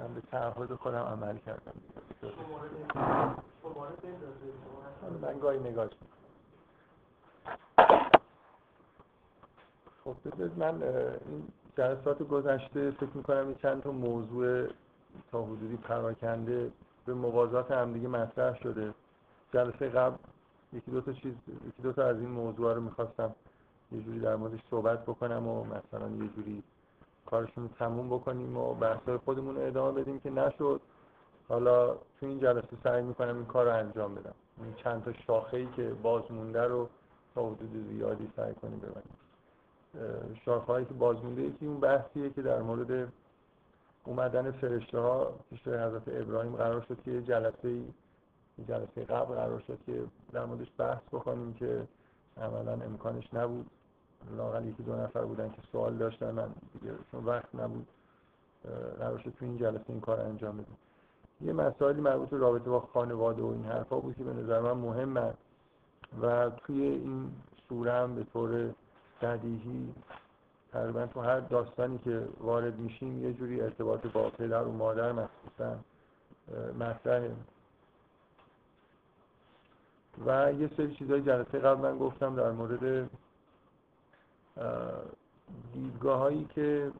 من به تعهد خودم عمل کردم. من گاهی نگاه خب بذارید من این جلسات گذشته فکر می‌کنم این چند تا موضوع تا حدودی پراکنده به موازات هم دیگه مطرح شده. جلسه قبل یکی دو تا چیز یکی دو تا از این موضوع رو می‌خواستم یه جوری در موردش صحبت بکنم و مثلا یه جوری کارشون تموم بکنیم و بحثای خودمون رو ادامه بدیم که نشد. حالا تو این جلسه سعی می‌کنم این کار رو انجام بدم. این چند تا شاخه که باز مونده رو تا حدود زیادی سعی کنیم ببینیم شاخه هایی که باز مونده یکی اون بحثیه که در مورد اومدن فرشته ها پیش حضرت ابراهیم قرار شد که جلسه ای جلسه قبل قرار شد که در موردش بحث بکنیم که عملا امکانش نبود. لاغل یکی دو نفر بودن که سوال داشتن من دیگه چون وقت نبود شد تو این جلسه این کار انجام بدیم یه مسائلی مربوط رابطه با خانواده و این حرفا بود که به نظر من مهمه و توی این سوره هم به طور بدیهی تقریبا تو هر داستانی که وارد میشیم یه جوری ارتباط با پدر و مادر مخصوصا مطرحه. و یه سری چیزای جلسه قبل من گفتم در مورد دیدگاه هایی که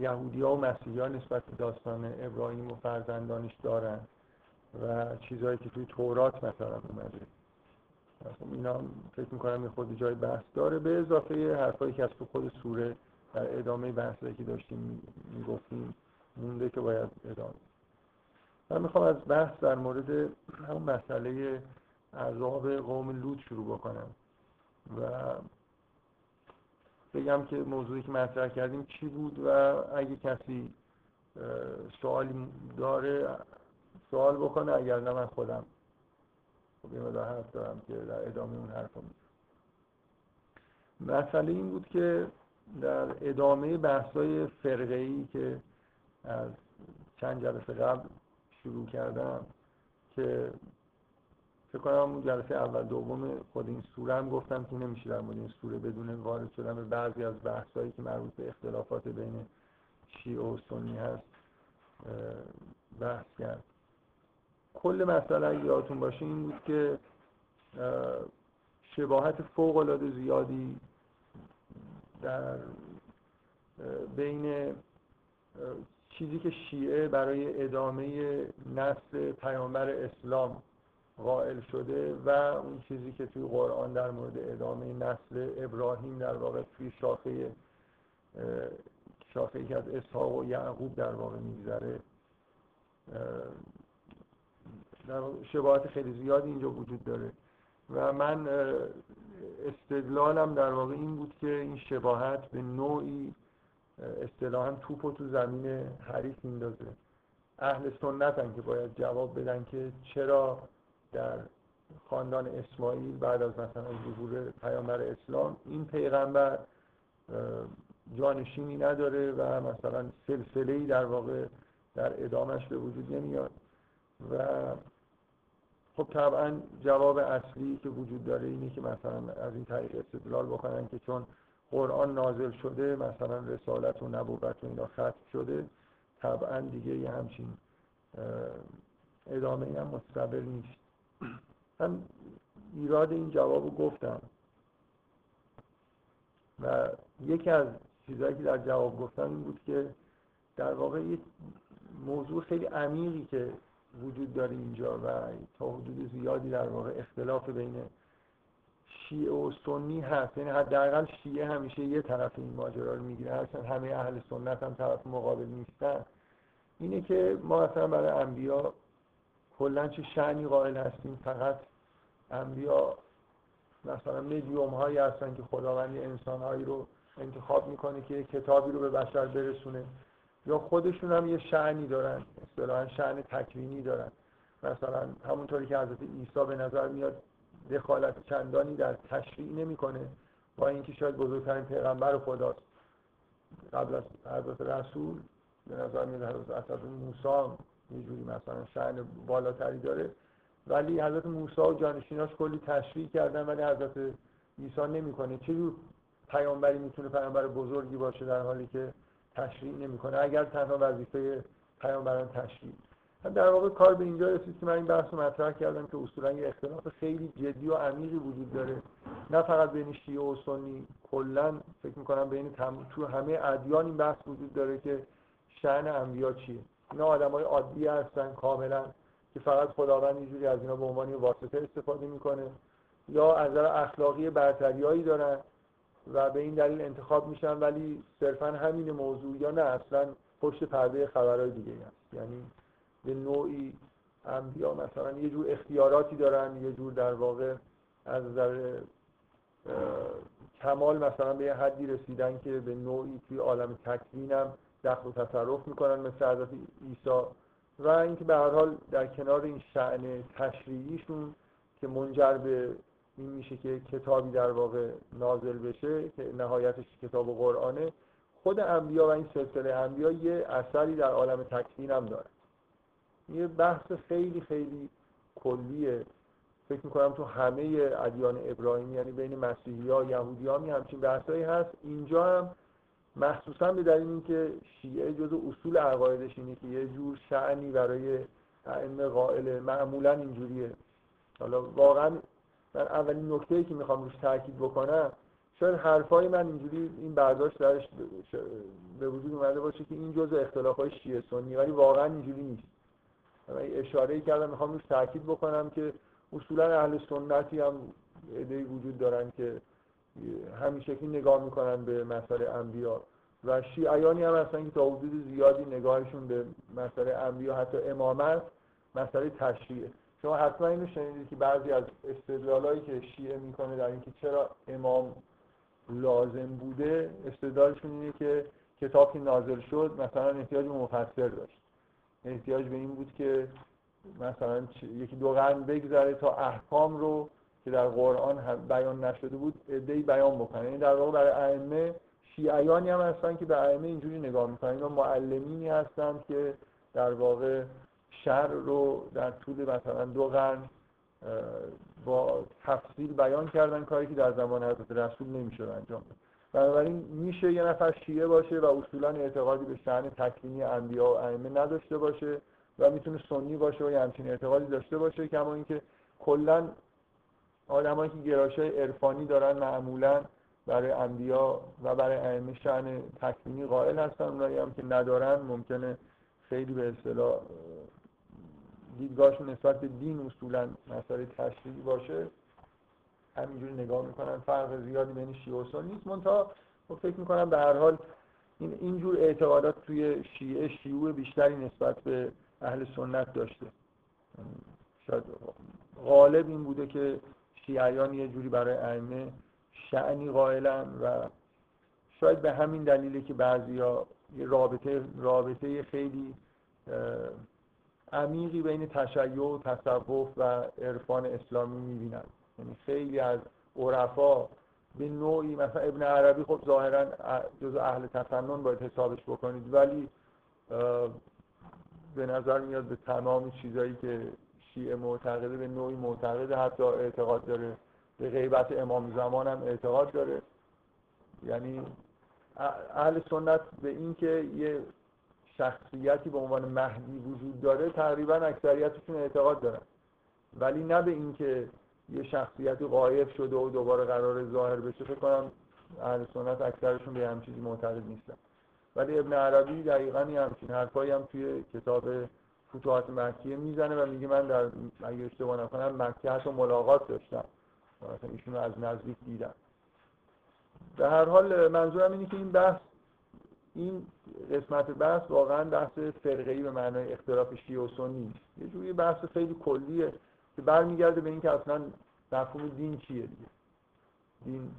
یهودی ها و مسیحی ها نسبت به داستان ابراهیم و فرزندانش دارن و چیزهایی که توی تورات مثلا اومده. اینا فکر می‌کنم یه خود جای بحث داره. به اضافه حرفایی که از تو خود سوره در ادامه بحثایی که داشتیم می‌گفتیم مونده که باید ادامه من می‌خوام از بحث در مورد همون مسئله عذاب قوم لوط شروع بکنم و بگم که موضوعی که مطرح کردیم چی بود و اگه کسی سوالی داره سوال بکنه اگر نه من خودم خب یه مدار حرف دارم که در ادامه اون حرف رو مسئله این بود که در ادامه بحثای فرقه که از چند جلسه قبل شروع کردم که فکر کنم جلسه اول دوم خود این سوره هم گفتم که نمیشه در مورد این سوره بدون وارد شدن به بعضی از بحثایی که مربوط به اختلافات بین شیعه و سنی هست بحث کرد. کل مسئله اگه یادتون باشه این بود که شباهت فوق العاده زیادی در بین چیزی که شیعه برای ادامه نسل پیامبر اسلام قائل شده و اون چیزی که توی قرآن در مورد ادامه نسل ابراهیم در واقع توی شاخه شاخه که از اسحاق و یعقوب در واقع میگذره. در شباهت خیلی زیادی اینجا وجود داره. و من استدلالم در واقع این بود که این شباهت به نوعی اصطلاحا توپ و تو زمین حریف میندازه. اهل سنت که باید جواب بدن که چرا در خاندان اسماعیل بعد از مثلا ظهور پیامبر اسلام این پیغمبر جانشینی نداره و مثلا سلسله ای در واقع در ادامش به وجود نمیاد. و خب طبعا جواب اصلی که وجود داره اینه که مثلا از این طریق استدلال بکنن که چون قرآن نازل شده مثلا رسالت و نبوت و اینا ختم شده طبعا دیگه یه همچین ادامه هم مستقل نیست. من ایراد این جواب رو گفتم. و یکی از چیزهایی که در جواب گفتم این بود که در واقع یک موضوع خیلی عمیقی که وجود داره اینجا و تا حدود زیادی در واقع اختلاف بین شیعه و سنی هست. یعنی حداقل شیعه همیشه یه طرف این ماجرا رو می‌گیره. هرچند همه اهل سنت هم طرف مقابل نیستن. اینه که ما مثلا برای انبیا کلا چه شعنی قائل هستیم؟ فقط انبیا مثلا مدیوم هایی هستن که خداوند انسان هایی رو انتخاب می‌کنه که کتابی رو به بشر برسونه. یا خودشون هم یه شعنی دارن اصطلاحا شعن تکوینی دارن. مثلا همونطوری که حضرت عیسی به نظر میاد دخالت چندانی در تشریع نمی‌کنه با اینکه شاید بزرگترین پیغمبر خداست. قبل از حضرت رسول به نظر میاد حضرت موسی یه جوری مثلا شعن بالاتری داره. ولی حضرت موسی و جانشیناش کلی تشریح کردن ولی حضرت عیسی نمی‌کنه. چه جور پیامبری می‌تونه پیامبر بزرگی باشه در حالی که تشریح نمی‌کنه؟ اگر تنها وظیفه پیامبران تشریع در واقع کار به اینجا رسید که من این بحث رو مطرح کردم که اصولا یه اختلاف خیلی جدی و عمیقی وجود داره. نه فقط بین شیعه و سنی کلا فکر می‌کنم بین تم... تو همه ادیان این بحث وجود داره که شأن انبیا چیه. اینا آدمای عادی هستن کاملا که فقط خداوند اینجوری از اینا به عنوان واسطه استفاده می‌کنه یا از اخلاقی برتریایی دارن و به این دلیل انتخاب میشن ولی صرفا همین موضوع یا نه اصلا پشت پرده خبرهای دیگه هست. یعنی به نوعی انبیا مثلا یه جور اختیاراتی دارن یه جور در واقع از نظر کمال مثلا به یه حدی رسیدن که به نوعی توی عالم تکوین هم دخل و تصرف می‌کنن مثل حضرت عیسی و اینکه به هر حال در کنار این شعن تشریعیشون که منجر به این میشه که کتابی در واقع نازل بشه که نهایتش کتاب قرآنه خود انبیا و این سلسله انبیا یه اثری در عالم تکوین هم داره. یه بحث خیلی خیلی کلیه. فکر می‌کنم تو همه ادیان ابراهیمی یعنی بین مسیحی ها یهودی ها همچین بحثایی هست. اینجا هم مخصوصا به دلیل اینکه شیعه جز اصول عقایدش اینه که یه جور شعنی برای ائمه قائل معمولا اینجوریه. حالا واقعا من اولین نکته ای که می‌خوام روش تاکید بکنم شاید حرفای من اینجوری این برداشت درش به وجود اومده باشه که این جزء اختلاف های شیعه سنی ولی واقعا اینجوری نیست. من اشاره ای کردم می‌خوام روش تاکید بکنم که اصولا اهل سنتی هم ایده وجود دارن که همین شکلی نگاه می‌کنن به مسئله انبیا. و شیعیانی هم هستن که تا حدود زیادی نگاهشون به مسئله انبیا حتی امامت مسئله تشریعه. شما حتما اینو شنیدید که بعضی از استدلالایی که شیعه می‌کنه در اینکه چرا امام لازم بوده استدلالشون اینه که کتابی نازل شد مثلا احتیاج به مفسر داشت. احتیاج به این بود که مثلا یکی دو قرن بگذره تا احکام رو که در قرآن بیان نشده بود ادهی بیان بکنه یعنی در واقع برای ائمه شیعیانی هم هستن که به ائمه اینجوری نگاه می‌کنن. اینا معلمینی هستن که در واقع شر رو در طول مثلا دو قرن با تفصیل بیان کردن کاری که در زمان حضرت رسول نمی‌شد انجام بده بنابراین میشه یه نفر شیعه باشه و اصولا اعتقادی به شأن تکوینی انبیا و ائمه نداشته باشه و می‌تونه سنی باشه و همچین اعتقادی داشته باشه کما اینکه کلا آدمایی که گرایش‌های عرفانی دارن معمولا برای انبیا و برای ائمه شأن تکوینی قائل هستن. اونایی هم که ندارن ممکنه خیلی به اصطلاح دیدگاهشون نسبت به دین اصولا مسئله تشریعی باشه. همینجوری نگاه می‌کنن. فرق زیادی بین شیعه و سنی نیست. منتها فکر می‌کنم به هر حال این اینجور اعتقادات توی شیعه شیوع بیشتری نسبت به اهل سنت داشته. شاید غالب این بوده که شیعیان یه جوری برای ائمه شعنی قائلن و شاید به همین دلیله که بعضیا یه رابطه رابطه خیلی عمیقی بین تشیع و تصوف و عرفان اسلامی می‌بینن. یعنی خیلی از عرفا به نوعی مثلا ابن عربی خب ظاهرا جز اهل تفنن باید حسابش بکنید ولی به نظر میاد به تمام چیزایی که شیعه معتقده به نوعی معتقده حتی اعتقاد داره به غیبت امام زمان هم اعتقاد داره. یعنی اهل سنت به اینکه یه شخصیتی به عنوان مهدی وجود داره تقریبا اکثریتشون اعتقاد دارن. ولی نه به اینکه یه شخصیتی قایب شده و دوباره قرار ظاهر بشه فکر کنم اهل سنت اکثرشون به هم چیزی معتقد نیستن. ولی ابن عربی دقیقا یه همچین حرفایی هم توی کتاب فتوحات مکیه می‌زنه و میگه من در اگه اشتباه نکنم مکه حتی ملاقات داشتم. مثلا ایشون رو از نزدیک دیدم. به هر حال منظورم اینه که این بحث این قسمت بحث واقعا بحث فرقه‌ای به معنای اختلاف شیعه و سنی نیست. یه جوری بحث خیلی کلیه که برمیگرده به اینکه اصلا مفهوم دین چیه دیگه. دین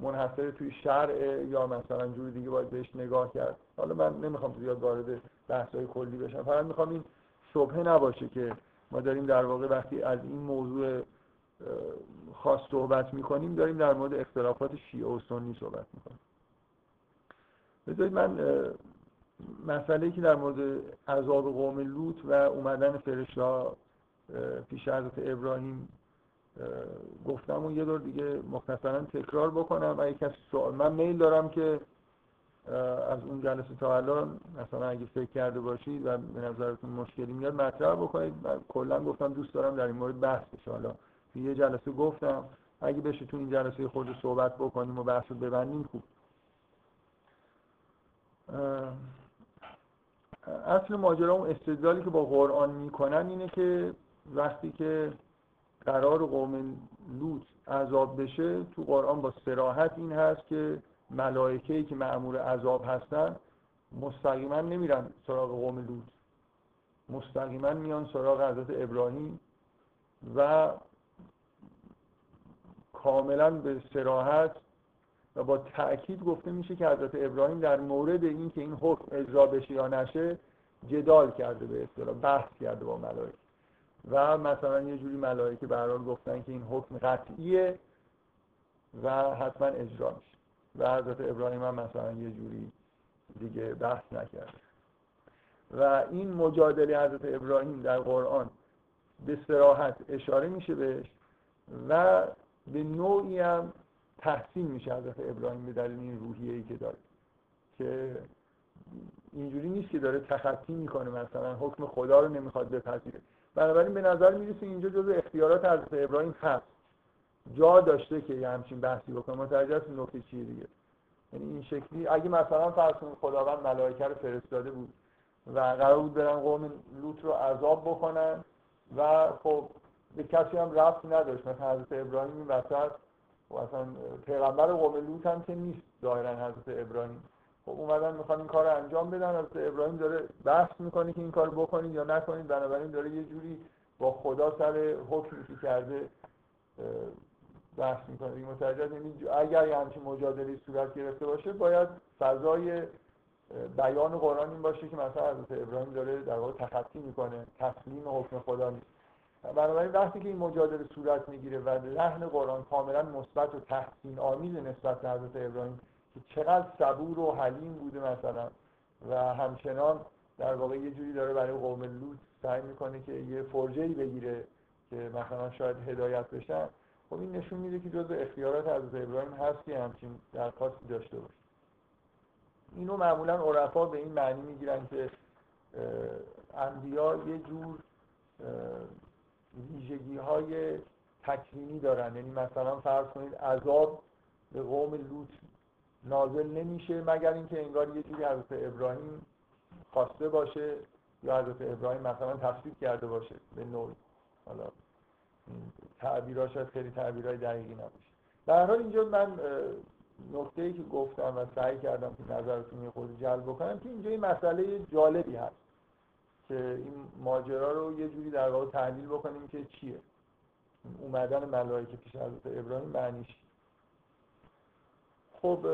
منحصر توی شرع یا مثلا جور دیگه باید بهش نگاه کرد. حالا من نمی‌خوام زیاد وارد بحث‌های کلی بشم. فقط می‌خوام این شبهه نباشه که ما داریم در واقع وقتی از این موضوع خاص صحبت می‌کنیم داریم در مورد اختلافات شیعه و سنی صحبت می‌کنیم. بذارید من مسئله که در مورد عذاب قوم لوط و اومدن فرشته پیش حضرت ابراهیم گفتم اون یه دور دیگه مختصرا تکرار بکنم اگه کسی سوال من میل دارم که از اون جلسه تا الان مثلا اگه فکر کرده باشید و به نظرتون مشکلی میاد مطرح بکنید. من کلا گفتم دوست دارم در این مورد بحث بشه. حالا یه جلسه گفتم اگه بشه تو این جلسه خود صحبت بکنیم و بحث رو ببندیم خوب. اصل ماجرا اون استدلالی که با قرآن می‌کنن اینه که وقتی که قرار قوم لوط عذاب بشه تو قرآن با سراحت این هست که ملائکه که معمور عذاب هستن مستقیما نمیرن سراغ قوم لوط. مستقیما میان سراغ حضرت ابراهیم و کاملا به سراحت و با تأکید گفته میشه که حضرت ابراهیم در مورد این که این حکم اجرا بشه یا نشه جدال کرده به اصطلاح بحث کرده با ملائکه. و مثلا یه جوری ملائکه به گفتن که این حکم قطعیه و حتما اجرا میشه. و حضرت ابراهیم هم مثلا یه جوری دیگه بحث نکرد. و این مجادله حضرت ابراهیم در قرآن به سراحت اشاره میشه بهش و به نوعی هم تحسین میشه حضرت ابراهیم به دلیل این روحیه ای که داره. که اینجوری نیست که داره تخطی می‌کنه مثلا حکم خدا رو نمی‌خواد بپذیره. بنابراین به نظر می‌رسه اینجا جز اختیارات حضرت ابراهیم هست. جا داشته که یه همچین بحثی بکنه. متوجه است نکته چیه دیگه؟ یعنی این شکلی. اگه مثلا فرض خداوند ملائکه رو فرستاده بود و قرار بود برن قوم لوط رو عذاب بکنن و خب به کسی هم رفت نداشت. مثلا حضرت ابراهیم این وسط و اصلا پیغمبر قوم لوط هم که نیست ظاهرا حضرت ابراهیم. خب اومدن می‌خوان این کار رو انجام بدن. حضرت ابراهیم داره بحث می‌کنه که این کار بکنید یا نکنید. بنابراین داره یه جوری با خدا سر حکمی که کرده بحث می‌کنه دیگه متوجه یعنی اگر یه همچین مجادله صورت گرفته باشه باید فضای بیان قرآن این باشه که مثلا حضرت ابراهیم داره در واقع تخطی می‌کنه تسلیم حکم خدا نیست. بنابراین وقتی که این مجادله صورت می‌گیره و لحن قرآن کاملا مثبت و تحسین آمیز نسبت به حضرت ابراهیم که چقدر صبور و حلیم بوده مثلا و همچنان در واقع یه جوری داره برای قوم لوط سعی می‌کنه که یه فرجه ای بگیره که مثلا شاید هدایت بشن خب این نشون میده که جزء اختیارات حضرت ابراهیم هست که همچین درخواستی داشته باشه. اینو معمولا عرفا به این معنی می‌گیرن که انبیا یه جور ویژگی های تکوینی دارن. یعنی مثلا فرض کنید عذاب به قوم لوط نازل نمیشه مگر اینکه انگار یه جوری حضرت ابراهیم خواسته باشه یا حضرت ابراهیم مثلا تفسیر کرده باشه به نوعی. حالا تعبیراش از خیلی تعبیرهای دقیقی نباشه. در حال اینجا من نکته ای که گفتم و سعی کردم که نظرتون یه خود جلب بکنم که اینجا این مسئله جالبی هست که این ماجرا رو یه جوری در واقع تحلیل بکنیم که چیه. اومدن ملائکه پیش حضرت ابراهیم معنیش خب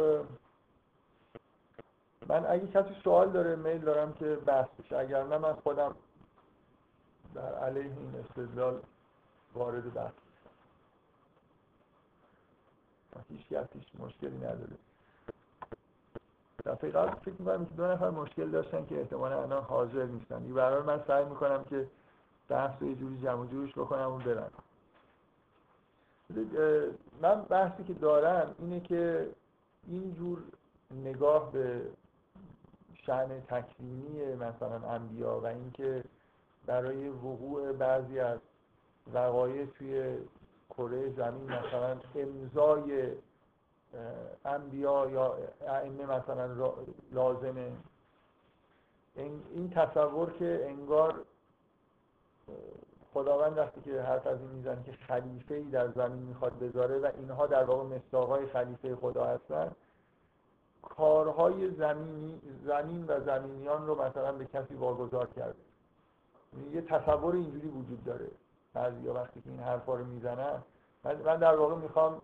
من اگه کسی سوال داره میل دارم که بحث بشه اگر نه من خودم در علیه این استدلال وارد بحث هیچ هیچ مشکلی نداره دفعه قبل فکر می‌کنم که دو نفر مشکل داشتن که احتمالا الان حاضر نیستن. این برای من سعی می‌کنم که بحث یه جوری جمع جورش بکنم و برم. من بحثی که دارم اینه که اینجور نگاه به شعن تکوینی مثلا انبیا و اینکه برای وقوع بعضی از وقایع توی کره زمین مثلا امضای انبیا یا ائمه مثلا لازمه. این تصور که انگار خداوند وقتی که حرف از این می‌زنه که خلیفه ای در زمین می‌خواد بذاره و اینها در واقع مستاقای خلیفه خدا هستن کارهای زمینی زمین و زمینیان رو مثلا به کسی واگذار کرده. یه تصور اینجوری وجود داره. بعضی وقتی که این حرفا رو می‌زنن من در واقع می‌خوام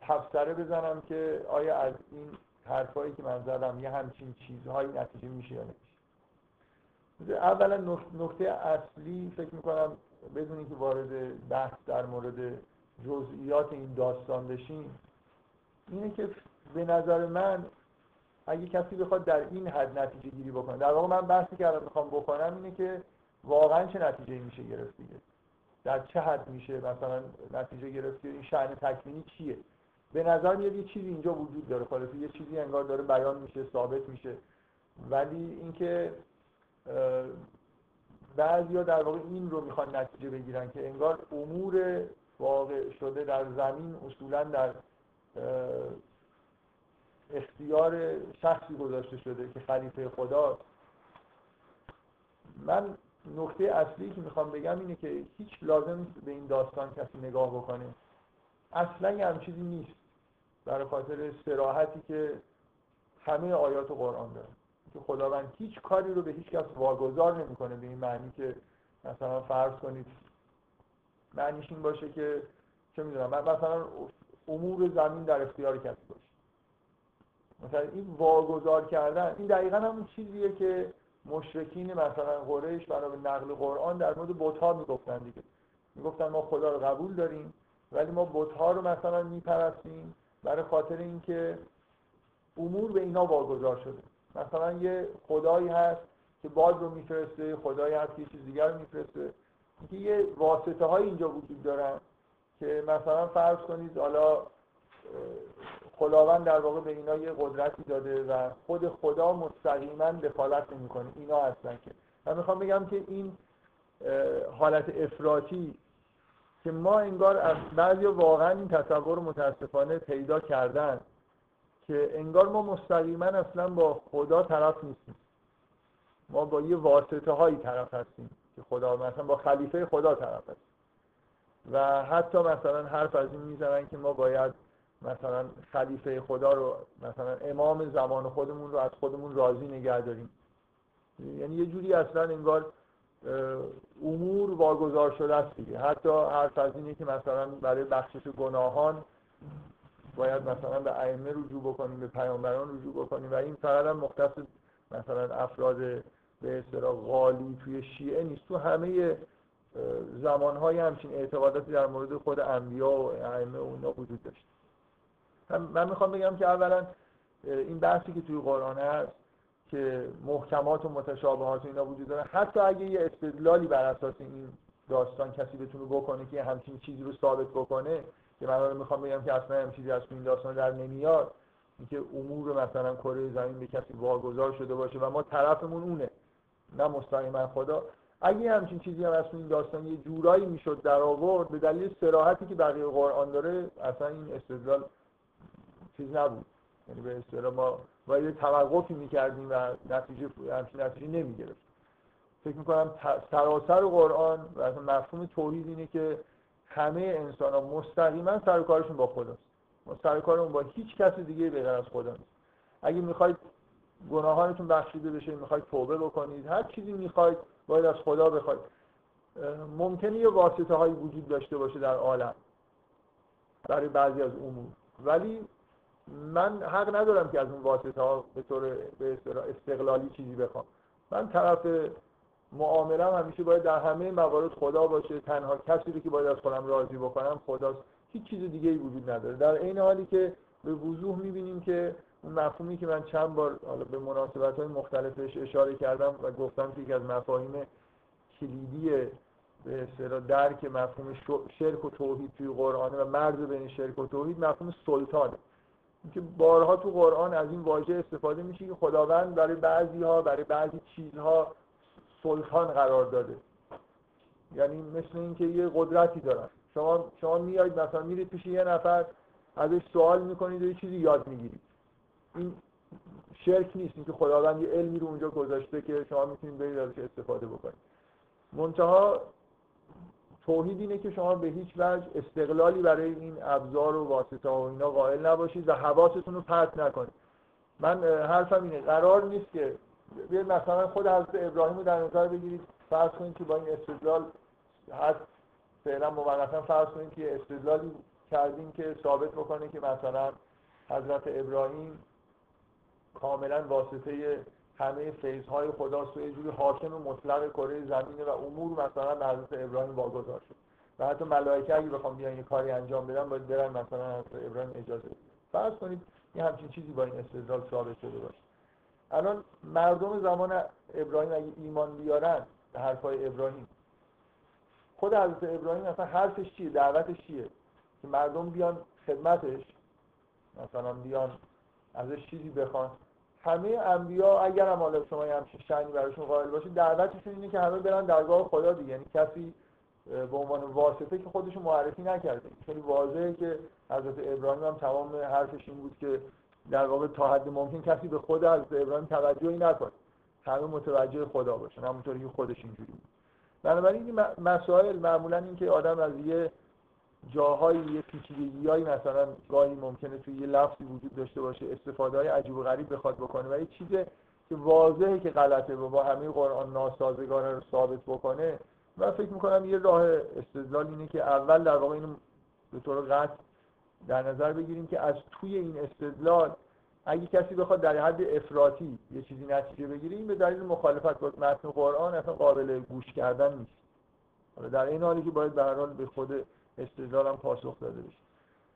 تفسره بزنم که آیا از این حرفایی که من زدم یه همچین چیزهایی نتیجه میشه یا نمیشه. اولا نکته اصلی فکر می‌کنم بدونی که وارد بحث در مورد جزئیات این داستان بشیم اینه که به نظر من اگه کسی بخواد در این حد نتیجه گیری بکنه در واقع من بحثی که الان می‌خوام بکنم اینه که واقعا چه نتیجه میشه گرفت دیگه. در چه حد میشه مثلا نتیجه گرفت این شأن تکوینی چیه؟ به نظر میاد یه چیزی اینجا وجود داره. خلاصه یه چیزی انگار داره بیان میشه ثابت میشه. ولی اینکه بعضیا در واقع این رو می‌خوان نتیجه بگیرن که انگار امور واقع شده در زمین اصولا در اختیار شخصی گذاشته شده که خلیفه خداست من نکته اصلی که می‌خوام بگم اینه که هیچ لازم نیست به این داستان کسی نگاه بکنه. اصلا یه چیزی نیست. برای خاطر سراحتی که همه آیات قرآن داره که خداوند هیچ کاری رو به هیچ کس واگذار نمی‌کنه به این معنی که مثلا فرض کنید معنیش این باشه که چه می‌دونم مثلا امور زمین در اختیار کسی باشه. مثلا این واگذار کردن این دقیقا همون چیزیه که مشرکین مثلا قریش برای نقل قرآن در مورد بت‌ها می‌گفتن دیگه. می‌گفتن ما خدا رو قبول داریم ولی ما بت‌ها رو مثلا میپرستیم برای خاطر اینکه امور به اینا واگذار شده. مثلا یه خدایی هست که باد رو میفرسته خدایی هست که چیز دیگر رو میفرسته. اینکه یه واسطه های اینجا وجود دارن که مثلا فرض کنید حالا خداوند در واقع به اینا یه قدرتی داده و خود خدا مستقیما دخالت نمی‌کنه. اینا هستن که. من می‌خوام بگم که این حالت افراطی که ما انگار از بعضی واقعا این تصور متاسفانه پیدا کردن که انگار ما مستقیما اصلا با خدا طرف نیستیم. ما با یه واسطه هایی طرف هستیم که خدا مثلا با خلیفه خدا طرف هستیم. و حتی مثلا حرف از این می‌زنن که ما باید مثلا خلیفه خدا رو مثلا امام زمان خودمون رو از خودمون راضی نگه داریم. یعنی یه جوری اصلا انگار امور واگذار شده است دیگه. حتی حرف از اینه که مثلا برای بخشش گناهان باید مثلا به ائمه رجوع بکنیم به پیامبران رجوع بکنیم. و این فقط هم مختص مثلا افراد به اصطلاح غالی توی شیعه نیست. تو همه زمانهای همچین اعتقاداتی در مورد خود انبیا و ائمه و اینا وجود داشت. من می‌خوام بگم که اولا این بحثی که توی قرآن هست که محکمات و متشابهات اینا وجود داره حتی اگه یه استدلالی بر اساس این داستان کسی بتونه بکنه که همچین چیزی رو ثابت بکنه که من می‌خوام بگم که اصلا هم چیزی از این داستان در نمیاد اینکه امور مثلا کره زمین به کسی واگذار شده باشه و ما طرفمون اونه نه مستقیما خدا. اگه همچین چیزی هم از این داستان یه جورایی می‌شد در آورد به دلیل سراحتی که بقیه قرآن داره اصلا این استدلال چیز نبود. یعنی به اصطلاح ما باید یه توقفی می‌کردیم و نتیجه همچین نتیجه نمی‌گرفت فکر می‌کنم سراسر قرآن و مفهوم توحید اینه که همه انسان ها مستقیما سر و کارشون با خداست ما سر کارمون با هیچ کس دیگه به از خدا نیست. اگه می‌خواید گناهانتون بخشیده بشه می‌خواید توبه بکنید هر چیزی می‌خواید باید از خدا بخواید. ممکنه یه واسطه هایی وجود داشته باشه در عالم برای بعضی از امور. ولی من حق ندارم که از اون واسطه ها به طور به استقلالی چیزی بخوام. من طرف معاملم همیشه باید در همه موارد خدا باشه. تنها کسی رو که باید از خودم راضی بکنم خداست. هیچ چیز دیگه ای وجود نداره. در این حالی که به وضوح می‌بینیم که اون مفهومی که من چند بار حالا به مناسبت های مختلفش اشاره کردم و گفتم که یکی از مفاهیم کلیدی به اصطلاح درک مفهوم شرک و توحید توی قرآن و مرز بین شرک و توحید مفهوم سلطانه. که بارها تو قرآن از این واژه استفاده میشه که خداوند برای بعضی ها برای بعضی چیزها سلطان قرار داده. یعنی مثل اینکه یه قدرتی دارن. شما شما میایید مثلا میرید پیش یه نفر ازش سوال می‌کنید و یه چیزی یاد می‌گیرید. این شرک نیست اینکه خداوند یه علمی رو اونجا گذاشته که شما می‌تونید برید ازش استفاده بکنید. منتها توحید اینه که شما به هیچ وجه استقلالی برای این ابزار و واسطه و اینا قائل نباشید و حواستون رو پرت نکنید. من حرفم اینه قرار نیست که بیاید مثلا خود حضرت ابراهیم رو در نظر بگیرید فرض کنید که با این استدلال هست فعلا موقتا فرض کنید که استدلالی کردیم که ثابت بکنه که مثلا حضرت ابراهیم کاملا واسطه همه فیضهای خداست و یه جوری حاکم مطلق کره زمینه و امور مثلا به حضرت ابراهیم واگذار شد. و حتی ملائکه اگه بخوام بیان یه کاری انجام بدن باید برن مثلا حضرت ابراهیم اجازه فرض کنید یه همچین چیزی با این استدلال ثابت شده باشه. الان مردم زمان ابراهیم اگه ایمان بیارن به حرفای ابراهیم. خود حضرت ابراهیم اصلا حرفش چیه؟ دعوتش چیه؟ که مردم بیان خدمتش مثلا بیان ازش چیزی بخوان. همه انبیا اگر هم حالا شما همچین شأنی براشون قائل باشید دعوتشون اینه که همه برن درگاه خدا دیگه. یعنی کسی به عنوان واسطه که خودشون معرفی نکرده. خیلی واضحه که حضرت ابراهیم هم تمام حرفش این بود که در واقع تا حد ممکن کسی به خود از ابراهیم توجهی نکنه. همه متوجه خدا باشن. همونطوری که خودش اینجوری بنابراین این مسائل معمولا این که آدم از یه جاهایی یه پیچیدگیایی مثلا گاهی ممکنه توی یه لفظی وجود داشته باشه استفاده های عجیب و غریب بخواد بکنه. و یه چیزی که واضحه که غلطه و با همه قرآن ناسازگار رو ثابت بکنه من فکر می‌کنم یه راه استدلال اینه که اول در واقع اینو به طور قطع در نظر بگیریم که از توی این استدلال اگه کسی بخواد در حد افراطی یه چیزی نتیجه بگیره این به دلیل مخالفت با متن قرآن اصلا قابل گوش کردن نیست. در این حالی که باید به هر حال به خود استدلالم پاسخ داده بشه.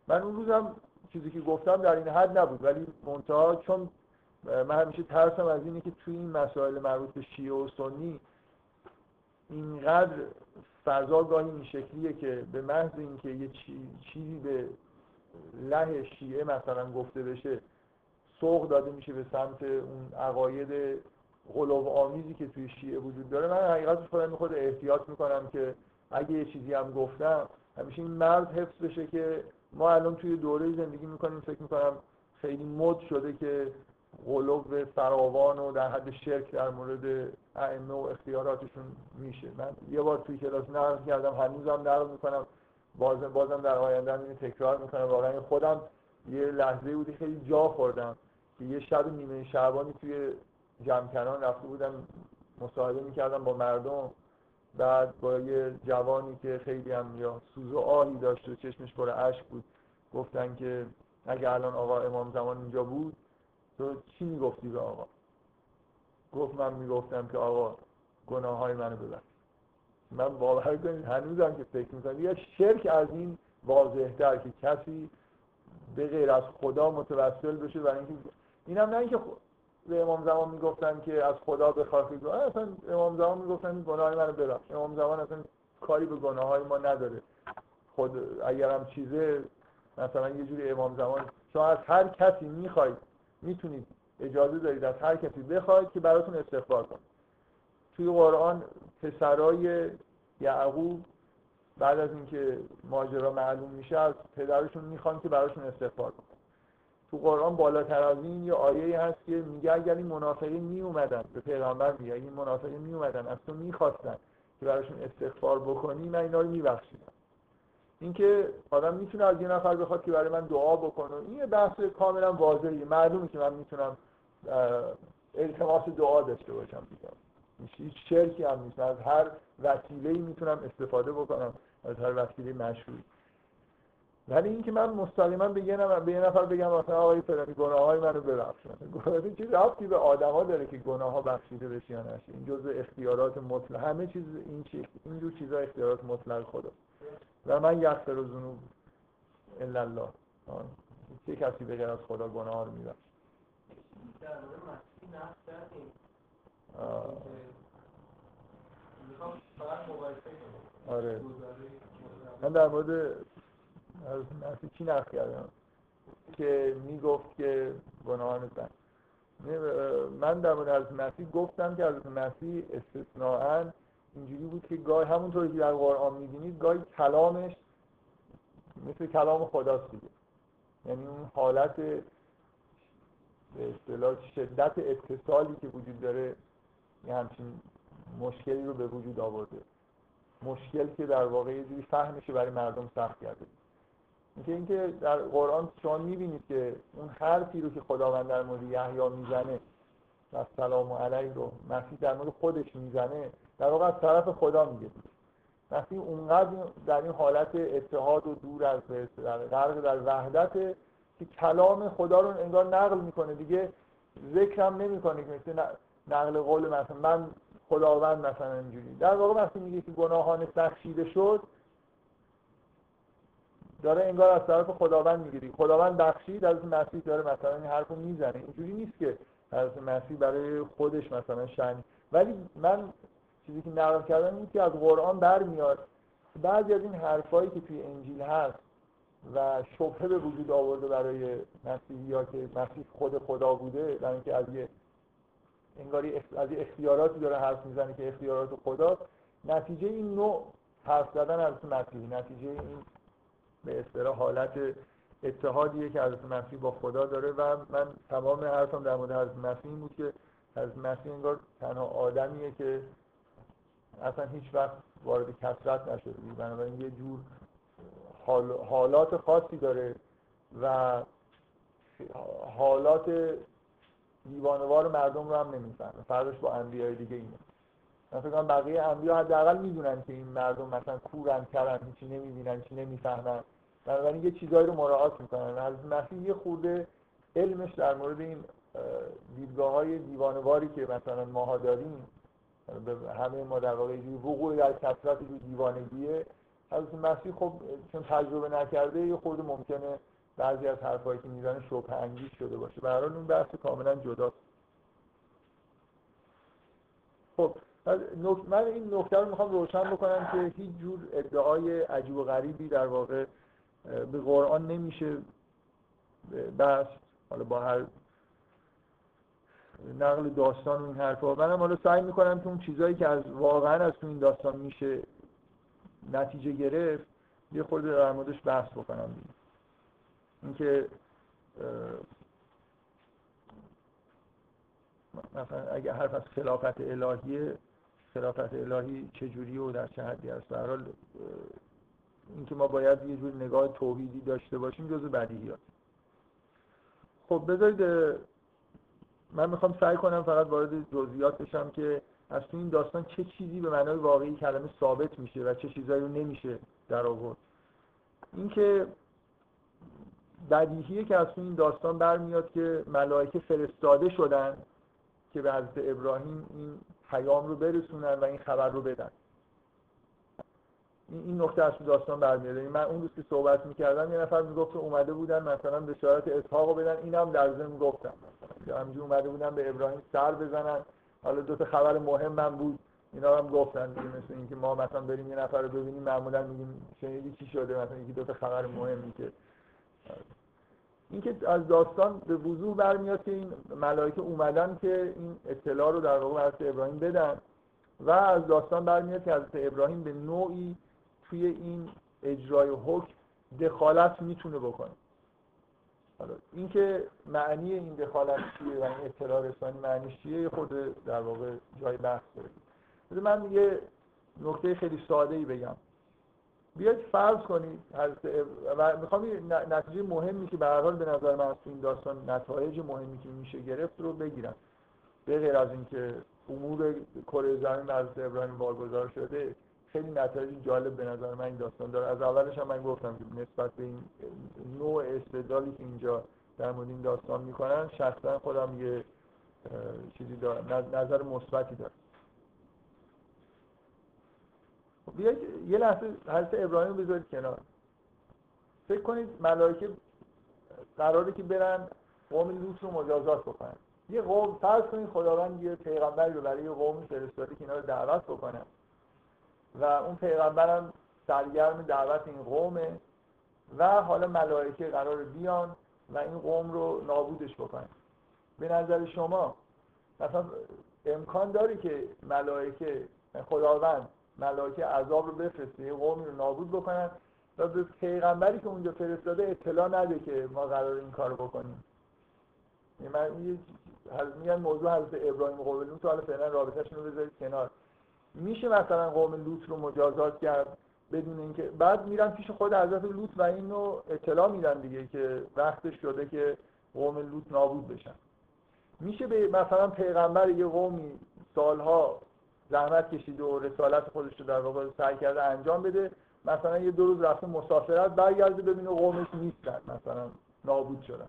من اون روزم چیزی که گفتم در این حد نبود ولی منتها چون من همیشه ترسم از اینه که توی این مسائل مربوط به شیعه و سنی اینقدر فضا گاهی این شکلیه که به محض اینکه یه چیزی به له شیعه مثلا گفته بشه سوق داده میشه به سمت اون عقاید غلوب آمیزی که توی شیعه وجود داره. من حقیقتش خودم خود احتیاط می‌کنم که اگه یه چیزی هم گفتم همیشه این مرز حفظ بشه که ما الان توی دوره زندگی می‌کنیم فکر می‌کنم خیلی مد شده که غلوب فراوان و در حد شرک در مورد ائمه و اختیاراتشون میشه. من یه بار توی کلاس نقل کردم هنوزم نقل می‌کنم. بازم بازم در آینده اینو تکرار می‌کنم. واقعا خودم یه لحظه بودی خیلی جا خوردم که یه شب نیمه شعبانی توی جمکنان رفته بودم مصاحبه می‌کردم با مردم. بعد با یه جوانی که خیلی هم یا سوز و آهی داشت و چشمش پر اشک بود گفتن که اگه الان آقا امام زمان اینجا بود تو چی می‌گفتی به آقا؟ گفت من می‌گفتم که آقا گناه های منو ببخش. من باور کنید هنوزم که فکر می‌کنم. یه شرک از این واضحتر که کسی به غیر از خدا متوسل بشه برای اینکه اینم نه اینکه به امام زمان می‌گفتن که از خدا بخواه که اصلا امام زمان می‌گفتن گناه منو ببخش. امام زمان اصلا کاری به گناه های ما نداره. خود اگرم چیزه مثلا یه جوری امام زمان شما از هر کسی می‌خواید می‌تونید اجازه دارید از هر کسی بخواید که براتون استغفار کنه. توی قرآن پسرای یعقوب بعد از اینکه ماجرا معلوم میشه از پدرشون می‌خوان که براشون استغفار کنه تو قرآن بالاتر از این یه آیه هست که میگه اگر این منافقین می اومدن به پیغمبر میگه این منافقین می اومدن از تو می‌خواستن که براشون استغفار بکنی من اینا رو میبخشیدم. اینکه آدم می‌تونه از یه نفر بخواد که برای من دعا بکنه این یه بحث کاملا واضحه. معلومه که من می‌تونم التماس دعا داشته باشم هیچ شرکی هم نیست. از هر وسیله می‌تونم استفاده بکنم. از هر وسیله مشروعی. ولی اینکه من مستقیما به یه نفر به یه نفر بگم مثلا آقای فلانی گناههای منو ببخش. گناه چیز ربطی به آدما داره که گناه ها بخشیده بشه یا نشه این جزء اختیارات مطلق. همه چیز این چیز این جور چیزا اختیارات مطلق خدا. و من یغفر الذنوب الا الله چه کسی به غیر از خدا گناه رو میبخشه؟ آره. من در مورد از چی نقل کردم؟ که می‌گفت که گناهان زن. من در مورد از مسیح گفتم که از مسیح استثناء اینجوری بود که گاهی همونطوری که در قرآن می‌بینید گاهی کلامش مثل کلام خداست دیگه. یعنی اون حالت به اصطلاح شدت اتصالی که وجود داره یه همچین مشکلی رو به وجود آورده. مشکل که در واقع یه جوری فهمشه برای مردم سخت کرده. اینکه اینکه در قرآن شما می‌بینید که اون حرفی رو که خداوند در مورد یحیی می‌زنه و سلام علیه رو مسیح در مورد خودش می‌زنه در واقع از طرف خدا میگه. مسیح اونقدر در این حالت اتحاد و دور از در غرق در وحدت که کلام خدا رو انگار نقل می‌کنه. دیگه ذکرم نمی‌کنه که مثل نقل قول مثلا من خداوند مثلا اینجوری. در واقع مسیح میگه که گناهان بخشیده شد داره انگار از طرف خداوند می‌گیری خداوند بخشید از مسیح داره مثلا این حرفو می‌زنه. اینجوری نیست که از مسیح برای خودش مثلا شن ولی من چیزی که نقل کردم این که از قرآن برمیاد. بعضی از این حرفایی که توی انجیل هست و شبهه به وجود آورده برای مسیحی ها که مسیح خود خدا بوده برای اینکه از یه انگاری از یه اختیاراتی داره حرف می‌زنه که اختیارات خدا نتیجه این نوع حرف زدن از مسیحی نتیجه این به اصطلاح حالت اتحادیه که حضرت مسیح با خدا داره و من تمام حرفم در مورد حضرت مسیح بود که حضرت مسیح انگار تنها آدمیه که اصلا هیچ وقت وارد کسرت نشده بنابراین یه جور حالات خاصی داره و حالات دیوانوار مردم رو هم نمی‌فهمه. فرقش با انبیای دیگه اینه. من فکر بقیه انبیا حداقل می‌دونن که این مردم مثلا کورن کرن هیچی نمی‌بینن هیچی نمی‌فهمن. بنابراین یه چیزایی رو مراعات می‌کنن. از مسیح یه خورده علمش در مورد این دیدگاه های دیوانواری که مثلا ماها داریم همه ما در واقع وقوع در کسرت جو دیوانگیه. حضرت مسیح خب چون تجربه نکرده یه خورده ممکنه بعضی از حرفایی که می‌زنه شبه انگیز شده باشه. به اون بحث کاملا جداست. خب من این نکته رو می‌خوام روشن بکنم که هیچ جور ادعای عجیب و غریبی در واقع به قرآن نمیشه بس حالا با هر نقل داستان و این حرفا. منم حالا سعی می‌کنم که اون چیزایی که از واقعا از تو این داستان میشه نتیجه گرفت یه خورده در موردش بحث بکنم. دیگه اینکه مثلا اگه حرف از خلافت الهیه خلافت الهی چجوری و در چه حدی است به حال اینکه ما باید یه جور نگاه توحیدی داشته باشیم جزو بدیهیات. خب بذارید من می‌خوام سعی کنم فقط وارد جزئیات بشم که از این داستان چه چیزی به معنای واقعی کلمه ثابت میشه و چه چیزایی رو نمیشه در آورد. اینکه بدیهیه که از این داستان برمیاد که ملائکه فرستاده شدن که به حضرت ابراهیم این پیام رو برسونن و این خبر رو بدن. این نکته از داستان برمیاد یعنی من اون روز که صحبت می‌کردم یه نفر می‌گفت که اومده بودن مثلا بشارت اسحاق رو بدن. اینم در ضمن گفتم. مثلا همینجور اومده بودن به ابراهیم سر بزنن. حالا دو تا خبر مهم من بود. اینا هم گفتن دیگه مثل اینکه ما مثلا بریم یه نفر رو ببینیم معمولا میگیم شنیدی چی شده؟ مثلا یکی دو تا خبر مهمی که اینکه از داستان به وضوح برمیاد که این ملائکه اومدن که این اطلاع رو در واقع ابراهیم بدن. و از داستان برمیاد که حضرت ابراهیم به نوعی توی این اجرای حکم دخالت می‌تونه بکنه. حالا اینکه معنی این دخالت چیه و این اطلاع رسانی معنیش چیه یه خود در واقع جای بحث داره من یه نکته خیلی ساده ای بگم. بیاید فرض کنید و می‌خوام نتیجه مهمی که به هر حال به نظر من از این داستان نتایج مهمی که میشه گرفت رو بگیرم. به غیر از اینکه امور کره زمین از ابراهیم بارگذار شده خیلی نتایج جالب به نظر من این داستان داره. از اولش هم من گفتم که نسبت به این نوع استدلالی که اینجا در مورد این داستان می‌کنن شخصا خودم یه چیزی دارم نظر مثبتی دارم. خب، یه لحظه حضرت ابراهیم رو بذارید کنار. فکر کنید ملائکه قراره که برن قوم لوط رو مجازات بکنن. یه قوم فرض کنید خداوند یه پیغمبری رو برای یه قومی فرستاده که اینا رو دعوت بکنن و اون پیغمبرم سرگرم دعوت این قومه و حالا ملائکه قرار بیان و این قوم رو نابودش بکنن. به نظر شما مثلا امکان داری که ملائکه خداوند ملائکه عذاب رو بفرسته یه قومی رو نابود بکنن و به پیغمبری که اونجا فرستاده اطلاع نده که ما قرار این کار بکنیم. یعنی من میگن موضوع حضرت ابراهیم قبلون تو حالا فعلا رابطهشون رو بذارید کنار. میشه مثلا قوم لوط رو مجازات کرد بدون اینکه بعد میرن پیش خود حضرت لوط و اینو اطلاع میدن دیگه که وقتش شده که قوم لوط نابود بشن. میشه به مثلا پیغمبر یه قومی سالها زحمت کشیده و رسالت خودش رو در واقع سعی کرده انجام بده مثلا یه دو روز رفته مسافرت برگرده ببینه قومش نیستن مثلا نابود شدن.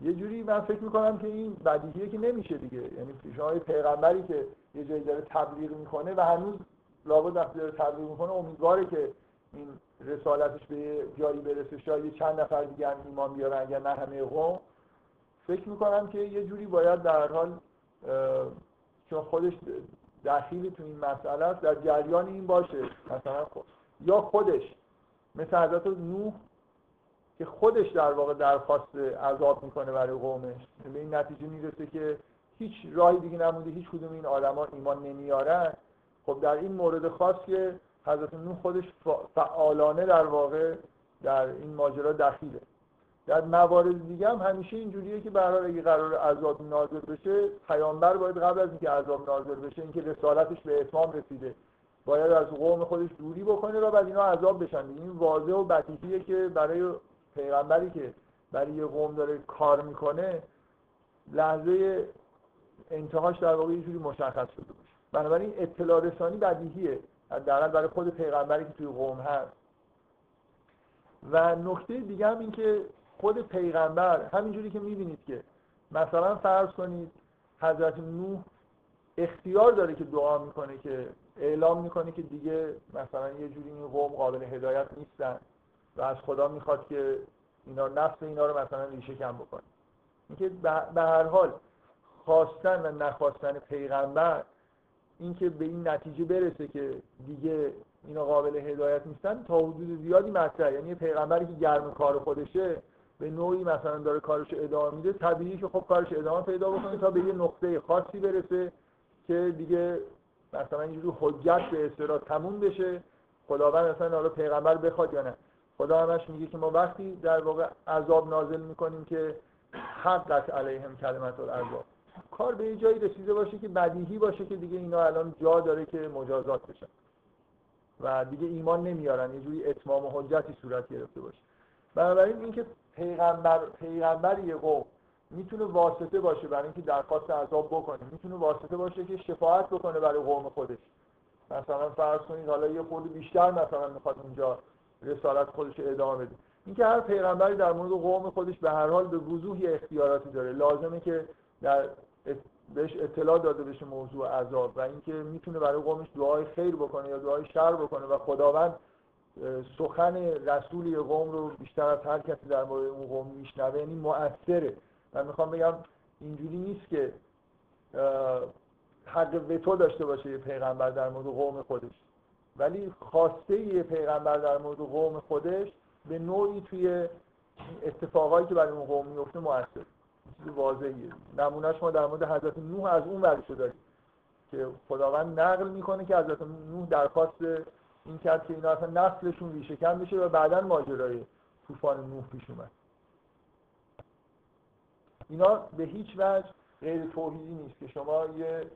یه جوری من فکر می‌کنم که این بدیهیه که نمیشه دیگه. یعنی شما پیغمبری که یه جایی داره تبلیغ می‌کنه و هنوز لابد وقتی داره تبلیغ می‌کنه امیدواره که این رسالتش به جایی برسه. شاید چند نفر دیگه هم ایمان بیارن اگر نه همه قوم. فکر می‌کنم که یه جوری باید در حال چون خودش دخیلی تو این مسئله در جریان این باشه. مثلا خود یا خودش مثل حضرت نوح که خودش در واقع درخواست عذاب می‌کنه برای قومش. به این نتیجه می‌رسه که هیچ راهی دیگه نمونده هیچ کدوم این آدما ایمان نمیارن. خب در این مورد خاص که حضرت نوح خودش فعالانه در واقع در این ماجرا دخیله. در موارد دیگه هم همیشه اینجوریه که برای اگه قرار عذاب نازل بشه پیامبر باید قبل از اینکه عذاب نازل بشه اینکه رسالتش به اتمام رسیده باید از قوم خودش دوری بکنه و بعد اینا عذاب بشن. این واضح و بدیهیه که برای پیغمبری که برای یه قوم داره کار می‌کنه لحظه انتهاش در واقع یه جوری مشخص شده بنابراین اطلاع رسانی بدیهیه. حداقل برای خود پیغمبری که توی قوم هست. و نکته دیگه هم این که خود پیغمبر همینجوری که می‌بینید که مثلا فرض کنید حضرت نوح اختیار داره که دعا می‌کنه که اعلام می‌کنه که دیگه مثلا یه جوری این قوم قابل هدایت نیستن. و از خدا می‌خواد که اینا نفس اینا رو مثلا ریشه کم بکنه. اینکه به هر حال خواستن و نخواستن پیغمبر اینکه به این نتیجه برسه که دیگه اینا قابل هدایت نیستن تا حدود زیادی مطرحه. یعنی پیغمبری که گرم کار خودشه به نوعی مثلا داره کارش ادامه میده طبیعی که خب کارش ادامه پیدا بکنه تا به یه نقطه خاصی برسه که دیگه مثلا اینجوری حجت به اصطلاح تموم بشه. خداوند مثلا حالا پیغمبر بخواد یا نه. خدا همش میگه که ما وقتی در واقع عذاب نازل می‌کنیم که حقت علیهم کلمت العذاب. کار به یه جایی رسیده باشه که بدیهی باشه که دیگه اینا الان جا داره که مجازات بشن. و دیگه ایمان نمیارن یه جوری اتمام و حجتی صورت گرفته باشه. بنابراین اینکه پیغمبر پیغمبر یه قوم می‌تونه واسطه باشه برای اینکه درخواست عذاب بکنه. می‌تونه واسطه باشه که شفاعت بکنه برای قوم خودش. مثلا فرض کنید حالا یه خورده بیشتر مثلا می‌خواد اونجا رسالت خودش ادامه بده. اینکه هر پیغمبری در مورد قوم خودش به هر حال به وضوح اختیاراتی داره. لازمه که در بهش اطلاع داده بشه موضوع عذاب و اینکه می‌تونه برای قومش دعای خیر بکنه یا دعای شر بکنه و خداوند سخن رسول قوم رو بیشتر از هر کسی در مورد اون قوم میشنوه یعنی مؤثره. من می‌خوام بگم اینجوری نیست که حق وتو داشته باشه یه پیغمبر در مورد قوم خودش. ولی خواسته پیغمبر در مورد قوم خودش به نوعی توی اتفاقایی که برای اون قوم میفته مؤثر چیز واضحیه. نمونهش ما در مورد حضرت نوح از اون ورشو داریم که خداوند نقل می‌کنه که حضرت نوح درخواست این کرد که اینا اصلا نسلشون ریشه کم بشه و بعدا ماجرای طوفان نوح پیش اومد. اینا به هیچ وجه غیر توحیدی نیست که شما یه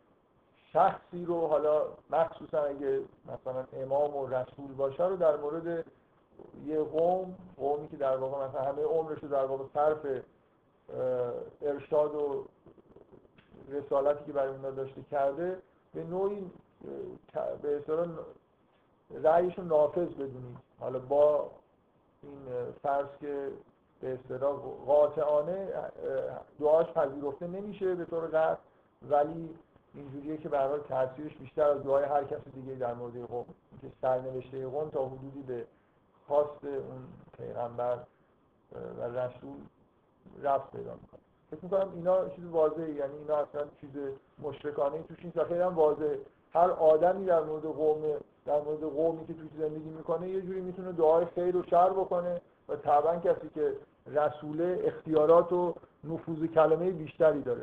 شخصی رو حالا مخصوصا اگه مثلا امام و رسول باشه رو در مورد یه قوم قومی که در واقع مثلا همه عمرش رو در واقع صرف ارشاد و رسالتی که برای اونا داشته کرده به نوعی به اصطلاح رأیشون نافذ بدونید حالا با این فرض که به اصطلاح قاطعانه دعاش پذیرفته نمیشه به طور قطع ولی اینجوریه که به حال تاثیرش بیشتر از دعای هر کس دیگه در مورد قوم که سرنوشته قوم تا حدودی به خواست اون پیغمبر و رسول رفت پیدا می‌کنه. فکر می‌کنم اینا چیز واضحه یعنی اینا اصلا چیز مشرکانه توش نیست خیلی هم واضحه. هر آدمی در مورد قوم در مورد قومی که توش زندگی می‌کنه یه جوری می‌تونه دعای خیر و شر بکنه و طبعا کسی که رسول اختیارات و نفوذ کلمه بیشتری داره.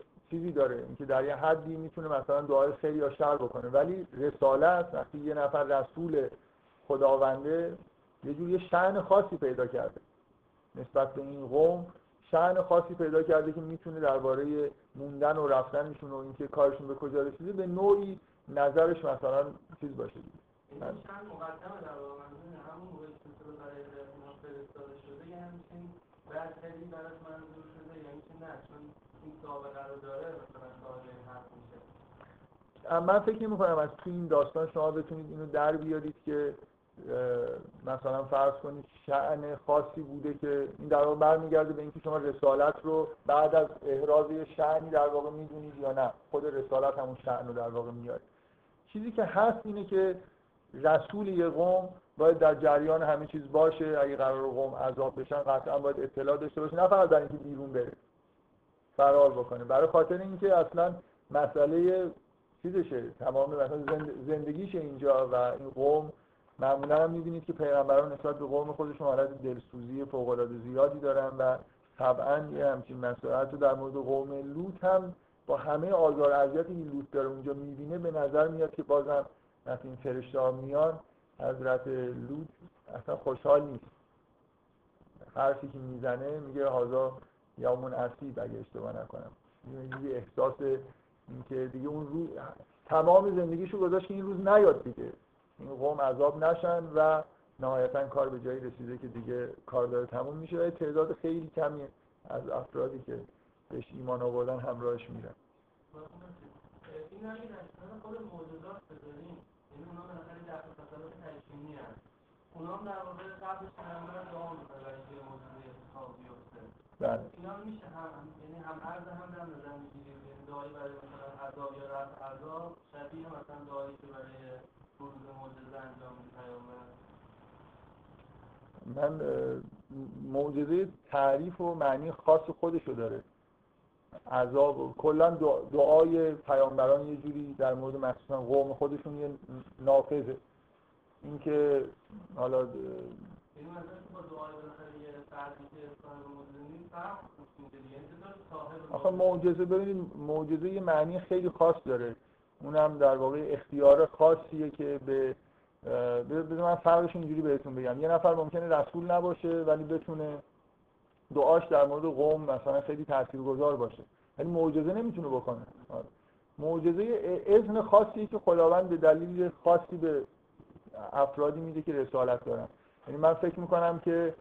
چیزی داره اینکه در یه حدی می‌تونه مثلا دعای خیر یا شر بکنه. ولی رسالت وقتی یه نفر رسول خداونده یه جور یه شعن خاصی پیدا کرده. نسبت به این قوم شعن خاصی پیدا کرده که می‌تونه درباره موندن و رفتنشون و اینکه کارشون به کجا رسیده به نوعی نظرش مثلا چیز باشه. دیگه در من فکر نمی کنم از تو این داستان شما بتونید اینو در بیارید که مثلا فرض کنید شعن خاصی بوده که این در واقع برمیگرده به اینکه شما رسالت رو بعد از احراز یه شعنی در واقع می‌دونید یا نه. خود رسالت همون شعن رو در واقع میاره چیزی که هست اینه که رسول یه قوم باید در جریان همه چیز باشه. اگه قرار قوم عذاب بشن قطعا باید اطلاع داشته باشه. نه فقط برای اینکه بیرون بره. فرار بکنه. برای خاطر اینکه اصلا مسئله چیزشه تمام مثلا زندگیش اینجا و این قوم معمولا هم می‌بینید که پیغمبران نسبت به قوم خودشون حالت دلسوزی فوق العاده زیادی دارن و طبعا یه همچین مسئله در مورد قوم لوط هم با همه آزار اذیتی که لوط داره. اونجا می‌بینه به نظر میاد که بازم وقتی این فرشته ها میان حضرت لوط اصلا خوشحال نیست. حرفی که می‌زنه میگه هازا یامون اسیب اگه اشتباه نکنم. یه احساس اینکه دیگه اون روز تمام زندگیشو گذاشت که این روز نیاد دیگه. این قوم عذاب نشن و نهایتا کار به جایی رسیده که دیگه کار داره تموم میشه و تعداد خیلی کمی از افرادی که بهش ایمان آوردن همراهش میرن. این هم خود موجودات بذاریم یعنی اونا به نظر در تصالات تجسیمی هست اونا هم در واقع قبل پیغمبر دعا می‌کنه برای اینکه موجود اتفاق بیفته بله. اینا میشه هم یعنی هم عرض هم در نظر می‌گیریم یعنی دعایی برای مثلا عذاب یا رفع عذاب شبیه مثلا دعایی که برای ورود معجزه انجام پیامبر. من معجزه تعریف و معنی خاص خودشو داره. عذاب کلا دعای پیامبران یه جوری در مورد مخصوصا قوم خودشون یه نافذه. اینکه حالا آخه معجزه ببینید معجزه یه معنی خیلی خاص داره. اونم در واقع اختیار خاصیه که به بذار من فرقش اینجوری بهتون بگم. یه نفر ممکنه رسول نباشه ولی بتونه دعاش در مورد قوم مثلا خیلی تاثیرگذار باشه. ولی معجزه نمی‌تونه بکنه. آره. معجزه اذن خاصی که خداوند به دلیل خاصی به افرادی میده که رسالت دارن. یعنی من فکر می‌کنم که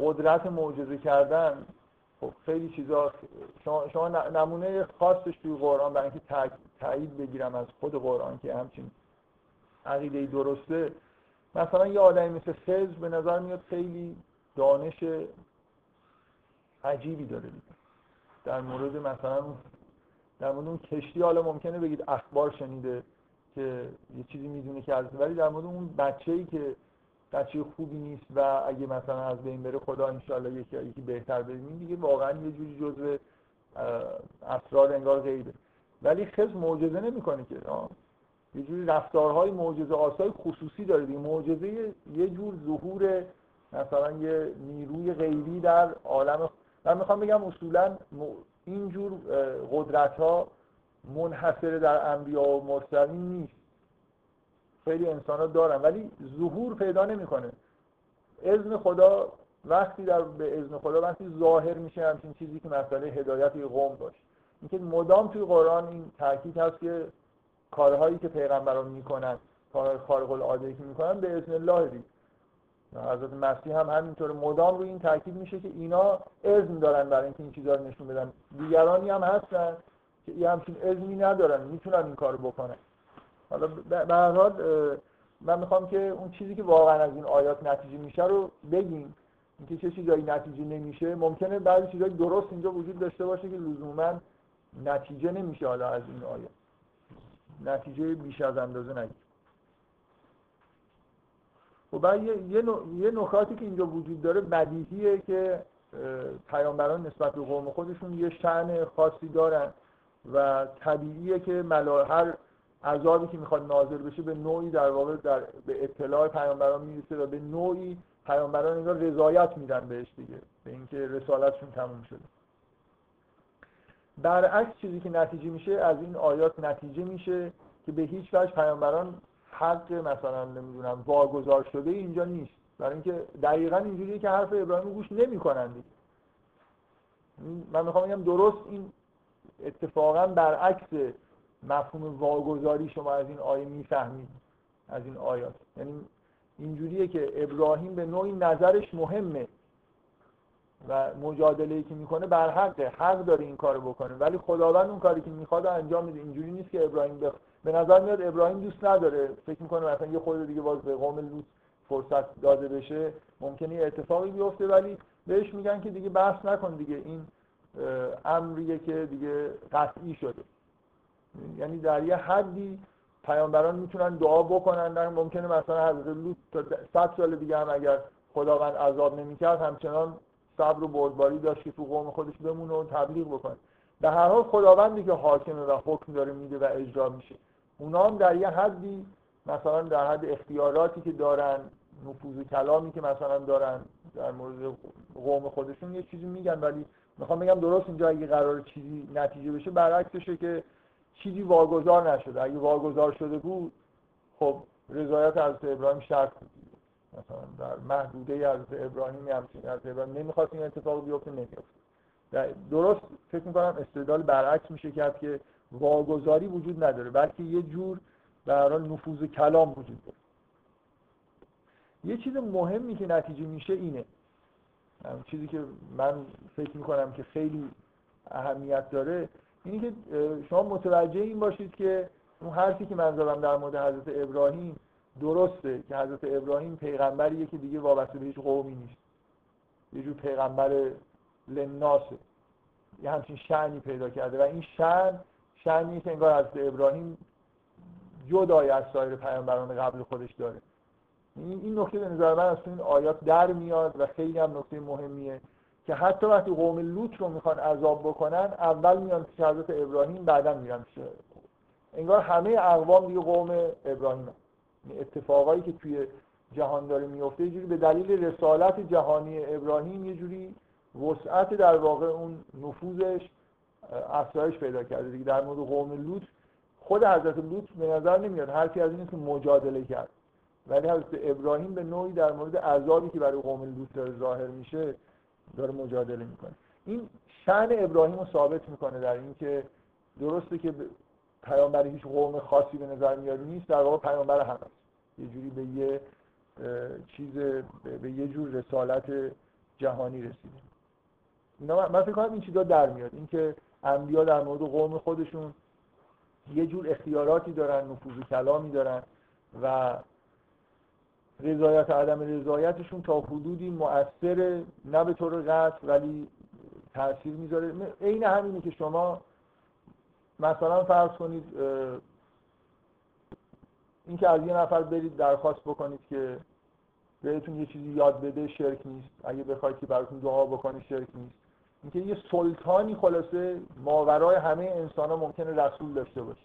قدرت معجزه کردن خب خیلی چیزا شما, نمونه خاصش توی قرآن برای اینکه تایید بگیرم از خود قرآن که همچین عقیده درسته. مثلا یه آدمی مثل خز به نظر میاد خیلی دانش عجیبی داره دیگه. در مورد مثلا در مورد اون کشتی حالا ممکنه بگید اخبار شنیده که یه چیزی می‌دونه که از ولی در مورد اون بچه ای که بچه خوبی نیست و اگه مثلا از بین بره خدا انشالله یکی یکی بهتر ببینیم دیگه واقعا یه جوری جزء اسرار انگار غیبه. ولی خز معجزه نمی‌کنه که یه جوری رفتارهای معجزه آسای خصوصی داره دیگه. معجزه یه جور ظهور مثلا یه نیروی غیبی در عالم من می‌خوام بگم اصولا اینجور قدرت ها منحصر در انبیا و مرسلین نیست. خیلی انسان ها دارن ولی ظهور پیدا نمی‌کنه. اذن خدا وقتی در به اذن خدا وقتی ظاهر میشه همچین چیزی که مسئله هدایت قوم باشه. اینکه مدام توی قرآن این تاکید هست که کارهایی که پیغمبران می‌کنن کار خارق العاده که می‌کنن به اذن الله دید. حضرت مسیح هم همینطور مدام روی این تاکید میشه که اینا اذن دارن برای اینکه این چیزا رو نشون بدن. دیگرانی هم هستن که همچین اذنی ندارن می‌تونن این کارو بکنن. حالا به من می‌خوام که اون چیزی که واقعا از این آیات نتیجه میشه رو بگیم. اینکه چه چیزایی نتیجه نمیشه. ممکنه بعضی چیزایی درست اینجا وجود داشته باشه که لزوما نتیجه نمیشه حالا از این آیات. نتیجه بیش از اندازه نگیر و خب بعد یه, یه نکاتی که اینجا وجود داره بدیهیه که پیامبران نسبت به قوم خودشون یه شعن خاصی دارن و طبیعیه که ملا هر عذابی که می‌خواد نازل بشه به نوعی در واقع در به اطلاع پیامبران می‌رسه و به نوعی پیامبران اینجا رضایت میدن بهش دیگه به اینکه رسالتشون تموم شده. برعکس چیزی که نتیجه میشه از این آیات نتیجه میشه که به هیچ وجه پیامبران حق مثلا نمی‌دونم واگذار شده اینجا نیست. برای اینکه دقیقا اینجوریه که حرف ابراهیم گوش نمی‌کنن من می‌خوام بگم درست این اتفاقا برعکس مفهوم واگذاری شما از این آیه می‌فهمید از این آیات. یعنی اینجوریه که ابراهیم به نوعی نظرش مهمه و مجادله که می‌کنه بر حقه حق داره این کارو بکنه. ولی خداوند اون کاری که می‌خواد انجام میده. اینجوری نیست که ابراهیم بخ... به نظر میاد ابراهیم دوست نداره. فکر می‌کنه مثلا یه خود دیگه باز به قوم لوط فرصت داده بشه. ممکنه یه اتفاقی بیفته ولی بهش میگن که دیگه بحث نکن دیگه. این امریه که دیگه قطعی شده. یعنی در یه حدی پیامبران می‌تونن دعا بکنن در ممکنه مثلا حضرت لوط تا صد سال دیگه هم اگر خداوند عذاب نمی‌کرد همچنان صبر و بردباری داشت که تو قوم خودش بمونه و تبلیغ بکنه. به هر حال خداوندی که حاکمه و حکم داره میده و اجرا میشه. اونا هم در یه حدی مثلا در حد اختیاراتی که دارن نفوذ کلامی که مثلا دارن در مورد قوم خودشون یه چیزی میگن ولی می‌خوام بگم درست اینجا اگه قرار چیزی نتیجه بشه برعکسشه که چیزی واگذار نشده. اگه واگذار شده بود خب رضایت حضرت ابراهیم شرط بود. مثلا در محدوده حضرت ابراهیم همچین حضرت ابراهیم نمی‌خواست این اتفاق بیفته نمیفته درست فکر می‌کنم استدلال برعکس میشه کرد که واگذاری وجود نداره بلکه یه جور در نفوذ کلام وجود داره. یه چیز مهمی که نتیجه میشه اینه. چیزی که من فکر می‌کنم که خیلی اهمیت داره اینی که شما متوجه این باشید که اون حرفی که من زدم در مورد حضرت ابراهیم درسته که حضرت ابراهیم پیغمبریه که دیگه وابسته به هیچ قومی نیست. یه جور پیغمبر لناسه. یه همچین شعنی پیدا کرده. و این شعن شعنی که انگار حضرت ابراهیم جدای از سایر پیامبران قبل خودش داره. این نکته به نظر من از این آیات در میاد و خیلی هم نکته مهمیه. که حتی وقتی قوم لوط رو می‌خوان عذاب بکنن اول میان پیش حضرت ابراهیم بعدا میرن پیش انگار همه اقوام دیگه قوم ابراهیم. یعنی اتفاقایی که توی جهان داره میفته یه جوری به دلیل رسالت جهانی ابراهیم یه جوری وسعت در واقع اون نفوذش افزایش پیدا کرده دیگه در مورد قوم لوط خود حضرت لوط به نظر نمیاد حرفی از این که مجادله کرد ولی حضرت ابراهیم به نوعی در مورد عذابی که برای قوم لوط ظاهر میشه داره مجادله می‌کنه. این شن ابراهیم رو ثابت می‌کنه در اینکه درسته که پیامبر هیچ قوم خاصی به نظر میاد نیست در واقع پیامبر هست یه جوری به یه چیز به یه جور رسالت جهانی رسیده. اینا من فکر کنم این چیزا در میاد. اینکه انبیا در مورد قوم خودشون یه جور اختیاراتی دارن نفوذ کلامی دارن و رضایت عدم رضایتشون تا حدودی مؤثر نه به طور قطع ولی تاثیر می‌ذاره. عین همینه که شما مثلا فرض کنید اینکه از یه نفر برید درخواست بکنید که بهتون یه چیزی یاد بده شرک نیست. اگه بخواید که براتون دعا بکنه شرک نیست. اینکه یه سلطانی خلاصه ماورای همه انسان ها ممکنه رسول داشته باشه.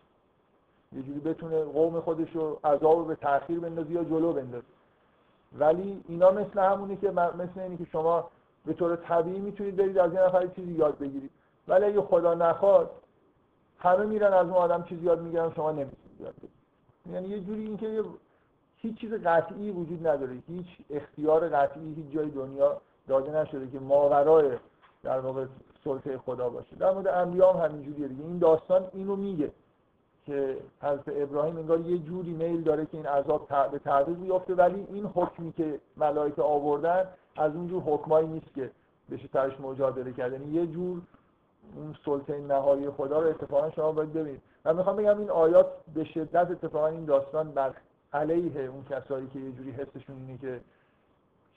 یه جوری بتونه قوم خودش رو عذاب به تاخیر بندازه یا جلو بندازه. ولی اینا مثل همونه که مثل اینی که شما به طور طبیعی می‌تونید برید از یه نفر چیزی یاد بگیرید. ولی اگه خدا نخواد همه میرن از اون آدم چیزی یاد می‌گیرن شما نمی‌تونید یاد بگیرید. یعنی یه جوری اینکه هیچ چیز قطعی وجود نداره. هیچ اختیار قطعی هیچ جای دنیا داده نشده که ماورای در واقع سلطه خدا باشه. در مورد انبیا هم همینجوریه این داستان اینو میگه. که حضرت ابراهیم انگار یه جوری میل داره که این عذاب به تعویض بیفته ولی این حکمی که ملائکه آوردن از اون جور حکمایی نیست که بشه ترش مجادله کرد. یعنی یه جور اون سلطه نهایی خدا رو اتفاقا شما باید ببینید. من می‌خوام بگم این آیات به شدت اتفاقا این داستان بر علیه اون کسایی که یه جوری حسشون اینه که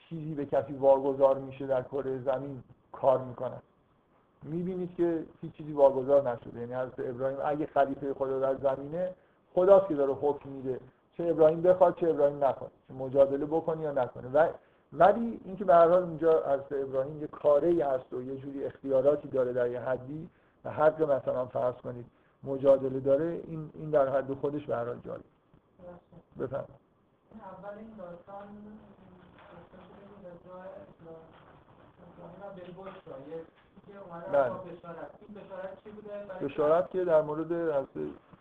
چیزی به کسی واگذار میشه در کره زمین کار می‌کنن. می‌بینید که هیچ چیزی واگذار نشده. یعنی حضرت ابراهیم اگه خلیفه خدا در زمینه خداست که داره حکم میده. چه ابراهیم بخواد چه ابراهیم نخواد. چه مجادله بکنه یا نکنه. و ولی اینکه به هر حال اونجا حضرت ابراهیم یه کاره ای هست و یه جوری اختیاراتی داره در یه حدی و حق مثلا فرض کنید مجادله داره این این در حد خودش به هر حال جالب. بفهم اول این داستان بله. بشارت که در مورد از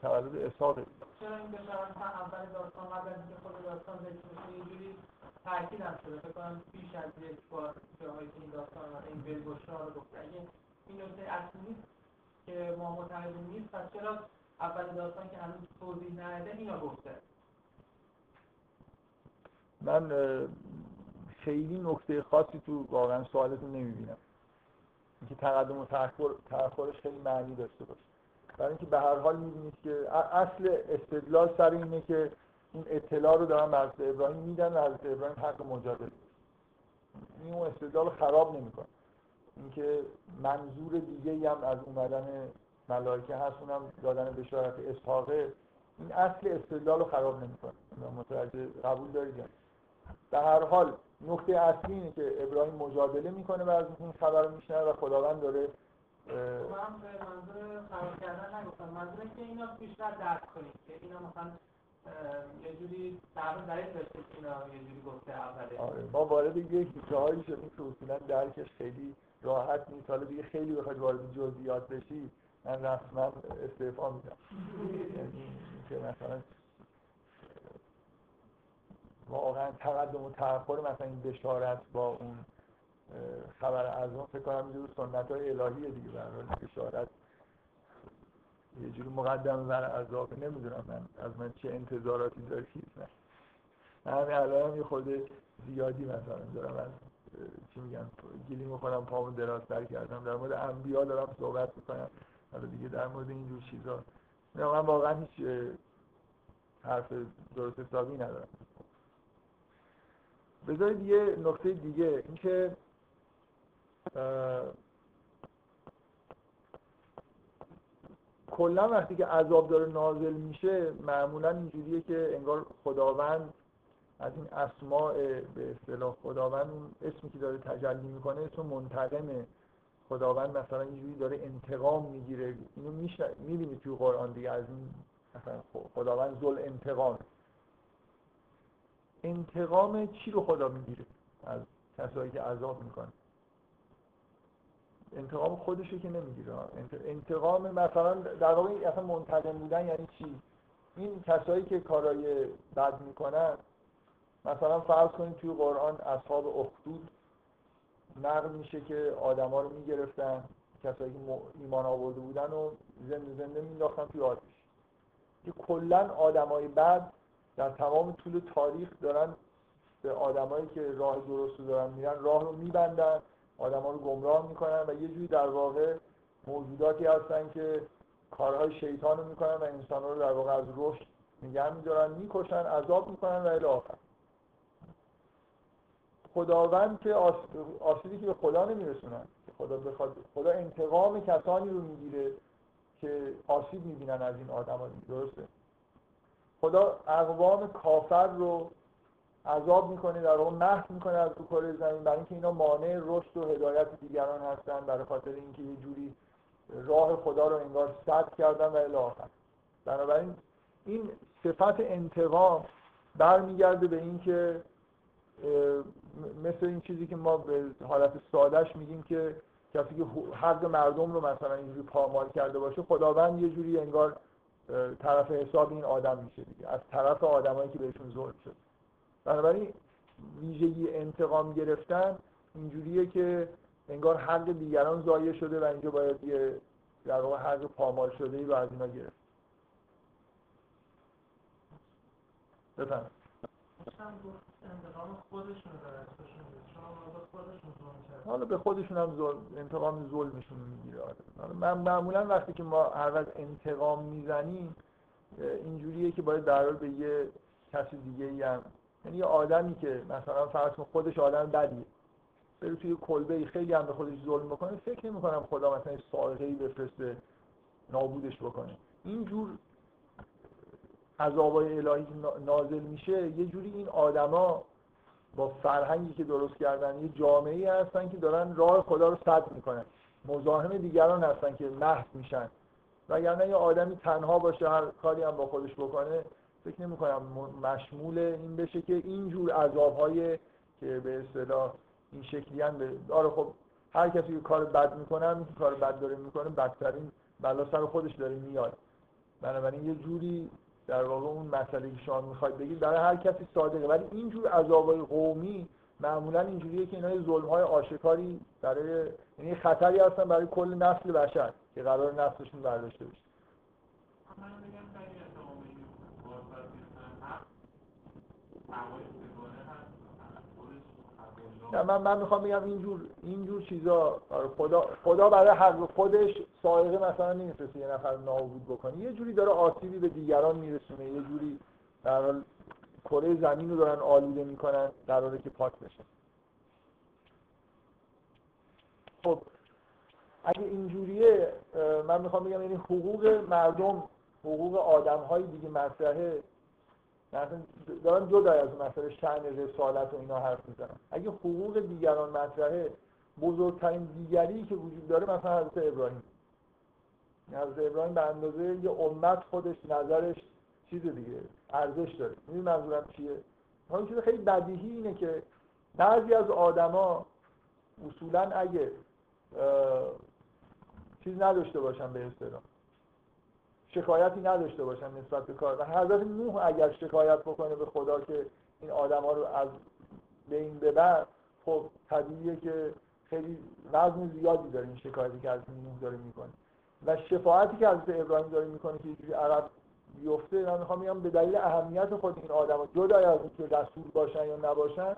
تولد اسحاق. چرا این بشارت اول داستان قبل از اینکه خود داستان ذکر بشه یه جوری تاکید هم شده؟ فکر کنم بیش از یک بار جاهایی که این داستان این بلگوشا رو گفته. اگه این نکته اصلی که ما متعلم نیست پس چرا اول داستان که هنوز توضیح نداده اینو گفته؟ من خیلی نکته خاصی تو واقعا سوالتون نمی‌بینم. اینکه تقدم و تأخرش خیلی معنی داشته باشه. برای اینکه به هر حال می‌بینید که اصل استدلال سر اینه که این اطلاع رو دارن به ابراهیم میدن و حضرت ابراهیم حق مجادله. این اون استدلال خراب نمی‌کنه. اینکه منظور دیگه هم از اومدن ملائکه هست اونم دادن بشارت اسحاقه. این اصل استدلال رو خراب نمی‌کنه. متوجه قبول دارید در هر حال نکته اصلی اینه که ابراهیم مجادله می‌کنه و از این خبر رو میشنه و خداوند داره من به منظور خراب کردن نگفتم. منظور که اینا بیشتر درک کنید که اینا مثلا یه جوری در یه جوری گفته اوله. آره ما وارد یک جاهایی شدیم که اصولا درکش خیلی راحت نیست. حالا دیگه خیلی بخواید وارد جزئیات بشی من رسما استعفا میدم. یعنی که مثلا واقعا تقدم و تأخر مثلا این بشارت با اون خبر از اون فکر کنم اینجور سنت های الهیه دیگه برای بشارت یه جوری مقدم بر عذاب نمی‌دونم من از من چه انتظاراتی دارید نه. من همین الان یه خود زیادی مثلا دارم از چی میگن گیلی می‌خورم پامو دراز در کردم. در مورد انبیا دارم صحبت می‌کنم. حالا دیگه در مورد اینجور چیزا. من واقعا هیچ حرف درست حسابی ندارم. بذارید یه نکته دیگه. اینکه کلا وقتی که عذاب داره نازل میشه معمولا اینجوریه که انگار خداوند از این اسماء به اصطلاح خداوند اون اسمی که داره تجلی می‌کنه اسم منتقمه خداوند مثلا اینجوری داره انتقام می‌گیره. اینو می‌بینید توی قرآن دیگه از این مثلا خداوند زل انتقام انتقام چی رو خدا می‌گیره؟ از کسایی که عذاب می‌کنه انتقام خودشو که نمی‌گیره. انتقام مثلا در واقع اصلا منتقم بودن یعنی چی؟ این کسایی که کارای بد می‌کنن مثلا فرض کنید توی قرآن اصحاب اخدود نقل میشه که آدما رو می‌گرفتن کسایی که ایمان آورده بودن و زنده زنده مینداختن توی آتش. که کلا آدمای بد در تمام طول تاریخ دارن به آدمایی که راه درست رو دارن میرن راه رو میبندن آدما رو گمراه می‌کنن و یه جوری در واقع موجوداتی هستن که کارهای شیطان رو می‌کنن و انسان رو در واقع از رشد نگه میدارن می‌کشن عذاب می‌کنن و الی آخر. خداوند که آسیبی که به خدا نمیرسونن خدا بخواد خدا انتقام کسانی رو می‌گیره که آسیب می‌بینن از این آدم درسته؟ خدا اقوام کافر رو عذاب می‌کنه در واقع محو می‌کنه از تو کره زمین برای اینکه اینا مانع رشد و هدایت دیگران هستن برای خاطر اینکه یه جوری راه خدا رو انگار سد کردن و الی آخر. بنابراین این صفت انتقام برمیگرده به اینکه مثل این چیزی که ما به حالت سادهش میگیم که کسی که حق مردم رو مثلا اینجوری پامال کرده باشه خداوند یه جوری انگار طرف حساب این آدم میشه دیگه. از طرف آدمایی که بهشون ظلم شد. بنابراین ویژگی انتقام گرفتن اینجوریه که انگار حق دیگران ضایع شده و اینجا باید یه در واقع حق پامال شده ای رو از اینا گرفت. بفرمایید. حالا به خودشون هم ظلم انتقام ظلمشون می‌گیره. حالا من معمولا وقتی که ما هر وقت انتقام می‌زنیم اینجوریه که باید در به یه کسی دیگه ای هم یعنی یه آدمی که مثلا فرض کن خودش آدم بدیه بره توی کلبه ای خیلی هم به خودش ظلم بکنه فکر نمی کنم خدا مثلا سائقه ای بفرسته نابودش بکنه. اینجور عذابای الهی نازل میشه یه جوری این آدما با فرهنگی که درست کردن یه جامعه هستن که دارن راه خدا رو سد می‌کنن. مزاحم دیگران هستن که محو میشن. و اگر یه آدمی تنها باشه هر کاری هم با خودش بکنه فکر نمی کنم مشمول این بشه که اینجور عذاب که به اصطلاح این شکلی هم داره خب هر کسی که کار بد می‌کنه که کار بد داره می‌کنه بدترین بلا سر خودش داره میاد. بنابراین یه جوری در واقع اون مسئله که شما می‌خواید بگید برای هر کسی صادقه. ولی اینجور عذابای قومی معمولا اینجوریه که اینا ظلم های آشکاری برای یعنی خطری هستن برای کل نسل بشر که قرار نسلشون برداشته بشه. نه من من می‌خوام بگم اینجور اینجور چیزا آره، خدا خدا برای حق خودش سائقه مثلا نمیفرسته یه نفر نابود بکنه. یه جوری داره آسیبی به دیگران میرسونه یه جوری در حال کره زمین رو دارن آلوده می‌کنن قراره که پاک بشه. خب اگه اینجوریه من می‌خوام بگم یعنی حقوق مردم حقوق آدم های دیگه مطرحه. دارم جدا از مسئله شعن رسالت و اینا حرف می‌زنم. اگه حقوق دیگران مطرحه بزرگترین دیگری که وجود داره مثلا حضرت ابراهیم. حضرت ابراهیم به اندازه یه امت خودش نظرش چیز دیگه ارزش داره. این منظورم چیه؟ اون چیز خیلی بدیهی اینه که بعضی از آدما اصولا اگه چیز نداشته باشن به اصطلاح شکایتی نداشته باشن نسبت به کار. و حضرت نوح اگر شکایت بکنه به خدا که این آدما رو از بین ببر خب طبیعیه که خیلی وزن زیادی داره این شکایتی که از نوح داره می‌کنه. و شفاعتی که حضرت ابراهیم داره می‌کنه که یه عرب بیفته من می‌خوام بگم به دلیل اهمیت خود این آدم جدا از اینکه رسول باشن یا نباشن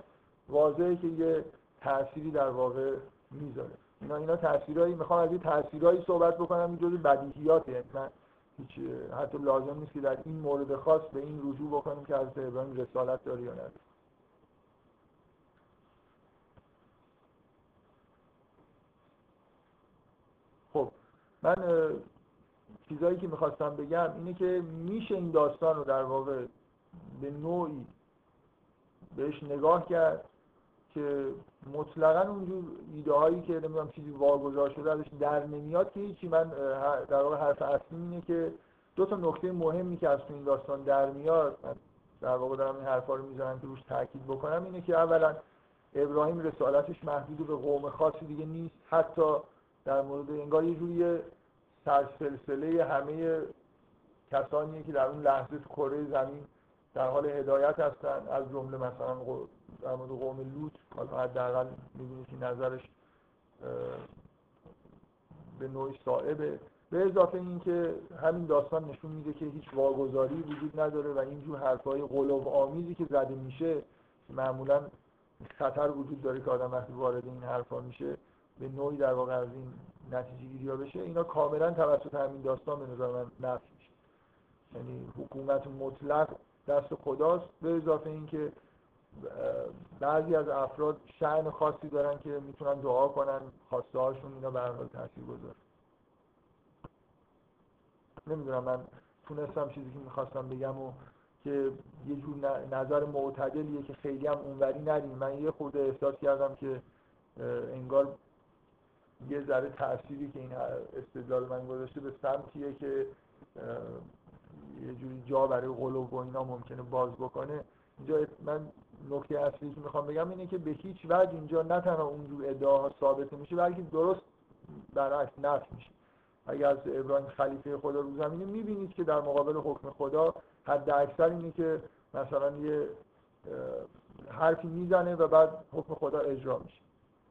واضحه که یه تأثیری در واقع می‌ذاره. اینا اینا تاثیرایی می‌خوام از این تاثیرایی صحبت بکنم بدیهیاته. یعنی من هیچ حتی لازم نیست که در این مورد خاص به این رجوع بکنیم که حضرت ابراهیم رسالت داره یا نداره خب من چیزایی که می‌خواستم بگم اینه که میشه این داستان رو در واقع به نوعی بهش نگاه کرد. که مطلقا اونجور ایده هایی که نمی‌دونم چیزی واگذار شده ازش در نمیاد که هیچی. من در واقع حرف اصلی اینه که دو تا نکته مهمی که از تو این داستان در میاد من در واقع دارم این حرفا رو می‌زنم که روش تاکید بکنم اینه که اولا ابراهیم رسالتش محدود به قوم خاصی دیگه نیست. حتی در مورد انگار یه جوری سلسله همه کسانیه که در اون لحظه تو کره زمین در حال هدایت هستن. از جمله مثلا در مورد قوم لوط حالا حداقل می‌بینید که نظرش به نوعی صائبه به اضافه اینکه همین داستان نشون میده که هیچ واگذاری وجود نداره و اینجور حرفای قلوب آمیزی که زده میشه معمولا خطر وجود داره که آدم وقتی وارد این حرفا میشه به نوعی در واقع از این نتیجه گیری بشه. اینا کاملا توسط همین داستان به نظر من نفی میشه. یعنی حکومت مطلق دست خداست به اضافه اینکه بعضی از افراد شعن خاصی دارن که می‌تونن دعا کنن خواسته هاشون اینا به حال تاثیر گذاره نمی‌دونم من تونستم چیزی که می‌خواستم بگم و که یه جور نظر معتدلیه که خیلی هم اونوری ندیم. من یه خورده احساس کردم که انگار یه ذره تأثیری که این استدلال من گذاشته به سمتیه که یه جوری جا برای قلوب و اینا ممکنه باز بکنه. اینجا من نکته اصلی که می‌خوام بگم اینه که به هیچ وجه اینجا نه تنها اونجور ادعاها ثابت میشه بلکه درست برعکس نفی میشه. اگر از ابراهیم خلیفه خدا رو زمینه می‌بینید که در مقابل حکم خدا حد اکثر اینه که مثلا یه حرفی می‌زنه و بعد حکم خدا اجرا میشه.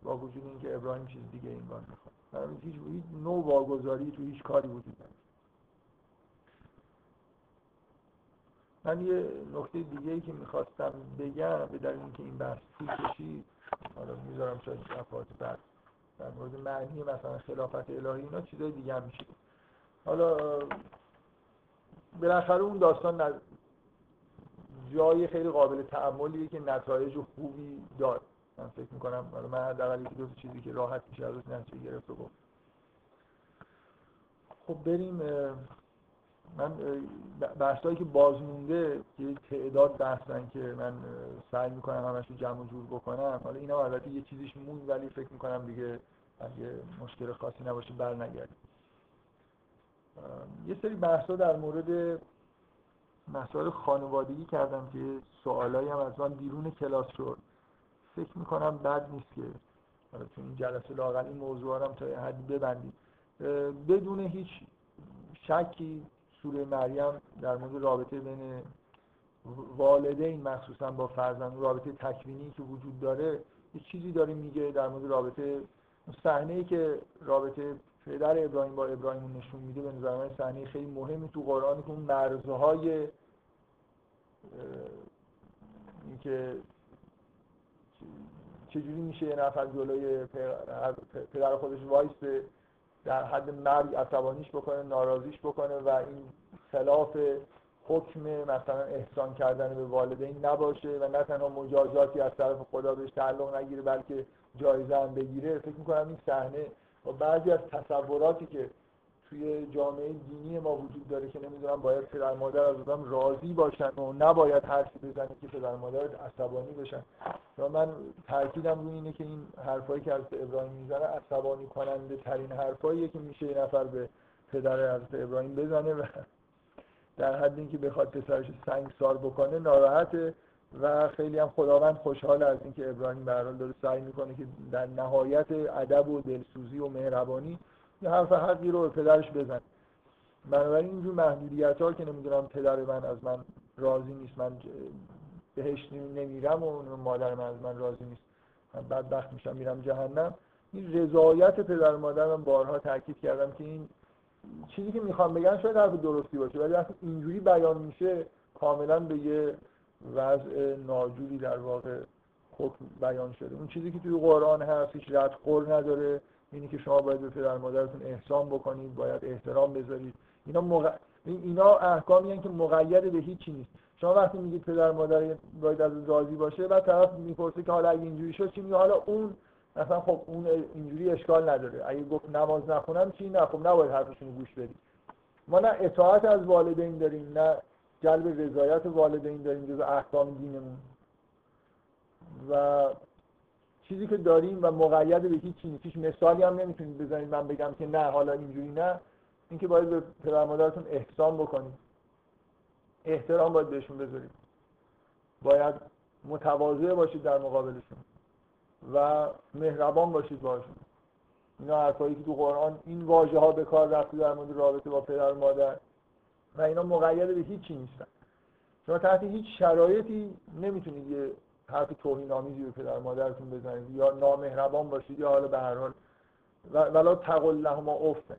با وجود اینکه ابراهیم چیز دیگه این می‌خواد. هیچ هیچ نوع واگذاری تو هیچ کاری وجود نداره. من یه نکته دیگه ای که می‌خواستم بگم به دلیل اینکه این بحث طول کشید حالا می‌ذارم شاید دفعات بعد در مورد معنی مثلا خلافت الهی اینا چیزای دیگه هم میشه. حالا بالاخره اون داستان جای خیلی قابل تعملیه که نتایج خوبی داد. من فکر می‌کنم حالا من حداقل یکی دو چیزی که راحت میشه ازش نتیجه گرفت و گفت. خب بریم من بحثایی که بازمونده که تعداد بحثن که من سعی می‌کنم همش رو جمع جور بکنم حالا اینا البته یه چیزیش مون ولی فکر می‌کنم دیگه اگه مشکل خاصی نباشه بر نگردیم یه سری بحثا در مورد مسائل خانوادگی کردم که سوالایی هم از من بیرون کلاس شد. فکر می‌کنم بد نیست که تو این جلسه لاغل این موضوع هم تا حدی ببندیم. بدون هیچ شکی سوره مریم در مورد رابطه بین والدین مخصوصا با فرزند رابطه تکوینی که وجود داره یه چیزی داره میگه در مورد رابطه. صحنه ای که رابطه پدر ابراهیم با ابراهیم نشون میده به نظر من صحنه خیلی مهمی تو قرآن که اون مرزهای اینکه چجوری میشه یه نفر جلوی پدر خودش وایسته در حد مرگ عصبانیش بکنه ناراضیش بکنه و این خلاف حکم مثلا احسان کردن به والدین نباشه و نه تنها مجازاتی از طرف خدا بهش تعلق نگیره بلکه جایزه هم بگیره. فکر می‌کنم این صحنه و بعضی از تصوراتی که توی جامعه دینی ما وجود داره که نمی‌دونم باید پدر مادر از آدم راضی باشن و نباید حرفی بزنه که پدر مادر عصبانی بشن. و من تاکیدم روی اینه که این حرفایی که از ابراهیم می‌زنه عصبانی کننده ترین حرفاییه که میشه یه نفر به پدر حضرت ابراهیم بزنه و در حد اینکه بخواد پسرش سنگ سار بکنه ناراحته و خیلی هم خداوند خوشحال از اینکه ابراهیم به داره سعی می‌کنه که در نهایت ادب و دلسوزی و مهربانی یه حرف حقی رو به پدرش بزن بنابراین اینجور محدودیت ها که نمی‌دونم پدر من از من راضی نیست من بهش نمیرم و مادر من از من راضی نیست. من بدبخت میشم میرم جهنم. این رضایت پدر مادر من بارها تاکید کردم که این چیزی که می‌خوام بگم شاید حرف درستی باشه ولی وقتی اینجوری بیان میشه کاملا به یه وضع ناجوری در واقع حکم بیان شده. اون چیزی که توی قرآن هست هیچ رد خور نداره. اینی که شما باید به پدر مادرتون احسان بکنید باید احترام بذارید. اینا مغ... اینا احکامی که مقید به هیچی نیست. شما وقتی میگید پدر مادر باید از راضی باشه بعد طرف می‌پرسه که حالا اگه اینجوری شد چی میگه؟ حالا اون مثلا خب اون اینجوری اشکال نداره. اگه گفت نماز نخونم چی؟ نه خب نباید حرفشون گوش بدید. ما نه اطاعت از والدین داریم نه جلب رضایت والدین داریم جز احکام دینمون. و چیزی که داریم و مقید به هیچ چیزی. هیچ مثالی هم نمی‌تونید بزنید. من بگم که نه حالا اینجوری نه. اینکه باید به پدر مادرتون احسان بکنید. احترام باید بهشون بذارید. باید متواضع باشید در مقابلشون و مهربان باشید باشون اینا حرفایی که تو قرآن این واژه ها به کار رفته در مورد رابطه با پدر و مادر. و اینا مقید به هیچی نیستن. شما تحت هیچ شرایطی نمی‌تونید یه حرف توهین آمیزی به پدر مادرتون بزنید. یا نامهربان باشید یا حالا به هر حال. ولا تقل لهما افن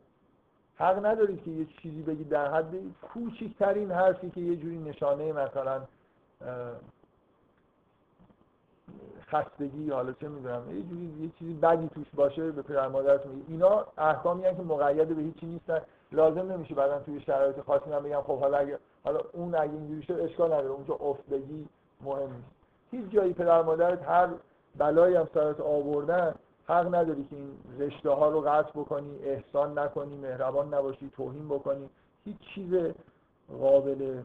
حق ندارید که یه چیزی بگید در حد کوچکترین حرفی که یه جوری نشانه مثلا خستگی حالا چه می‌دونم یه جوری یه چیزی بدی توش باشه به پدر مادرتون. اینا احکامی که مقید به هیچی نیستن. لازم نمیشه بعدا توی شرایط خاصی من بگم خب حالا اگه حالا اون اگه اینجوری شد اشکال نداره. اونجا افتگی مهم نیست. هیچ جایی پدر مادرت هر بلایی هم سرت آوردن حق نداری که این رشته ها رو قطع بکنی احسان نکنی مهربان نباشی توهین بکنی. هیچ چیز قابل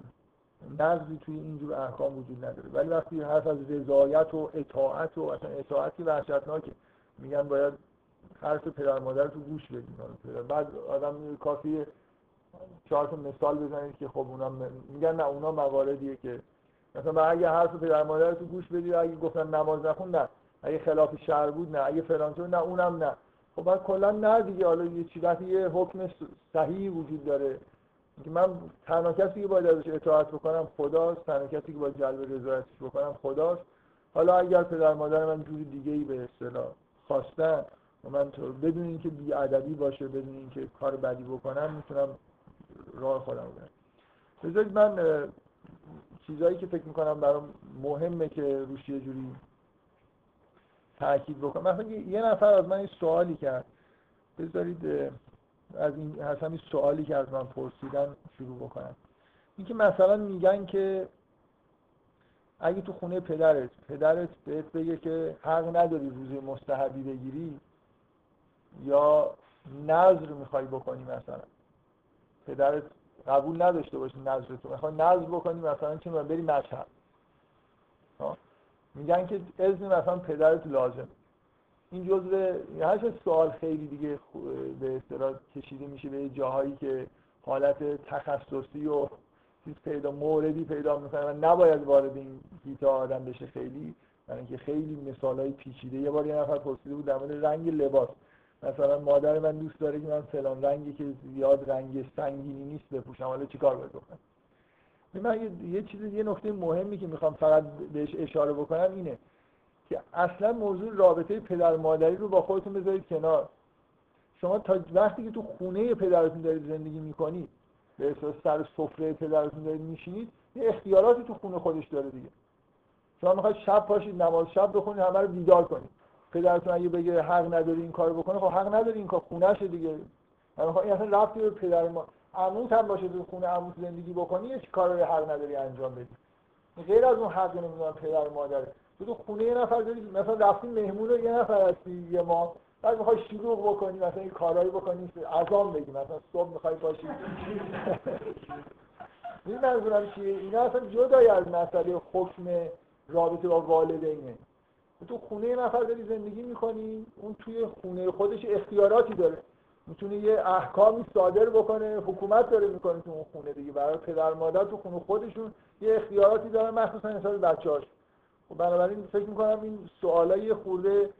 نقضی توی اینجور احکام وجود نداره. ولی وقتی حرف از رضایت و اطاعت و اصلا اطاعتی وحشتناکه میگن باید حرف پدر مادر رو گوش بدیم بعد آدم کافی چهار مثال بزنید که خب اونا میگن نه اونا مواردیه که مثلا اگه حرف پدر مادر تو گوش بدید اگه گفتن نماز نخون نه. اگه خلاف شهر بود نه. اگه فلان نه. اونم نه. خب بعد کلا نه دیگه. حالا یه چیزی یه حکم صحیح وجود داره. که من تنها کسی که باید ازش اطاعت بکنم خداست. تنها کسی که باید جلب رضایتش بکنم خداست. حالا اگر پدر مادر من جوری دیگه ای به اصطلاح خواستن و من تو بدون اینکه بی ادبی باشه بدون اینکه کار بدی بکنم می‌تونم راه خودم برم بذارید من چیزایی که فکر می‌کنم برام مهمه که روش یه جوری تاکید بکنم. مثلا یه نفر از من این سوالی کرد. بذارید از این از همین سوالی که از من پرسیدن شروع بکنم. اینکه مثلا میگن که اگه تو خونه پدرت پدرت بهت بگه که حق نداری روزه مستحبی بگیری یا نظر می‌خوای بکنی مثلا پدرت قبول نداشته باشی نظر تو. می‌خوای نظر بکنی مثلا چه بری مشهد. میگن که اذن مثلا پدرت لازم. این جزء هر سوال خیلی دیگه به اصطلاح کشیده میشه به جاهایی که حالت تخصصی و چیز پیدا موردی پیدا می‌کنه و نباید وارد این گیتا آدم بشه خیلی. برای اینکه خیلی مثال های پیچیده. یه بار یه نفر پرسیده بود در مورد رنگ لباس. مثلا مادر من دوست داره که من فلان رنگی که زیاد رنگ سنگینی نیست بپوشم حالا چیکار باید بکنم؟ من یه چیز یه نکته مهمی که می‌خوام فقط بهش اشاره بکنم اینه که اصلا موضوع رابطه پدر مادری رو با خودتون بذارید کنار. شما تا وقتی که تو خونه پدرتون دارید زندگی می‌کنید به اساس سر سفره پدرتون دارید میشینید یه اختیاراتی تو خونه خودش داره دیگه. شما می‌خواید شب پاشید نماز شب بخونید همه رو بیدار کنید. پدرتون اگه بگه حق نداری این کارو بکنه خب حق نداری این کار خونهشه دیگه. یعنی خب این اصلا رفتی به پدر ما عموت هم باشه تو خونه عموت زندگی بکنی یه کار حق نداری انجام بدی. غیر از اون حق نمی‌دونم پدر مادره تو تو خونه یه نفر داری مثلا رفتی مهمون یه نفر هستی یه ما بعد می‌خوای شروع بکنی مثلا این کارهایی بکنی اذان بگی مثلا صبح می‌خوای باشی. این منظورم چیه؟ اینا اصلا جدای از مسئله حکم رابطه با والدینه. تو خونه نفر داری زندگی می‌کنی اون توی خونه خودش اختیاراتی داره. می‌تونه یه احکامی صادر بکنه حکومت داره می‌کنه تو اون خونه دیگه. برای پدر مادر تو خونه خودشون یه اختیاراتی دارن مخصوصا حساب بچه‌هاش. خب بنابراین فکر می‌کنم این سوالای خورده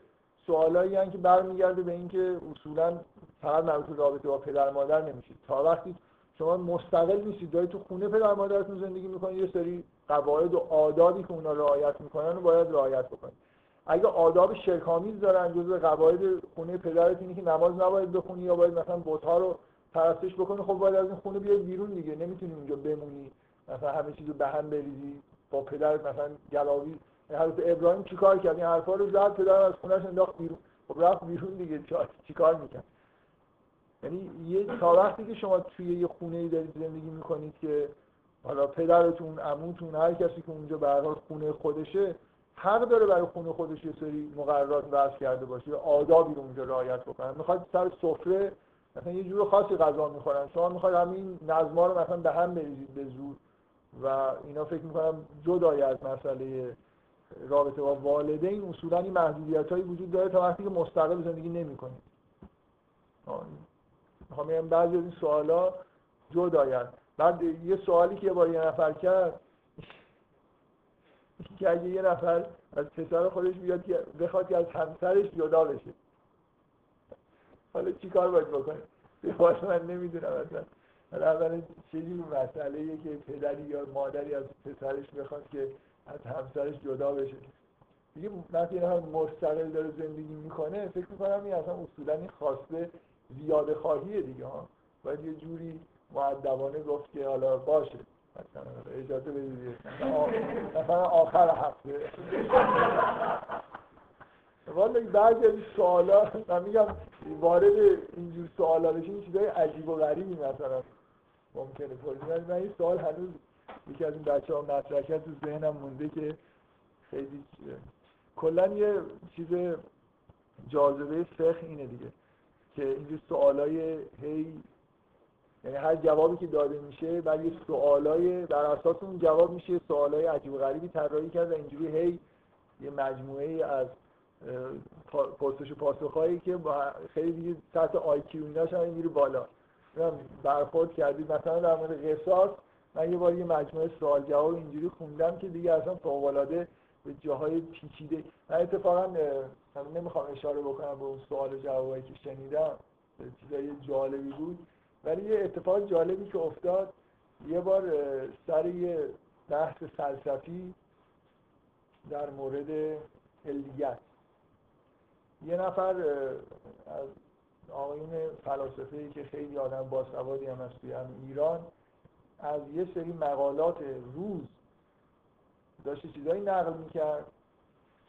سوالایی که برمیگرده به اینکه اصولا فقط مربوط رابطه با پدر مادر نمیشه. تا وقتی شما مستقل نیستید دارید تو خونه پدر مادرتون زندگی می‌کنید یه سری قواعد و آدابی که اونا رعایت می‌کنن رو باید رعایت بکنید. اگه آداب شرکامیز دارن جزء قواعد خونه پدرت اینه که نماز نباید بخونی یا باید مثلا بت‌ها رو پرستش بکنی خب باید از این خونه بیای بیرون دیگه. نمی‌تونی اونجا بمونی مثلا همه چیزو به هم بریزی با پدرت مثلا گلاوی. حضرت ابراهیم چیکار کرد؟ این حرفا رو زد پدر از خونهش انداخت بیرون. خب رفت بیرون دیگه. چیکار می‌کرد؟ یعنی یه تا وقتی که شما توی یه خونه ای دارید زندگی می‌کنید که حالا پدرتون عموتون هر کسی که اونجا به خونه خودشه حق داره برای خونه خودش یه سری مقررات وضع کرده باشه آدابی رو اونجا رعایت بکنن می‌خواد سر سفره مثلا یه جور خاصی غذا می‌خورن. شما می‌خواید همین نظما رو مثلا به هم بریزید به زور. و اینا فکر می‌کنم جدای از مسئله رابطه با والدین اصولا این محدودیت هایی وجود داره تا وقتی که مستقل زندگی نمی‌کنید. می‌خوام بگم بعضی از این سوالا جداین بعد یه سوالی که با یه نفر کرد که اگه یه نفر از پسر خودش بیاد که بخواد که از همسرش جدا بشه. حالا چی کار باید بکنه؟ به من نمی‌دونم اصلا. حالا اولا چیزی مسئله که پدری یا مادری از پسرش بخواد که از همسرش جدا بشه. دیگه وقتی هم مستقل داره زندگی می‌کنه فکر می‌کنم این اصلا اصولا این خواسته زیاده خواهیه دیگه ها. باید یه جوری معدبانه گفت که حالا باشه. اجازه بدید. مثلا آخر هفته. والا بعضی از سوالا من میگم وارد اینجور سوالا بشین چیزای عجیب و غریبی مثلا ممکنه پرسید. من این سوال هنوز یکی از این بچه ها مطرح تو ذهنم مونده که خیلی کلا یه چیز جاذبه فقه اینه دیگه که اینجور سوالای هی یعنی هر جوابی که داده میشه بعد یه سوالای بر اساس اون جواب میشه سوالای عجیب و غریبی طراحی کرد و اینجوری هی یه مجموعه از پرسش و پاسخهایی که خیلی دیگه سطح آی کیو ایناش هم میره بالا. برخورد کردید مثلا در مورد قصاص من یه بار یه مجموعه سوال جواب اینجوری خوندم که دیگه اصلا فوق العاده به جاهای پیچیده. من اتفاقا نمی‌خوام اشاره بکنم به اون سوال جوابایی که شنیدم چیزای جالبی بود. ولی یه اتفاق جالبی که افتاد یه بار سر یه بحث فلسفی در مورد علیت یه نفر از آقایون فلاسفه که خیلی آدم باسوادی هم هست توی ایران از یه سری مقالات روز داشته چیزایی نقل می‌کرد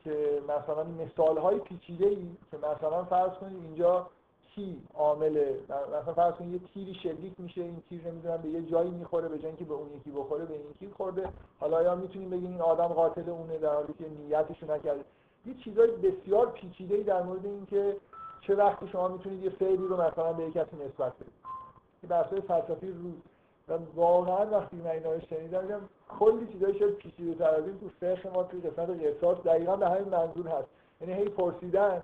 که مثلا مثال های پیچیده ای که مثلا فرض کنید اینجا کی عامل مثلا فرض کنید یه تیری شلیک میشه این تیر نمی‌دونم به یه جایی می‌خوره به جای اینکه به اون یکی بخوره به این یکی خورده. حالا یا می‌تونیم بگیم این آدم قاتل اونه در حالی که نیتشو نکرده؟ یه چیزای بسیار پیچیده ای در مورد اینکه چه وقتی شما می‌تونید یه فعلی رو مثلا به کسی نسبت بدید. این بحث فلسفی روز. و واقعا وقتی من اینا رو شنیدم دیدم کلی چیزای شاید پیچیده تر از این تو فقه ما توی قسمت قصاص دقیقا به همین منظور هست. یعنی هی پرسیدن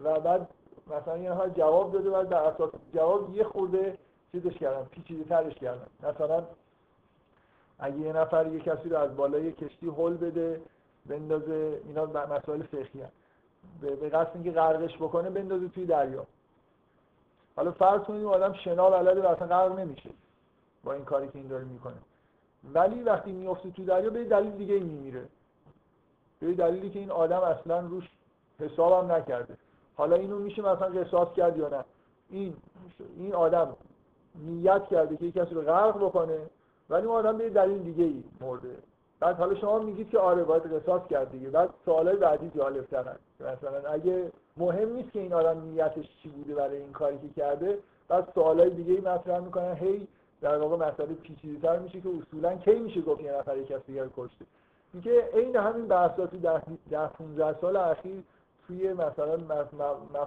و بعد مثلا یه نفر جواب داده و در اساس جواب یه خورده چیزش کردن پیچیده ترش کردن مثلا اگه یه نفر یه کسی رو از بالای کشتی هل بده بندازه اینا مسائل فقهی هست به قصد اینکه غرقش بکنه بندازه توی دریا. حالا فرض کنید آدم شنا بلده و اصلا غرق نمیشه با این کاری که این داره می‌کنه. ولی وقتی میفته توی دریا به دلیل دیگه میمیره. به دلیلی که این آدم اصلا روش حسابم نکرده. حالا اینو میشه مثلا قصاص کرد یا نه؟ این این آدم نیت کرده که کسی رو غرق بکنه ولی اون آدم به دلیل دیگه ای مرده. بعد حالا شما میگید که آره باید قصاص کرد دیگه. بعد سوالای بعدی جالب ترن مثلا اگه مهم نیست که این آدم نیتش چی بوده برای این کاری که کرده بعد سوالای دیگه ای مطرح می‌کنن. هی در واقع مسئله پیچیده‌تر میشه که اصولا کی میشه گفت یه نفر یک دیگر کشته؟ اینکه عین همین بحثا تو ده 15 سال اخیر توی مثلا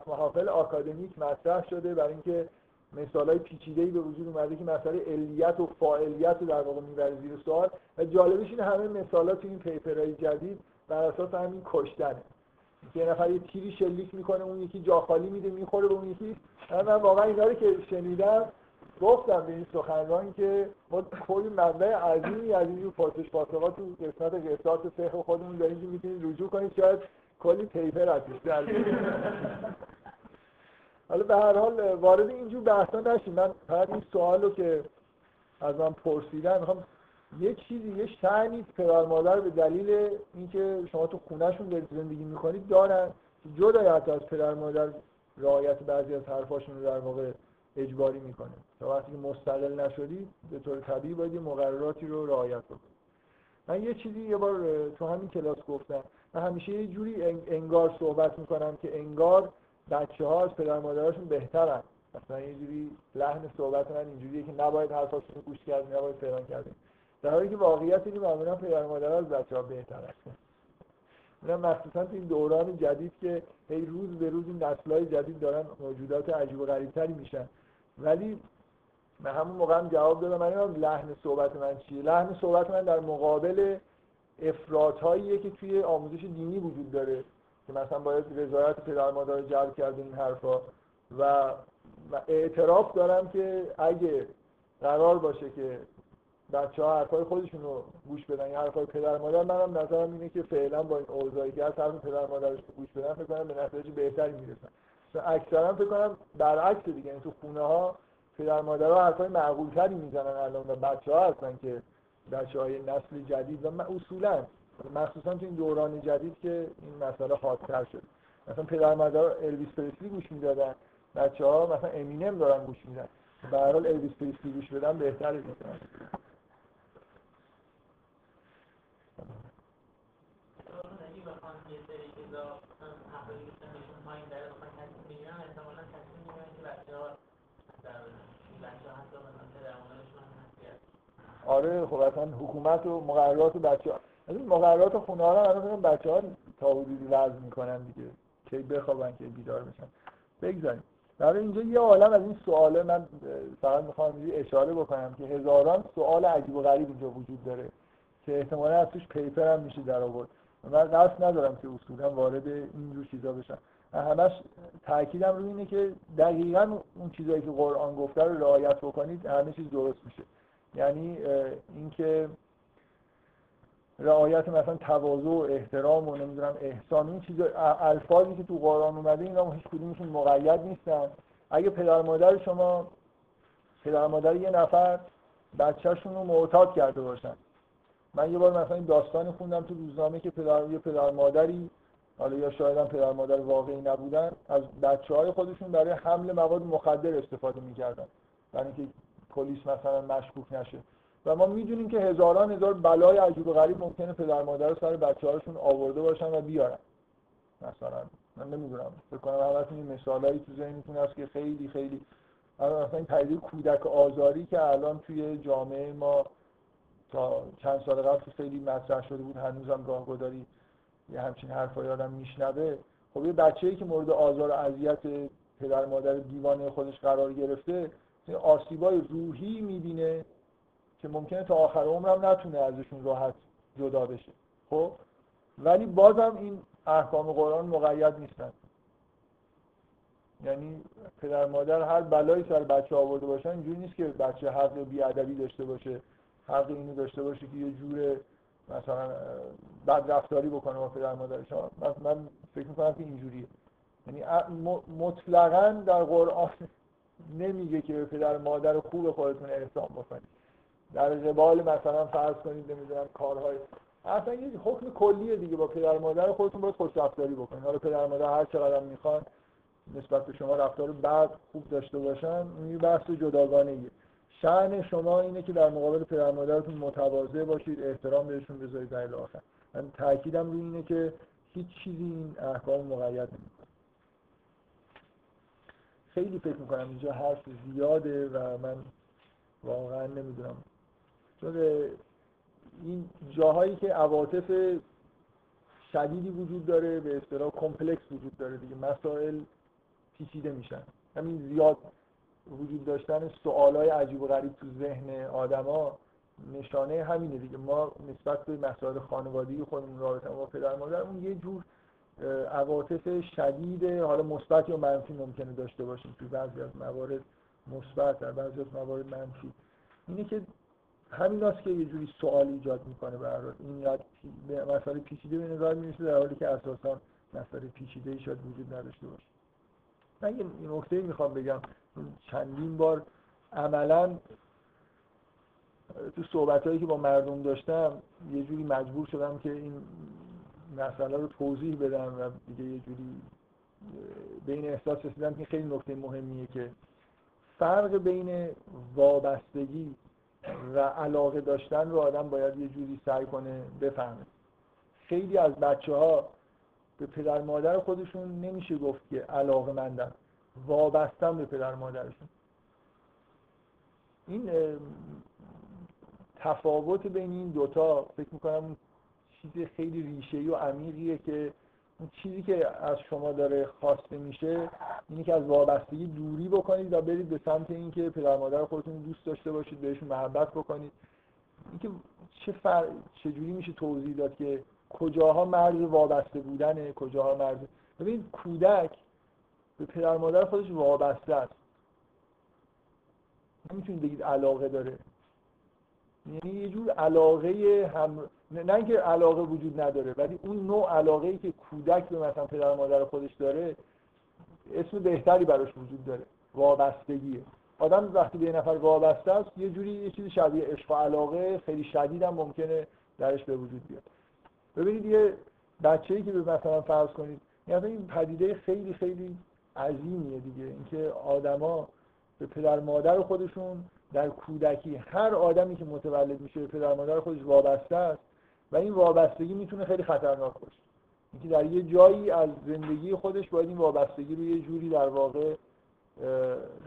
محافل آکادمیک مطرح شده برای اینکه مثال های پیچیده به وجود اومده که مسئله علیت و فاعلیت رو در واقع می‌بره زیر سوال. و جالبش اینه همه مثالا تو این پیپرهای جدید بر اساس همین کشتنه. یه نفر یه تیری شلیک می‌کنه اون یکی جا خالی میده می‌خوره به اون یکی. من واقعا اینا رو که شنیدم گفتم به این سخنران که ما کلی منبع عظیمی از این پرسش پاسخات تو قسمت قصاص فقه خودمون داریم که می‌تونید رجوع کنید. شاید کلی پیپر ازش در حالا به هر حال وارد اینجور بحثا نشیم. من فقط این سوال رو که از من پرسیدن می‌خوام یه چیزی یه شعنی پدر مادر به دلیل اینکه شما تو خونهشون دارید زندگی می‌کنید دارن جدای از پدر مادر رعایت بعضی از حرفاشون رو در واقع اجباری می‌کنه. تا وقتی که مستقل نشدید به طور طبیعی باید مقرراتی رو رعایت کنید من یه چیزی یه بار تو همین کلاس گفتم. من همیشه یه جوری انگار صحبت می‌کنم که انگار بچه ها از پدر مادرشون بهترن. مثلا یه جوری لحن صحبت من اینجوریه که نباید حرفاشون رو گوش کرد نباید فلان کردیم. در حالی که واقعیت اینه معمولا پدر مادر از بچه ها بهتر هستن. اینا مخصوصا تو این دوران جدید که هی روز به روز این نسل‌های جدید دارن موجودات عجیب و غریبتری میشن. ولی من همون موقع هم جواب دادم من لحن صحبت من چیه. لحن صحبت من در مقابل افراطهاییه که توی آموزش دینی وجود داره که مثلا باید رضایت پدر مادر جلب کرد این حرفا و اعتراف دارم که اگه قرار باشه که بچه ها حرفای خودشون رو گوش بدن یا حرفای پدر مادر منم نظرم اینه که فعلا با این اوضاعی که از حرف پدر مادرش گوش بدن فکر کنم به نتایج بهتری می‌رسن. اکثرا فکر کنم برعکس دیگه این تو خونه ها پدر مادرها حرفای معقول تری می‌زنن الان و بچه ها هستن که بچه های نسل جدید و اصولا مخصوصا تو این دوران جدید که این مسئله حادتر شد. مثلا پدر مادر الویس پرسلی گوش می‌دادن بچه ها مثلا امینم دارن گوش میدن. به هر حال الویس پرسلی گوش بدن بهتره آره خب اصلا حکومت و مقررات و بچه ها. مقررات خونه ها الان بچه ها تا حدودی وضع می‌کنن دیگه. کی بخوابن که بیدار بشن. بگذاریم. در اینجا یه عالم از این سواله من فقط می‌خوام اشاره بکنم که هزاران سوال عجیب و غریب اینجا وجود داره که احتمالا از توش پیپر هم میشه در آورد. من قصد ندارم که اصولا وارد اینجور چیزا بشم. همش تاکیدم روی اینه که دقیقا اون چیزایی که قرآن گفته رو رعایت بکنید همه چیز درست میشه. یعنی اینکه رعایت مثلا تواضع و احترام و نمی‌دونم احسان این چیز الفاظی که تو قرآن اومده اینا هیچ کدومشون مقید نیستن. اگه پدر مادر شما پدر مادر یه نفر بچهشون رو معتاد کرده باشن. من یه بار مثلا این داستان خوندم تو روزنامه که پدر یه پدر مادری حالا یا شاید هم پدر مادر واقعی نبودن از بچه های خودشون برای حمل مواد مخدر استفاده می‌کردن. برای اینکه پلیس مثلا مشکوک نشه. و ما می‌دونیم که هزاران هزار بلای عجیب و غریب ممکنه پدر مادر سر بچه هاشون آورده باشن و بیارن. مثلا من نمی‌دونم فکر کنم همتون این مثالایی تو ذهنتون هست که خیلی خیلی مثلا این پدیده کودک آزاری که الان توی جامعه ما تا چند سال قبل خیلی مطرح شده بود هنوزم گاهگداری یه همچین حرفایی آدم میشنوه. خب یه بچه‌ای که مورد آزار و اذیت پدر مادر دیوانه خودش قرار گرفته آسیبای روحی می‌بینه که ممکنه تا آخر عمرم نتونه ازشون راحت جدا بشه. خب؟ ولی بازم این احکام قرآن مقید نیستن. یعنی پدر مادر هر بلایی سر بچه آورده باشن اینجوری نیست که بچه حق بیادبی داشته باشه حق اینو داشته باشه که یه جور مثلا بد رفتاری بکنه با پدر مادر شما من فکر می‌کنم که اینجوریه. یعنی مطلقا در قرآن نمیگه که به پدر مادر خوب خودتون احسان بکنید. در قبال مثلا فرض کنید نمی‌دونم کارهای اصلا یه حکم کلیه دیگه با پدر مادر خودتون باید خوش رفتاری بکنید. حالا پدر مادر هر چقدر می‌خوان نسبت به شما رفتار بعد خوب داشته باشن این بحث جداگانه شأن شما اینه که در مقابل پدر مادرتون متواضع باشید احترام بهشون بذارید در آخر من تاکیدم روی اینه که هیچ چیزی این احکام مقید نمی‌کنه. خیلی فکر می‌کنم اینجا حرف زیاده و من واقعا نمی‌دونم. چون این جاهایی که عواطف شدیدی وجود داره به اصطلاح کمپلکس وجود داره دیگه مسائل پیچیده میشن. همین زیاد وجود داشتن سوالای عجیب و غریب تو ذهن آدما نشانه همینه دیگه. ما نسبت به مسائل خانوادگی خودمون رابطه با پدر مادرمون یه جور عواطف شدید حالا مثبت یا منفی ممکنه داشته باشیم توی بعضی از موارد مثبت در بعضی از موارد منفی. اینه که همین است که یه جوری سوال ایجاد می‌کنه برای این یاد به مسئله پیچیده به نظر می‌رسه در حالی که اساسا مسئله پیچیده شاید وجود نداشته باشه. من یه نکته می‌خوام بگم. چندین بار عملا تو صحبت هایی که با مردم داشتم یه جوری مجبور شدم که این مسئله رو توضیح بدم و دیگه یه جوری به این احساس رسیدم که خیلی نکته مهمیه که فرق بین وابستگی و علاقه داشتن رو آدم باید یه جوری سعی کنه بفهمه. خیلی از بچه ها به پدر مادر خودشون نمیشه گفت که علاقه مندن وابستن به پدر مادرشون. این تفاوت بین این دوتا فکر می‌کنم چیز خیلی ریشه‌ای و عمیقیه که اون چیزی که از شما داره خواسته میشه اینه که از وابستگی دوری بکنید و برید به سمت اینکه پدر مادر خودتون دوست داشته باشید بهشون محبت بکنید. اینکه چه فر... چجوری میشه توضیح داد که کجاها مرز وابسته بودنه کجاها مرز ببینید کودک به پدر مادر خودش وابسته است. نمی‌تونید بگید علاقه داره. یعنی یه جور علاقه هم نه اینکه علاقه وجود نداره ولی اون نوع علاقه ای که کودک به مثلا پدر مادر خودش داره اسم بهتری براش وجود داره وابستگیه. آدم وقتی به یه نفر وابسته است یه جوری یه چیزی شبیه عشق و علاقه خیلی شدید هم ممکنه درش به وجود بیاد. ببینید یه بچه‌ای که به مثلا فرض کنید یعنی این پدیده خیلی خیلی عظیمیه دیگه. اینکه آدما به پدر مادر خودشون در کودکی هر آدمی که متولد میشه به پدر مادر خودش وابسته است و این وابستگی می‌تونه خیلی خطرناک باشه. اینکه در یه جایی از زندگی خودش باید این وابستگی رو یه جوری در واقع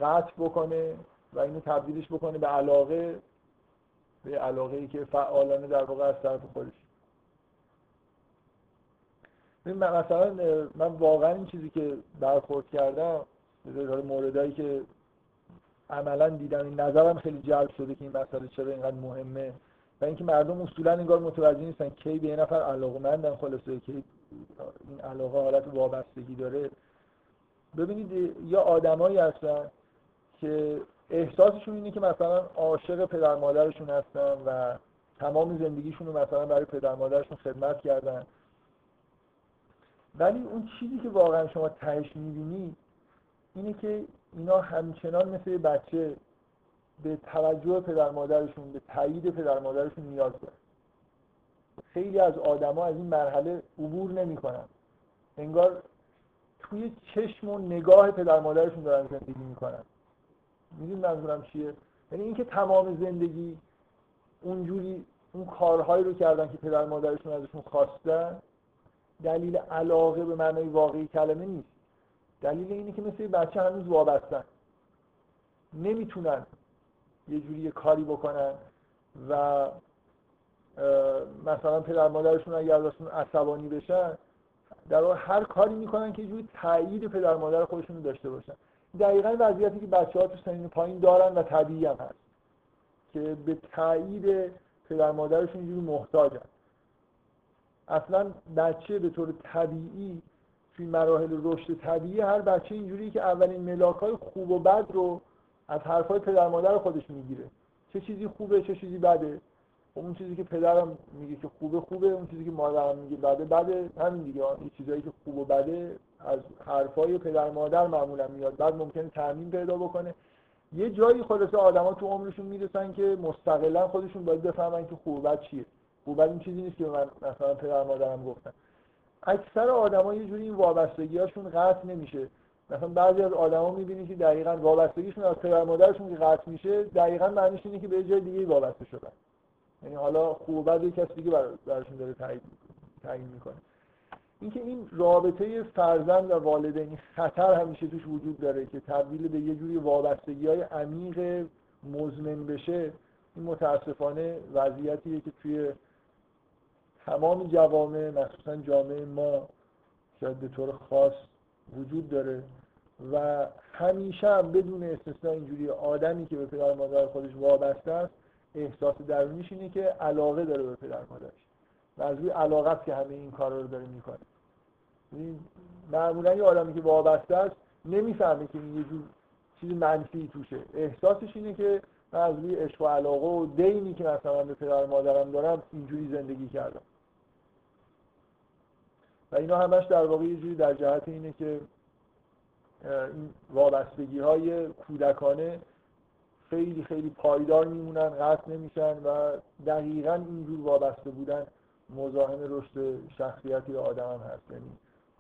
قطع بکنه و اینو تبدیلش بکنه به علاقه به علاقه ای که فعالانه در واقع از طرف خودش. مثلا من واقعا این چیزی که برخورد کردم موردهایی که عملا دیدم این نظرم خیلی جلب شده که این مسئله چرا اینقدر مهمه. اینکه مردم اصولا انگار متوجه نیستن کی به یه نفر علاقه مندن خلاصه که این علاقه حالت وابستگی داره. ببینید یا آدمایی هستن که احساسشون اینه که مثلا عاشق پدر مادرشون هستن و تمام زندگیشون رو مثلا برای پدر مادرشون خدمت کردن. ولی اون چیزی که واقعا شما تهش می‌بینی اینه که اینا همچنان مثل بچه به توجه پدر مادرشون به تایید پدر مادرشون نیاز دارن. خیلی از آدما از این مرحله عبور نمی‌کنن. انگار توی چشم و نگاه پدر مادرشون دارن زندگی می‌کنن. میدون منظورم چیه؟ یعنی اینکه تمام زندگی اونجوری اون کارهایی رو کردن که پدر مادرشون ازشون خواستن دلیل علاقه به معنای واقعی کلمه نیست. دلیل اینه که مثل بچه هنوز وابستن. نمی‌تونن یه جوری یه کاری بکنن و مثلا پدر مادرشون اگر ازشون عصبانی بشن در واقع هر کاری می‌کنن که جوری تایید پدر مادر خودشون داشته باشن. دقیقا وضعیتی که بچه ها تو سنین پایین دارن و طبیعی هم هست که به تایید پدر مادرشون یه جوری محتاجن. اصلا بچه به طور طبیعی توی مراحل رشد طبیعی هر بچه اینجوری که اولین ملاک های خوب و بد رو از حرفای پدر مادر خودش می‌گیره. چه چیزی خوبه چه چیزی بده. اون چیزی که پدرم میگه که خوبه خوبه. اون چیزی که مادرم میگه بده بده. همین دیگه. این چیزایی که خوب و بده از حرفای پدر مادر معمولا میاد. بعد ممکنه تعمین پیدا بکنه. یه جایی خلاصه آدما تو عمرشون می‌رسن که مستقلا خودشون باید بفهمن که خوب بد چیه. خوب این چیزی نیست که من مثلا پدر مادرم گفتن. اکثر آدما یه جوری این وابستگیاشون قطع نمیشه. مثلا بعضی از آدما می‌بینی که دقیقاً وابستگیشون از پدر مادرشون که قطع میشه دقیقاً معنیش اینه که به جای دیگه وابسته شدن. یعنی حالا خوب بد یک کسی دیگه براشون داره تعیین می‌کنه. اینکه این رابطه فرزند و والدین خطر همیشه توش وجود داره که تبدیل به یه جوری وابستگی های عمیق مزمن بشه این متاسفانه وضعیتیه که توی تمام جوامع مخصوصا جامعه ما شاید به طور خاص وجود داره و همیشه هم بدون استثنا اینجوری آدمی که به پدر مادر خودش وابسته است احساس درونیش اینه که علاقه داره به پدر مادرش. و از روی علاقه است که همه این کار رو داره می‌کنه. یعنی معمولا یه آدمی که وابسته است نمی‌فهمه که یه جور چیز منفی توشه. احساسش اینه که من از روی عشق و علاقه و دینی که مثلا به پدر مادرم دارم اینجوری زندگی کردم. اینا همش در واقع یه جوری در جهت اینه که این وابستگی های کودکانه خیلی خیلی پایدار میمونن قطع نمیشن و دقیقا اینجور وابسته بودن مزاحم رشد شخصیتی آدم هم هست. یعنی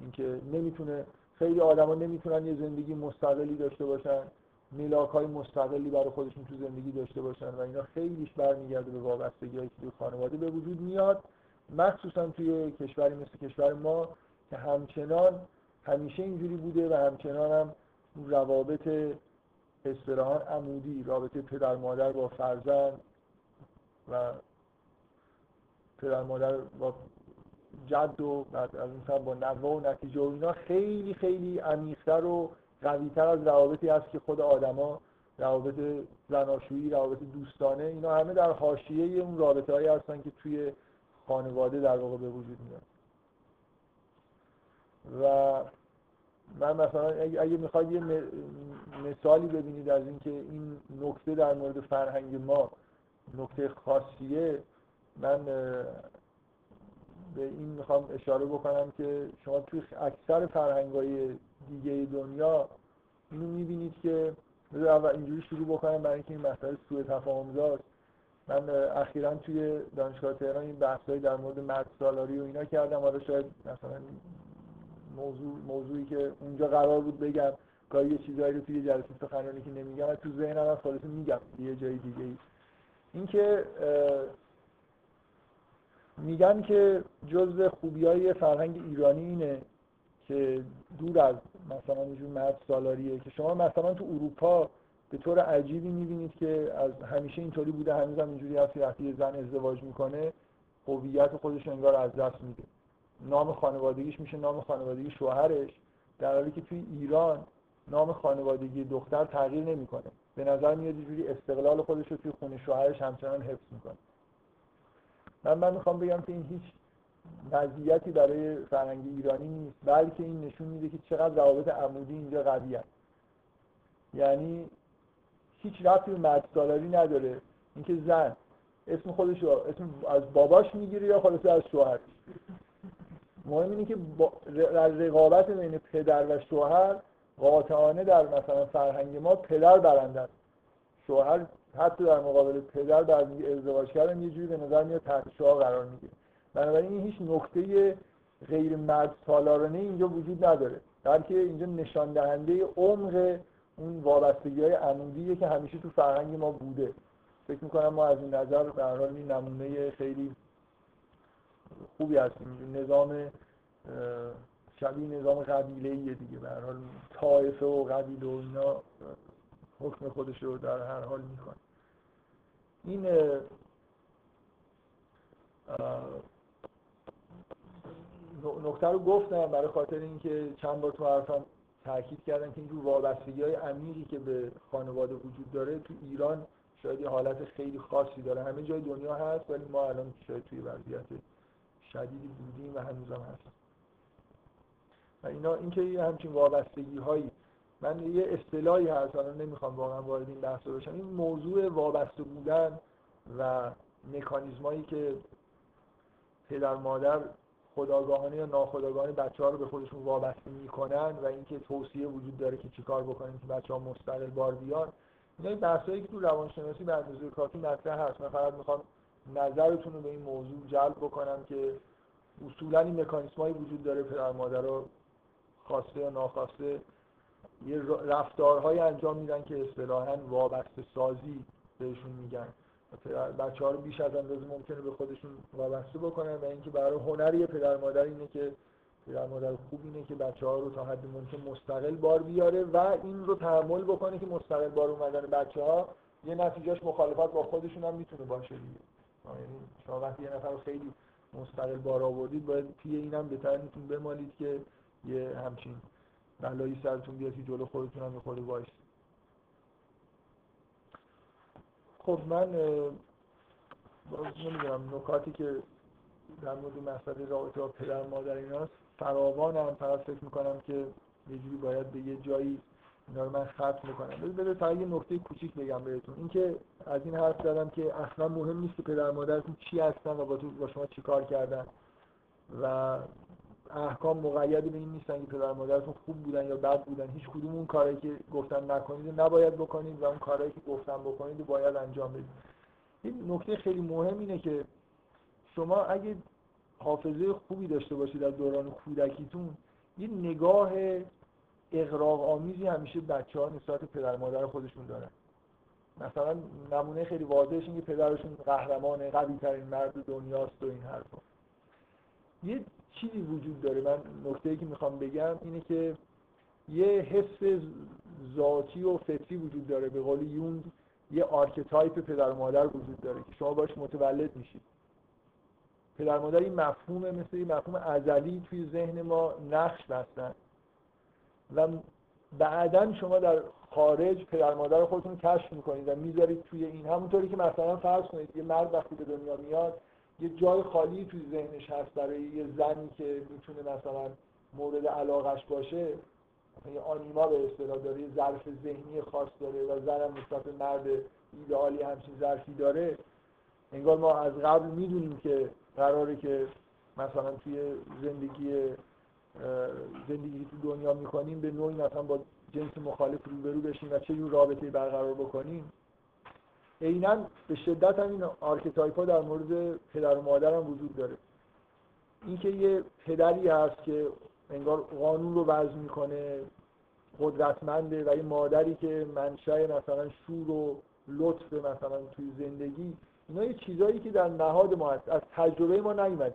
اینکه نمی‌تونه خیلی آدما نمی‌تونن یه زندگی مستقلی داشته باشن ملاک های مستقلی برای خودشون تو زندگی داشته باشن و اینا خیلیش برمیگرده به وابستگی که توی خانواده به وجود میاد. مخصوصا توی کشوری مثل کشور ما که همچنان همیشه اینجوری بوده و همچنان هم روابط اصطلاحا عمودی رابطه پدر مادر با فرزند و پدر مادر با جد و بعد از این با نوه و نتیجه و اینا خیلی خیلی عمیقتر و قویتر از روابطی هست که خود آدما روابط زناشویی روابط دوستانه اینا همه در حاشیه اون رابطه هایی هستن که توی خانواده در واقع به وجود میاد. و من مثلا اگه می‌خواید یه مثالی ببینید از اینکه این نکته در مورد فرهنگ ما نکته خاصیه من به این می‌خوام اشاره بکنم که شما توی اکثر فرهنگ های دیگه دنیا اینو می‌بینید که اول اینجوری شروع بکنم برای اینکه این مسئله سوء تفاهم من اخیرا توی دانشگاه تهران این بحثایی در مورد مرد سالاری و اینا کردم. حالا شاید مثلا موضوع موضوعی که اونجا قرار بود بگم گاهی یه چیزایی رو توی جلسه سخنرانی که نمیگم و تو ذهنم هم خالص میگم یه جای دیگه ای اینکه میگن که جزء خوبی های فرهنگ ایرانی اینه که دور از مثلا اینجور مرد سالاریه که شما مثلا تو اروپا به طور عجیبی می‌بینید که از همیشه اینطوری بوده هنوز هم اینجوری هست وقتی زن ازدواج می‌کنه هویت خودش انگار از دست میده. نام خانوادگیش میشه نام خانوادگی شوهرش. در حالی که توی ایران نام خانوادگی دختر تغییر نمی‌کنه. به نظر میاد جوری استقلال خودش رو توی خونه شوهرش همچنان حفظ می‌کنه. من من می‌خوام بگم که این هیچ مزیتی برای فرهنگ ایرانی نیست بلکه این نشون میده که چقدر روابط عمودی اینجا قوی. یعنی هیچ رفتی به مرد سالاری نداره. اینکه زن اسم خودش رو اسم از باباش می‌گیره یا خلاصه از شوهرش مهم اینه که در رقابت بین پدر و شوهر قاطعانه در مثلا فرهنگ ما پدر برنده است شوهر حتی در مقابل پدر بعد ازدواج کردن یه جوری به نظر میاد تحت شعار قرار می‌گیره. بنابراین این هیچ نکته غیر مرد سالارانه اینجا وجود نداره. بلکه اینجا نشان دهنده عمق اون وابستگی های عمودیه که همیشه تو فرهنگ ما بوده. فکر می‌کنم ما از این نظر به هر حال این نمونه خیلی خوبی هستیم. نظام شبیه نظام قبیله ایه دیگه. به هر حال طایفه و قبیله و اینا حکم خودش رو در هر حال می‌کنه این نکته رو گفتم برای خاطر اینکه چند بار تو حرفم تاکید کردم که اینجور وابستگی های عمیقی که به خانواده وجود داره تو ایران شاید یه حالت خیلی خاصی داره. همه جای دنیا هست ولی ما الان شاید توی وضعیت شدیدی بودیم و هنوزم هست و اینا اینکه یه همچین وابستگی هایی من یه اصطلاحی هست الان نمی‌خوام واقعا وارد این بحث بشم. این موضوع وابسته بودن و مکانیزمایی که پدر مادر خداگاهانه یا ناخداگاهانه بچه ها رو به خودشون وابسته می‌کنن و اینکه توصیه وجود داره که چیکار بکنیم که بچه ها مستقل بار بیان. اینا بحثایی که تو روانشناسی به اندازه کافی مطرح هست. من فقط می‌خوام نظرتون رو به این موضوع جلب بکنم که اصولا این مکانیسم وجود داره پدر مادر رو خواسته یا ناخواسته یه رفتارهای انجام میدن که اصطلاحا وابسته سازی بهشون میگن. بچه ها رو بیش از اندازه ممکنه به خودشون وابسته بکنن و اینکه برای هنر یه پدر مادر اینه که پدر مادر خوب اینه که بچه ها رو تا حد ممکن مستقل بار بیاره و این رو تحمل بکنه که مستقل بار اومدن بچه ها یه نتیجهش مخالفت با خودشون هم می‌تونه باشه دیگه. یعنی شما وقتی یه نفر خیلی مستقل بار آوردید باید پی اینم به تنتون بمالید که یه همچین بلایی سرتون بیاد که جلو خودتون هم خود وایس خب من نمی‌دونم نکاتی که در مورد مسئله رابطه با پدر مادر ایناست. فراوانم فقط فکر می‌کنم که یه جوری باید به یه جایی اینا رو من ختم می‌کنم. بده تا یه نکته کوچیک بگم بهتون. اینکه از این حرف زدم که اصلا مهم نیست که پدر مادرتون چی هستن و با, تو با شما چی کار کردن. و احکام مقید به این نیستن که پدر مادرتون خوب بودن یا بد بودن. هیچ کدوم اون کاری که گفتن نکنید نباید بکنید و اون کارهایی که گفتن بکنید باید انجام بدید. این نکته خیلی مهم اینه که شما اگه حافظه خوبی داشته باشید در دوران کودکیتون یه نگاه اقراق آمیزی همیشه بچه ها نسبت پدر مادر خودشون دارن. مثلا نمونه خیلی واضحش این که پدرشون قهرمان قوی ترین مرد دنیاست و این حرفا. یه چیزی وجود داره. من نکته که می‌خوام بگم اینه که یه حس ذاتی و فطری وجود داره. به قول یونگ یه archetype پدر و مادر وجود داره که شما باش متولد میشید پدر مادر این مفهوم مثل این مفهوم ازلی توی ذهن ما نقش بستن. و بعدا شما در خارج پدر مادر خودتون کشف می‌کنید و می‌ذارید توی این. همونطوری که مثلا فرض کنید یه مرد وقتی به دنیا میاد یه جای خالی توی ذهنش هست برای یه زنی که می‌تونه مثلا مورد علاقش باشه یه آنیما به اصطلاح داره یه ظرف ذهنی خاص داره و زنم نسبت مرد ایدئالی همچین ظرفی داره. انگار ما از قبل می‌دونیم که قراره که مثلا توی زندگی زندگی تو دنیا می‌کنیم به نوعی مثلا با جنس مخالف روبرو بشیم و چه جور رابطه برقرار بکنیم. عینا به شدت هم این archetype ها در مورد پدر و مادر هم وجود داره. اینکه یه پدری هست که انگار قانون رو وضع می‌کنه قدرتمنده و یه مادری که منشأ مثلا شور و لطف مثلا توی زندگی اینا یه چیزایی که در نهاد ما هست. از تجربه ما نیومده.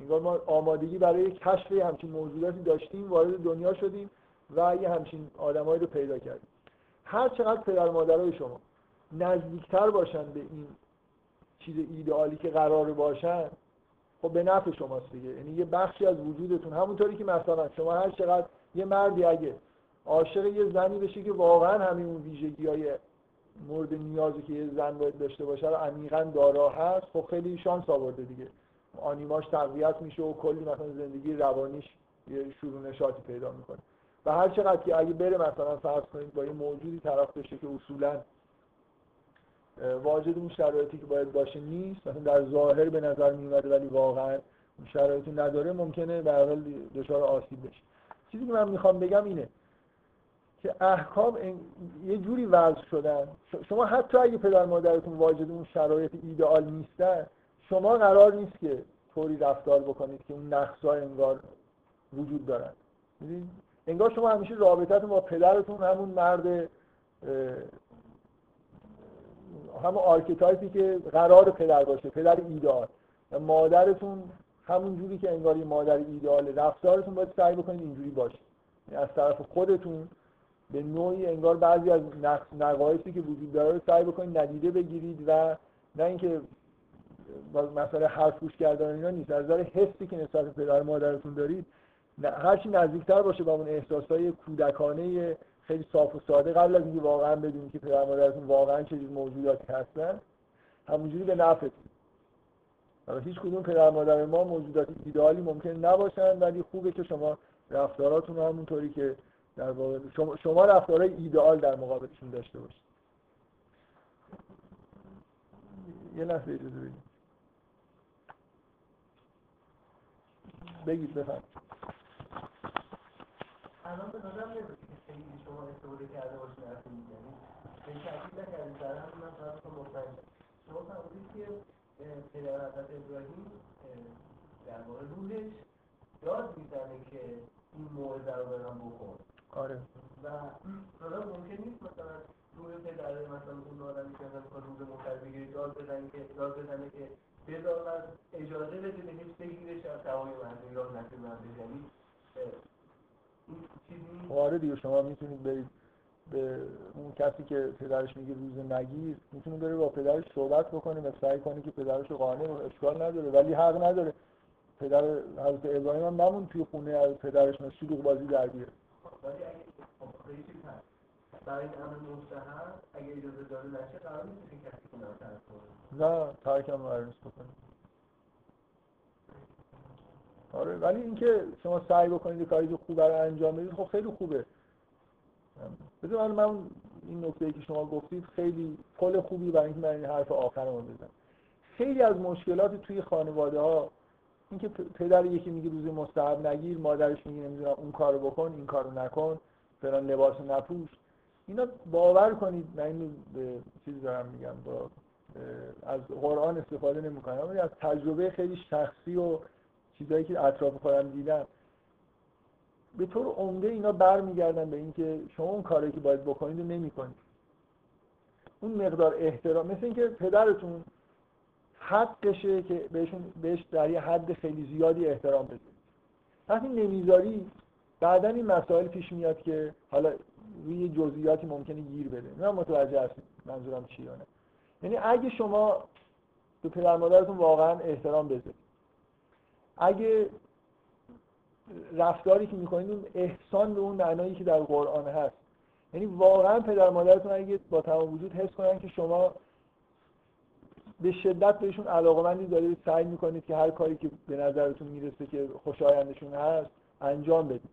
انگار ما آمادگی برای کشف همچین موجوداتی داشتیم وارد دنیا شدیم و یه همچین آدمایی رو پیدا کردیم. هر چقدر پدر مادرای شما نزدیکتر باشن به این چیز ایدئالی که قرار باشن خب به نفع شماست دیگه. یعنی یه بخشی از وجودتون همونطوری که مثلا شما هر چقدر یه مردی اگه عاشق یه زنی بشه که واقعا همین اون ویژگی های مورد نیازی که یه زن باید داشته باشه رو عمیقا دارا هست خب خیلی شانس آورده دیگه. آنیماش تقویت میشه و کلی مثلا زندگی روانیش یه شروع نشاطی پیدا می‌کنه. و هر چقدر که اگه بره مثلا فرض کنید با یه موجودی طرف بشه که اصولا واجد اون شرایطی که باید باشه نیست. مثلا در ظاهر به نظر میومده ولی واقعا اون شرایطی نداره. ممکنه به حال دچار آسیب بشه. چیزی که من می‌خوام بگم اینه که احکام یه جوری وضع شدن. شما حتی اگه پدر مادرتون واجد اون شرایط ایدئال نیستن شما قرار نیست که طوری رفتار بکنید که اون نقصا انگار وجود دارن. انگار شما همیشه رابطتون با پدرتون همون مرد همون archetype ی که قراره پدر باشه پدر ایدئال و مادرتون همون جوری که انگار مادر ایدئال رفتارتون باید سعی بکنید اینجوری باشه. یعنی از طرف خودتون به نوعی انگار بعضی از نقایصی که وجود داره رو سعی بکنید ندیده بگیرید و نه اینکه مسئله حرف گوش کردن اینا نیست. از نظر حسی که نسبت پدر مادرتون دارید هرچی نزدیکتر باشه با اون احساسای کودکانه خیلی صاف و ساده. قبل از اینکه واقعا بدونید که پدر مادرتون واقعا چه موجوداتی هستن همونجوری به نفعتون. هیچ کدوم پدر مادر ما موجودات ایدئالی ممکن نباشن ولی خوبه که شما رفتاراتون همونطوری که در واقع شما, شما رفتارهای ایدئال در مقابلشون داشته باشید. یه لحظه اجازه بگید بگید بفهم الان به خیلی شما استفاده کرده باشین از این یعنی به تاکید نکردید در هم من طرف مطمئن شما فرمودید که پدر حضرت ابراهیم در واقع روحش یاد می‌زنه که این موعظه رو به من بکن آره. و حالا ممکن نیست مثلا روی پدر مثلا اون آدمی که مثلا روز مختلف بگیره داد بزنه که داد بزنه که بذار من اجازه بده بهش بگیرش از هوای من یا نکه من این آره دیگه شما می‌تونید برید به اون کسی که پدرش میگه روز نگیر می‌تونه بره با پدرش صحبت بکنه و سعی کنه که پدرش رو قانع. اشکال نداره ولی حق نداره. پدر حضرت ابراهیم هم نمون توی خونه از پدرش مثل شلوغ بازی در بیاره. برای امر مستحب اگه اجازه داده نشه قرار نیست کسی کنه؟ نه ترکم قرار نیست بکنه. آره ولی اینکه شما سعی بکنید کاری که خوب رو انجام بدید خب خیلی خوبه. بذار من, این نکته ای که شما گفتید خیلی پل خوبی برای اینکه من این حرف آخرمو بزنم. خیلی از مشکلات توی خانواده ها اینکه پدر یکی میگه روزی مستحب نگیر مادرش میگه نمی‌دونم اون کارو بکن این کارو نکن فلان لباس نپوش. اینا باور کنید من اینو به چیز دارم میگم با از قرآن استفاده نمی‌کنم از تجربه خیلی شخصی و چیزایی که اطراف خودم دیدم. به طور عمده اینا برمیگردن به اینکه شما اون کاری که باید بکنید رو نمی‌کنید. اون مقدار احترام مثل اینکه پدرتون حقشه که بهشون بهش در یه حد خیلی زیادی احترام بذارید وقتی نمی‌ذاری بعدا این مسائل پیش میاد که حالا روی جزئیاتی ممکنه گیر بده. من متوجه هستید منظورم چیه نه. یعنی اگه شما به پدر مادرتون واقعا احترام بذارید اگه رفتاری که می‌کنید اون احسان به اون معنایی که در قرآن هست. یعنی واقعا پدر مادرتون اگه با تمام وجود حس کنن که شما به شدت بهشون علاقمندی دارید سعی می‌کنید که هر کاری که به نظرتون می‌رسه که خوشایندشون هست انجام بدید.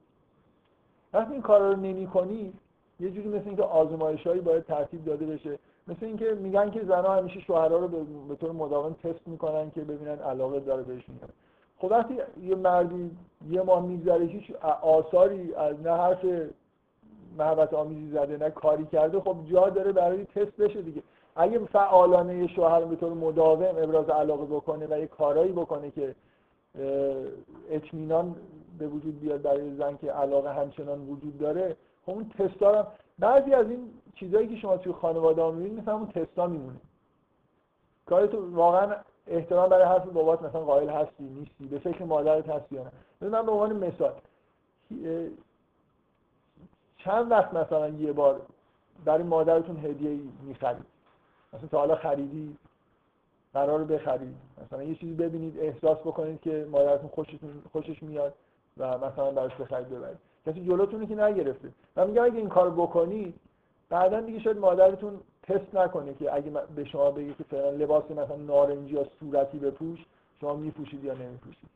وقتی این کارا رو نمی‌کنید یه جوری مثل اینکه آزمایشهایی باید ترتیب داده بشه. مثل اینکه میگن که زنها همیشه شوهرها رو به طور مداوم تست می‌کنن که ببینن علاقه داره بهشون. خب وقتی یه مردی یه ماه میگذره هیچ آثاری از نه حرف محبت آمیزی زده نه کاری کرده خب جا داره برای تست بشه دیگه. اگه فعالانه شوهر به طور مداوم ابراز علاقه بکنه و یه کارایی بکنه که اطمینان به وجود بیاد برای زن که علاقه همچنان وجود داره خب اون تستا هم بعضی از این چیزایی که شما توی خانواده ها می‌بینید مثلا اون تستا میمونه. کاری تو واقعا احترام برای حرف بابات مثلا قائل هستی نیستی به فکر مادرت هستی یا نه. من به عنوان مثال چند وقت مثلا یه بار برای مادرتون هدیه می‌خرید؟ مثلا تا حالا خریدی قرار بخرید. مثلا یه چیزی ببینید احساس بکنید که مادرتون خوشتون خوشش میاد و مثلا براش بخرید ببرید. کسی جلوتونه که نگرفته. من میگم اگه این کارو بکنید بعدا دیگه شاید مادرتون تست نکنه که اگه به شما بگه که فلان لباس مثلا نارنجی یا صورتی بپوش شما میپوشید یا نمیپوشید.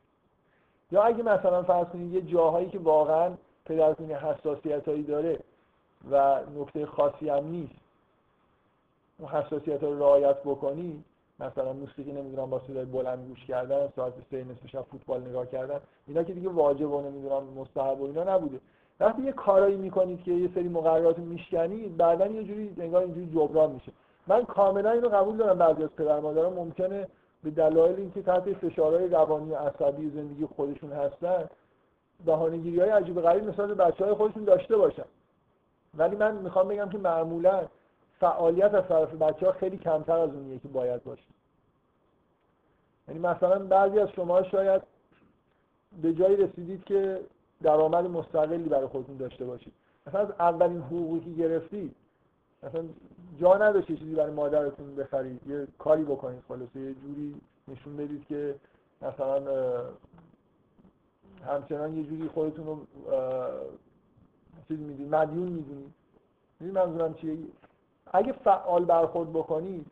یا اگه مثلا فرض کنید یه جاهایی که واقعا پدرتون یه حساسیتایی داره و نکته خاصی هم نیست اون حساسیت رو رعایت بکنی مثلا موسیقی نمی‌دونم با صدای بلند گوش کردن ساعت سه نصف شب فوتبال نگاه کردن اینا که دیگه واجب و نمی‌دونم مستحب و اینا نبوده. وقتی یه کارایی می‌کنید که یه سری مقررات میشکنید بعدا یه جوری انگار اینجوری جبران میشه. من کاملا اینو قبول دارم بعضی از پدر مادران ممکنه به دلایل اینکه تحت فشارهای روانی و عصبی زندگی خودشون هستن بهانه‌گیری های عجیب غریب مثلا بچه های خودشون داشته باشن. ولی من می‌خوام بگم که معمولا فعالیت از طرف بچه ها خیلی کمتر از اونیه که باید باشه. یعنی مثلا بعضی از شما شاید به جایی رسیدید که درآمد مستقلی برای خودتون داشته باشید. مثلا از اولین حقوقی که گرفتید مثلا جا نداشت یه چیزی برای مادرتون بخرید یه کاری بکنید خلاصه یه جوری نشون بدید که مثلا همچنان یه جوری خودتون رو چیز می‌دید مدیون می‌دونید. می‌دونی منظورم چیه؟ اگه فعال برخورد بکنید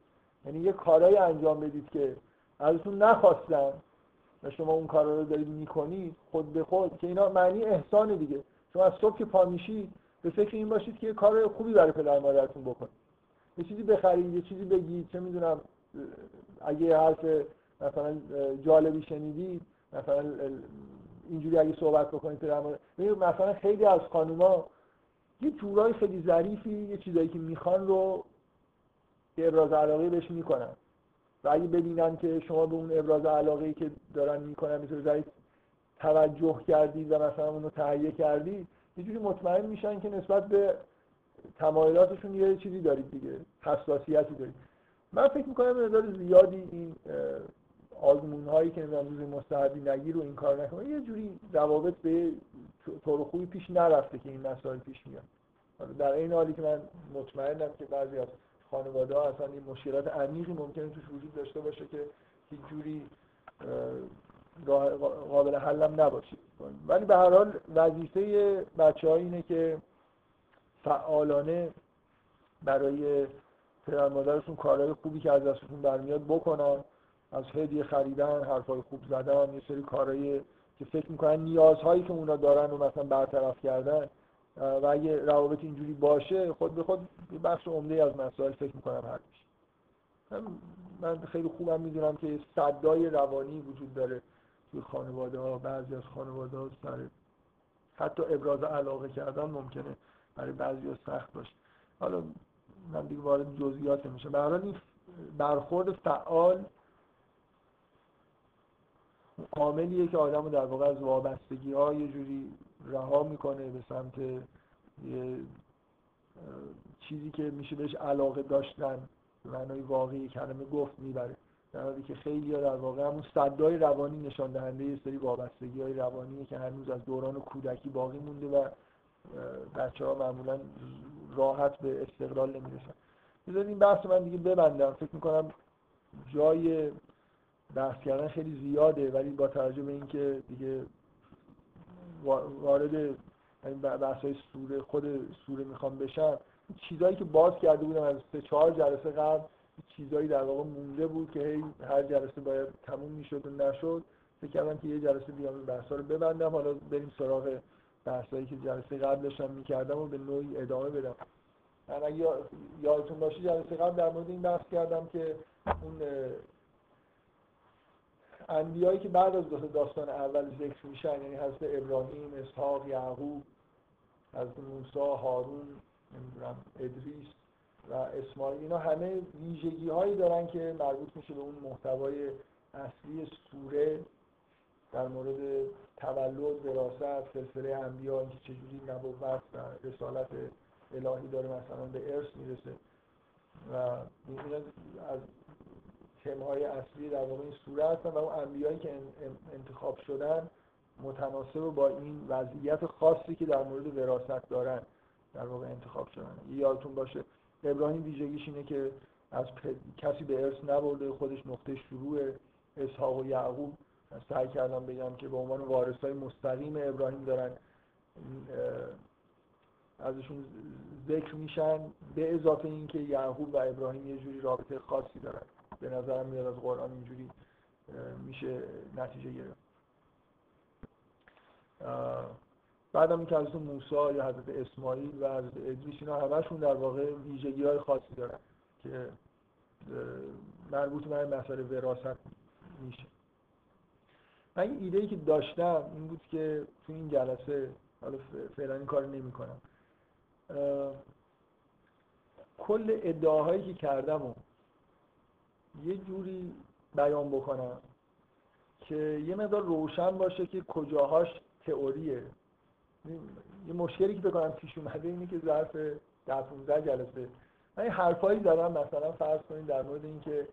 یعنی یه کارایی انجام بدید که ازتون نخواستن و شما اون کارا رو دارید می‌کنید خود به خود که اینا معنی احسان دیگه. شما از صبح که پا میشید به فکر این باشید که یه کار خوبی برای پدر مادرتون بکنید. یه چیزی بخرید یه چیزی بگید. چه می‌دونم اگه حرف مثلا جالبی شنیدید مثلا اینجوری اگه صحبت بکنید پدر مادر. مثلا خیلی از خانوما یه جورای خیلی ظریفی یه چیزایی که می‌خوان رو ابراز علاقه بهش می‌کنن. و اگه ببینن که شما به اون ابراز علاقه ای که دارن می‌کنن می‌تونه ذریف توجه کردید و مثلا اونو تهیه کردید یه جوری مطمئن میشن که نسبت به تمایلاتشون یه چیزی دارید دیگه حساسیتی دارید. من فکر می‌کنم مقدار زیادی این آزمون هایی که نمی‌دونم روز مستحبی نگیر و این کار نکنه یه جوری روابط به طور خوبی پیش نرفته که این مسائل پیش میاد. در این حالی که من مطمئنم که بعضی از خانواده ها اصلا این مشکلات عمیقی ممکنه توش وجود داشته باشه که هیچ جوری قابل حلم نباشه. ولی به هر حال وظیفه بچه اینه که فعالانه برای پدر مادرشون کارهای خوبی که از دستشون برمیاد بکنن از هدیه خریدن حرفای خوب زدن یه سری کارهایی که فکر می‌کنن نیازهایی که اونا دارن رو مثلا برطرف کردن و اگه روابط اینجوری باشه خود به خود بخش عمده از مسائل فکر می‌کنم حل میشه. من خیلی خوبم می‌دونم که صدای روانی وجود داره توی خانواده ها بعضی از خانواده ها سر حتی ابراز علاقه کردن ممکنه برای بعضی ها سخت باشه. حالا من دیگه وارد جزئیات نمیشه به این برخورد فعال عاملیه که آدم در واقع از وابستگی ها یه جوری رها می‌کنه به سمت یه چیزی که میشه بهش علاقه داشتن معنای واقعی کلمه گفت می‌بره. در حالی که خیلی در واقع همون صدای روانی نشان دهنده یه سری وابستگی های روانیه که هنوز از دوران کودکی باقی مونده و بچه ها معمولا راحت به استقلال نمی‌رسن. بذارید این بحث من دیگه ببندم. فکر می‌کنم جای بحث کردن خیلی زیاده ولی با توجه به اینکه دیگه وارد بحث های سوره خود سوره می‌خوام بشم چیزایی که باز کرده بودم از سه چهار جلسه قبل چیزایی در واقع مونده بود که هی هر جلسه باید تموم می‌شد و نشد. فکر کردم که یه جلسه بیام این بحثا رو ببندم. حالا بریم سراغ بحثایی که جلسه قبل داشتم می‌کردم و به نوعی ادامه بدم. من اگه یادتون باشه جلسه قبل در مورد این بحث کردم که اون انبیایی که بعد از داستان اول ذکر میشن یعنی حضرت ابراهیم، اسحاق، یعقوب، حضرت موسی، هارون، ادریس و اسماعیل اینا همه ویژگی هایی دارن که مربوط میشه به اون محتوای اصلی سوره در مورد تولد، وراثت، سلسله انبیا اینکه چجوری نبوت و رسالت الهی داره مثلا به ارث می‌رسه. و از تمهای اصلی در واقع این سوره هستن و اون انبیایی که انتخاب شدن متناسب با این وضعیت خاصی که در مورد وراثت دارن در واقع انتخاب شدن. یادتون باشه ابراهیم ویژگیش اینه که از کسی به ارث نبرده خودش نقطه شروع اسحاق و یعقوب. سعی کردم بگم که به عنوان وارثای مستقیم ابراهیم دارن ازشون ذکر میشن به اضافه اینکه یعقوب و ابراهیم یه جوری رابطه خاصی دارن. به نظرم میاد از قرآن اینجوری میشه نتیجه گرفت. بعدم این که حضرت موسی یا حضرت اسماعیل و حضرت ادریس اینا همشون در واقع ویژگی های خاصی دارن که مربوط به مسئله وراثت میشه. من این ایده ای که داشتم این بود که تو این جلسه حالا فعلا این کار نمی کنم کل ادعاهایی که کردم و یه جوری بیان بکنم که یه مقدار روشن باشه که کجاهاش تئوریه. یه مشکلی که بکنم پیش اومده اینه که ظرف در 15 جلسه. من حرفایی دارم مثلا فرض کنید در مورد اینکه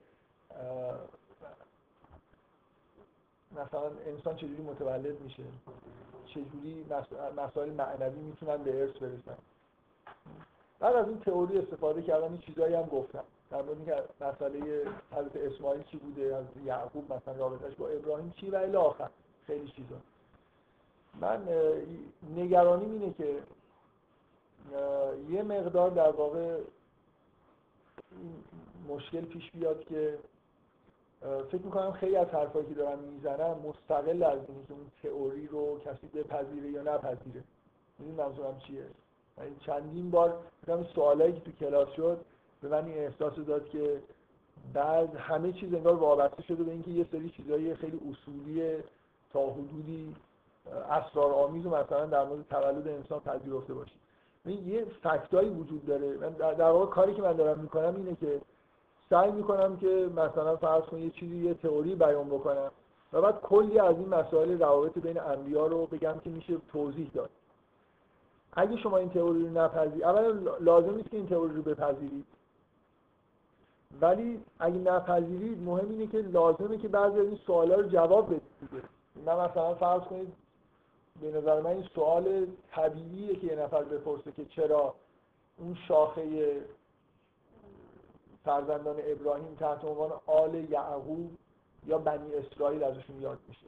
مثلا انسان چجوری متولد میشه چجوری مسائل معنوی می‌تونن به ارث برسن. بعد از این تئوری استفاده کردم این چیزایی هم گفتم. در مورد اینکه مسئله حضرت اسماعیل چی بوده؟ از یعقوب مثلا رابطش با ابراهیم چی؟ و الی آخر خیلی چیزا. من نگرانیم اینه که یه مقدار در واقع مشکل پیش بیاد که فکر می‌کنم خیلی از حرفایی که دارم می‌زنم مستقل از اینه که اون تئوری رو کسی بپذیره یا نپذیره. این منظورم چیه؟ یعنی چندین بار سوالایی که تو کلاس شد به من این احساس داد که بعد همه چیز انگار وابسته شده به اینکه یه سری چیزایی خیلی اصولی تا حدودی اسرارآمیز و مثلا در مورد تولد انسان پذیرفته باشیم یه فکتایی وجود داره. من در واقع کاری که من دارم می‌کنم اینه که سعی می‌کنم که مثلا فرض کنید یه چیزی یه تئوری بیان بکنم و بعد کلی از این مسائل روابط بین انبیا رو بگم که میشه توضیح داد. اگه شما این تئوری رو نپذیرید اولا لازم نیست که این تئوری رو بپذیرید. ولی اگه نپذیرید مهم اینه که لازمه که بعضی از این سوالا رو جواب بدید من مثلا فرض کنید به نظر من این سوال طبیعیه که یه نفر بپرسه که چرا اون شاخه فرزندان ابراهیم تحت عنوان آل یعقوب یا بنی اسرائیل ازشون یاد میشه.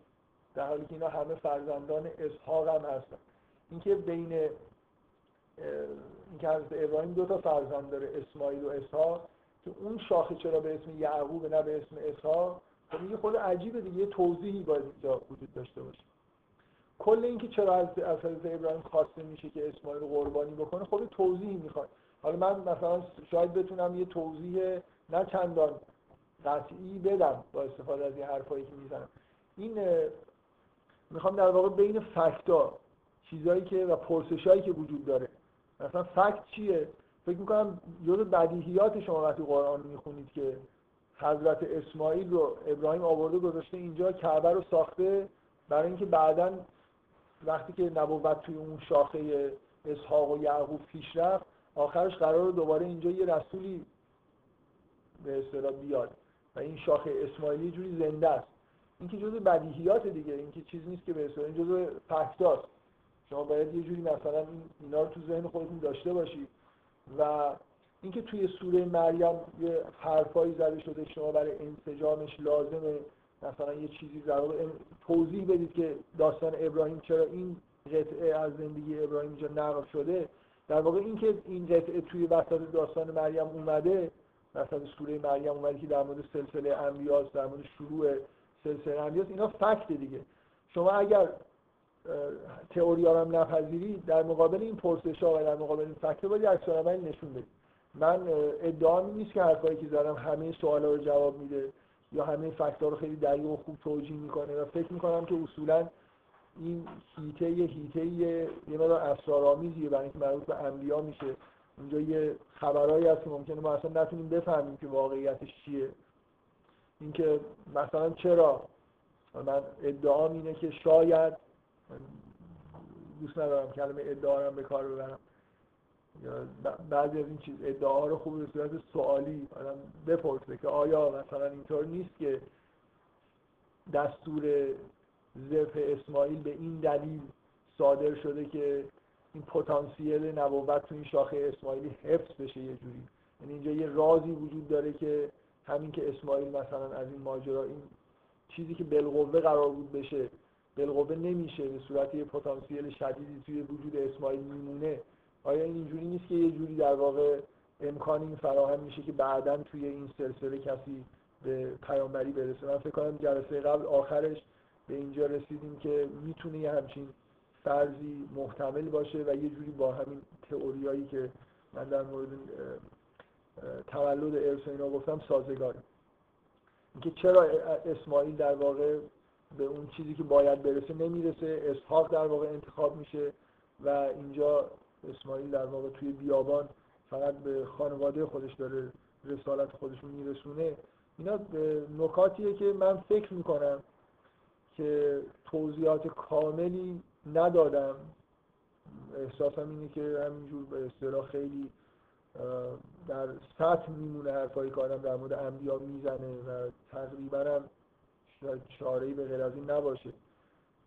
در حالی که اینا همه فرزندان اسحاق هم هستن. اینکه بین اینکه حضرت ابراهیم دو تا فرزند داره اسماعیل و اسحاق که اون شاخه چرا به اسم یعقوب نه به اسم اسحاق خب یه خود عجیبه دیگه یه توضیحی باید اینجا وجود داشته باشه. کل اینکه چرا از حضرت ابراهیم خواسته میشه که اسماعیل قربانی بکنه خود توضیحی می‌خواد. حالا من مثلا شاید بتونم یه توضیح نه چندان قطعی بدم با استفاده از این حرفایی که می‌زنم. این می‌خوام در واقع بین فکتا چیزایی که و پرسشایی که وجود داره. مثلا فکت چیه؟ فکر می‌کنم جز بدیهیات شما وقتی قرآن می‌خونید که حضرت اسماعیل رو ابراهیم آورده گذاشته اینجا کعبه رو ساخته برای اینکه بعدا وقتی که نبوت توی اون شاخه اسحاق و یعقوب پیش رفت آخرش قرار دوباره اینجا یه رسولی به اصطلاح بیاد و این شاخه اسماعیلی جوری زنده است. این که جزء بدیهیات دیگه این که چیز نیست که به اصطلاح این جزء فکتاست. شما باید یه جوری مثلا این اینا رو تو ذهن خودتون داشته باشید و اینکه توی سوره مریم یه حرفایی زده شده شما برای انسجامش لازمه. مثلا یه چیزی در توضیح بدید که داستان ابراهیم چرا این قطعه از زندگی ابراهیم اینجا نقل شده. در واقع اینکه این قطعه توی وسط داستان مریم اومده وسط سوره مریم اومده که در مورد سلسله انبیاست در مورد شروع سلسله انبیاست اینا فکت دیگه. شما اگر تئوری هم نپذیرید در مقابل این پرسش ها و در مقابل این فکت باید عکس نشون بدید من ادعا نیست که حرفایی که زدم همه سوالا رو جواب میده یا همه فکت رو خیلی دقیق و خوب توجیه می‌کنه و فکر می‌کنم که اصولا این هیته یه هیته یه یه مدار اسرارآمیزیه برای اینکه مربوط به انبیا میشه. اونجا یه خبرهایی هست که ممکنه ما اصلا نتونیم بفهمیم که واقعیتش چیه. اینکه مثلا چرا؟ من ادعام اینه که شاید دوست ندارم کلمه ادعا رو به کار ببرم. یا بعضی از این چیز ادعا رو خوب به صورت سوالی آدم بپرسه که آیا مثلا اینطور نیست که دستور زرف اسماعیل به این دلیل صادر شده که این پتانسیل نبوت تو این شاخه اسماعیلی حفظ بشه یه جوری؟ یعنی اینجا یه رازی وجود داره که همین که اسماعیل مثلا از این ماجرا این چیزی که بالقوه قرار بود بشه بالقوه نمیشه به صورت یه پتانسیل شدیدی توی وجود اسماعیل میمونه. آیا این اینجوری نیست که یه جوری در واقع امکانی فراهم میشه که بعدا توی این سلسله کسی به پیامبری برسه؟ من فکر کنم جلسه قبل آخرش به اینجا رسیدیم که می‌تونه یه همچین فرضی محتمل باشه و یه جوری با همین تئوریایی که من در مورد تولد ارث اینا گفتم سازگاره. اینکه چرا اسماعیل در واقع به اون چیزی که باید برسه نمی‌رسه. اسحاق در واقع انتخاب میشه و اینجا اسماعیل در واقع توی بیابان فقط به خانواده خودش داره رسالت خودش میرسونه. اینا نکاتیه که من فکر می‌کنم که توضیحات کاملی ندادم. احساسم اینه که همینجور به اصطلاح خیلی در سطح میمونه حرفایی که آدم در مورد انبیا می‌زنه و تقریبا هم شاید به غیر از این نباشه.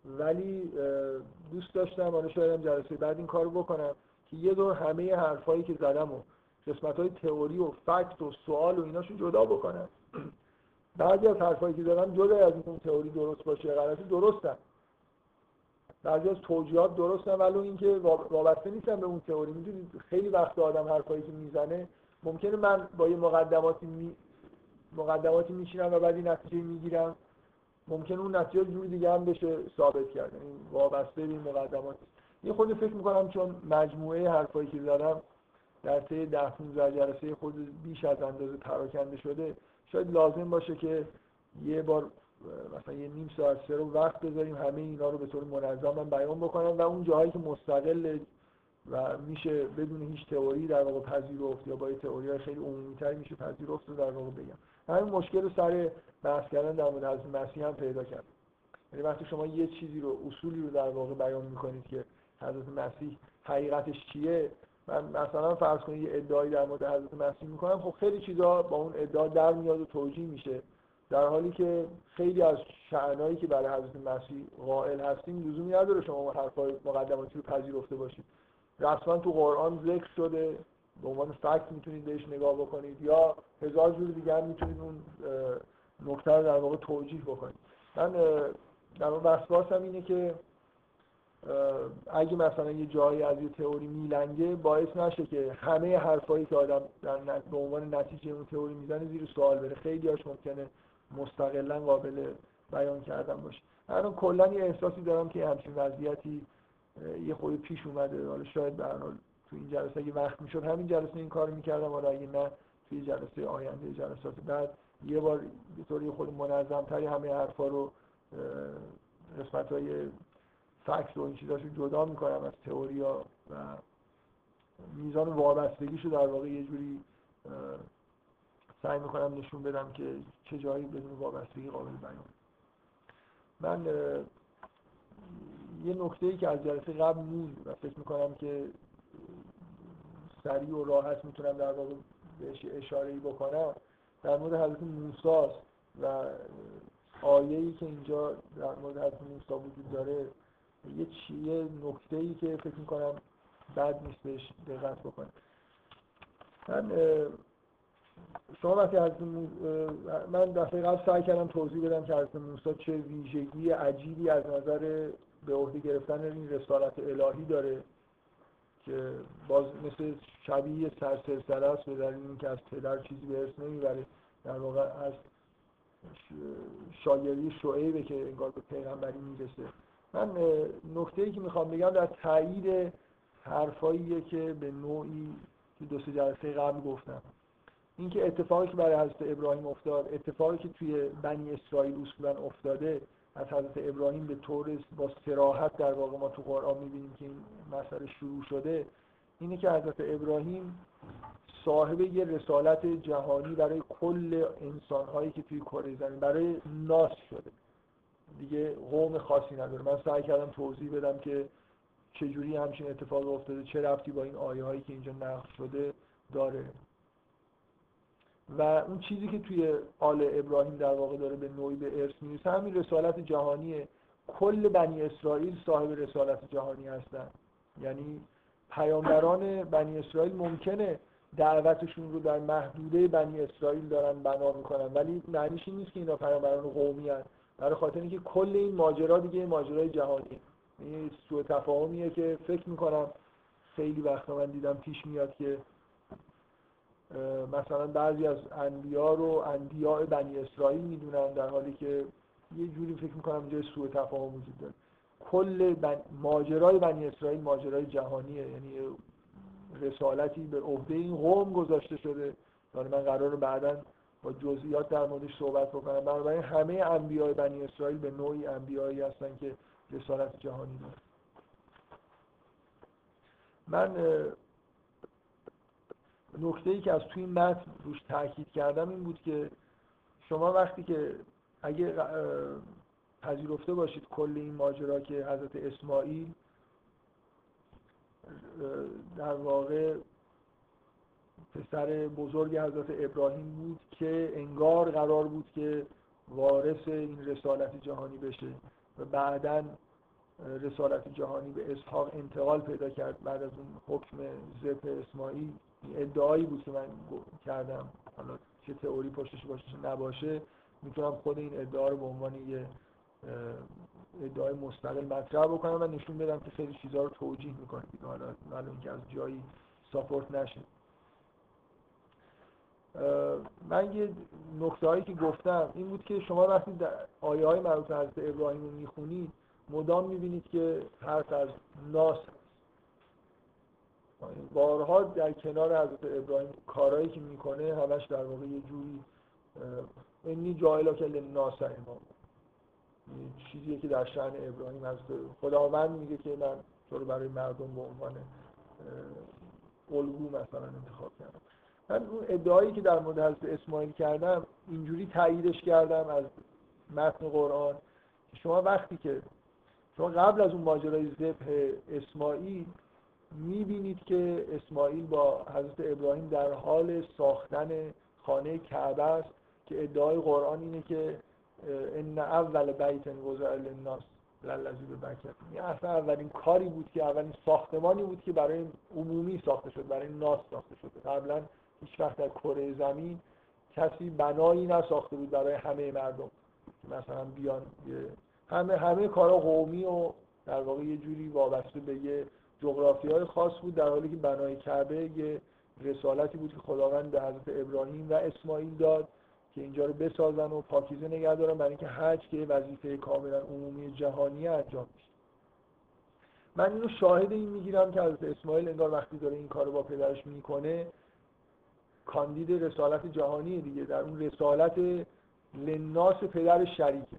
ولی دوست داشتم حالا شاید جلسه بعد این کارو بکنم که یه دور همه حرفایی که زدم و قسمت های تئوری و فکت و سوال و ایناشو جدا بکنم. بعضی از حرفایی که زدم جدا از این تئوری درست باشه غلطی درستن بعضی از توجیهات درستن ولی اینکه وابسته نیستن به اون تئوری. می‌دونید خیلی وقت آدم حرفایی که می‌زنه ممکنه من با یه مقدماتی. مقدماتی میشینم و بعد نتیجه می‌گیرم. ممکنه اون نتیجه جوری دیگه هم بشه ثابت کرد. یعنی وابسته به این مقدمات. یه خودی فکر می‌کنم چون مجموعه حرفایی که زدم در طی ده 15 جلسه خود بیش از اندازه پراکنده شده شاید لازم باشه که یه بار مثلا یه نیم ساعت سه رو وقت بذاریم همه اینا رو به طور منظم بیان بکنم و اون جاهایی که مستقل و میشه بدون هیچ تئوری در واقع پذیرفت یا با تئوری خیلی عمومی‌تر میشه پذیرفت رو در واقع بگم. همین مشکل رو سر بحث کردن در مورد حضرت مسیح هم پیدا کرد یعنی وقتی شما یه چیزی رو اصولی رو در واقع بیان می‌کنید که حضرت مسیح حقیقتش چیه من مثلا فرض کنید یه ادعایی در مورد حضرت مسیح می‌کنم خب خیلی چیزا با اون ادعا در میاد و توجیه میشه. در حالی که خیلی از شعنایی که برای حضرت مسیح قائل هستیم لزومی نداره شما حرفای مقدماتی رو پذیرفته باشید. رسما تو قرآن ذکر شده به عنوان فکت می‌تونید بهش نگاه بکنید یا هزار جور دیگه هم می‌تونید اون نکته در واقع توجیه بکنید من در واقع اینه که اگه مثلا یه جایی از یه تئوری میلنگه باعث نشه که همه حرفایی که آدم در به عنوان نتیجه اون تئوری می‌زنه زیر سوال بره. خیلی هاش ممکنه مستقلا قابل بیان کردن باشه. من کلا یه احساسی دارم که همچین وضعیتی یه خود پیش اومده. حالا شاید به تو این جلسه اگه وقت می‌شد همین جلسه این کار می‌کردم. حالا اگه نه توی جلسه آینده جلسات بعد یه بار به طوری خود منظم تری همه حرفا رو قسمت های فکس و این چیزاشو جدا می‌کنم از تئوریا و میزان وابستگیشو در واقع یه جوری سعی می‌کنم نشون بدم که چه جایی بدون وابستگی قابل بیان. من یه نکته ای که از جلسه قبل موند و فکر می‌کنم که سریع و راحت می‌تونم در واقع بهش اشاره ای بکنم در مورد حضرت موسی و آیه ای که اینجا در مورد حضرت موسی وجود داره یه چیه نکته ای که فکر می‌کنم بد نیست بهش دقت بکنم من شما وقتی حضرت من دفعه قبل سعی کردم توضیح بدم که حضرت موسی چه ویژگی عجیبی از نظر به عهده گرفتن این رسالت الهی داره. که باز مثل شبیه سرسلسله است به دلیل اینکه از پدر چیزی به ارث نمی‌بره. در واقع از شاگردی شعیبه که انگار به پیغمبری می‌رسه. من نکته ای که می‌خوام بگم در تایید حرفاییه که به نوعی که دو سه جلسه قبل گفتم. اینکه اتفاقی که برای حضرت ابراهیم افتاد اتفاقی که توی بنی اسرائیل اصولا افتاده از حضرت ابراهیم به طور با سراحت در واقع ما تو قرآن می‌بینیم که این مسئله شروع شده اینه که حضرت ابراهیم صاحب یه رسالت جهانی برای کل انسانهایی که توی کره زمین برای ناس شده. دیگه قوم خاصی نداره. من سعی کردم توضیح بدم که چجوری همچین اتفاق افتاده چه رفتی با این آیه هایی که اینجا نقل شده داره. و اون چیزی که توی آل ابراهیم در واقع داره به نوعی به ارث می‌رسه همین رسالت جهانیه کل بنی اسرائیل صاحب رسالت جهانی هستن. یعنی پیامبران بنی اسرائیل ممکنه دعوتشون رو در محدوده بنی اسرائیل دارن بنا می‌کنن ولی معنیش این نیست که اینا پیامبران قومی هن برای خاطر اینکه کل این ماجرا دیگه ماجرای جهانیه. این سوء تفاهمیه که فکر می‌کنم خیلی وقتا من دیدم پیش میاد که مثلا بعضی از انبیا رو انبیاء بنی اسرائیل می‌دونن در حالی که یه جوری فکر می‌کنم اینجا سوء تفاهم وجود داره. کل بن... ماجرای بنی اسرائیل ماجرای جهانیه. یعنی رسالتی به عهده این قوم گذاشته شده. یعنی من قرار بعدا با جزئیات در موردش صحبت بکنم. بنابراین همه انبیاء بنی اسرائیل به نوعی انبیایی هستن که رسالت جهانی دارن. من نکته ای که از توی متن روش تاکید کردم این بود که شما وقتی که اگه پذیرفته باشید کل این ماجرا که حضرت اسماعیل در واقع پسر بزرگ حضرت ابراهیم بود که انگار قرار بود که وارث این رسالت جهانی بشه و بعدا رسالت جهانی به اسحاق انتقال پیدا کرد بعد از اون حکم زپ اسماعیل. ادعایی بود که من کردم. حالا چه تئوری پشتش باشه چه نباشه می‌تونم خود این ادعا رو به عنوان یه ادعای مستقل مطرح بکنم و نشون بدم که خیلی چیزها رو توجیه می‌کنه دیگه. حالا معلوم اینکه از جایی ساپورت نشه. من یه نکته هایی که گفتم این بود که شما وقتی آیه های مربوط حضرت ابراهیم رو می‌خونید مدام می‌بینید که حرف از ناس بارها در کنار حضرت ابراهیم کارهایی که می‌کنه همش در واقع یه جوری اینی جایلا که لناس امام چیزیه که در شعن ابراهیم هست خداوند میگه که من تو رو برای مردم به عنوان الگو مثلا انتخاب کردم. من اون ادعایی که در مورد حضرت اسماعیل کردم اینجوری تاییدش کردم از متن قرآن. شما وقتی که شما قبل از اون ماجرای ذبح اسماعیل می‌بینید که اسماعیل با حضرت ابراهیم در حال ساختن خانه کعبه است که ادعای قرآن اینه که ان اول بیت وضع للناس للذی به بکر این اصلا اولین کاری بود که اولین ساختمانی بود که برای عمومی ساخته شد برای ناس ساخته شده قبلا هیچ وقت در کره زمین کسی بنایی نساخته بود برای همه مردم. مثلا بیان همه همه کارا قومی و در واقع یه جوری وابسته به یه جغرافی های خاص بود در حالی که بنای کعبه یه رسالتی بود که خداوند به حضرت ابراهیم و اسماعیل داد که اینجا رو بسازن و پاکیزه نگه دارن برای اینکه حج که وظیفه کاملا عمومی جهانی انجام میشه من اینو شاهد این می‌گیرم که حضرت اسماعیل انگار وقتی داره این کارو با پدرش می‌کنه کاندید رسالت جهانی دیگه. در اون رسالت لناس پدر شریکه.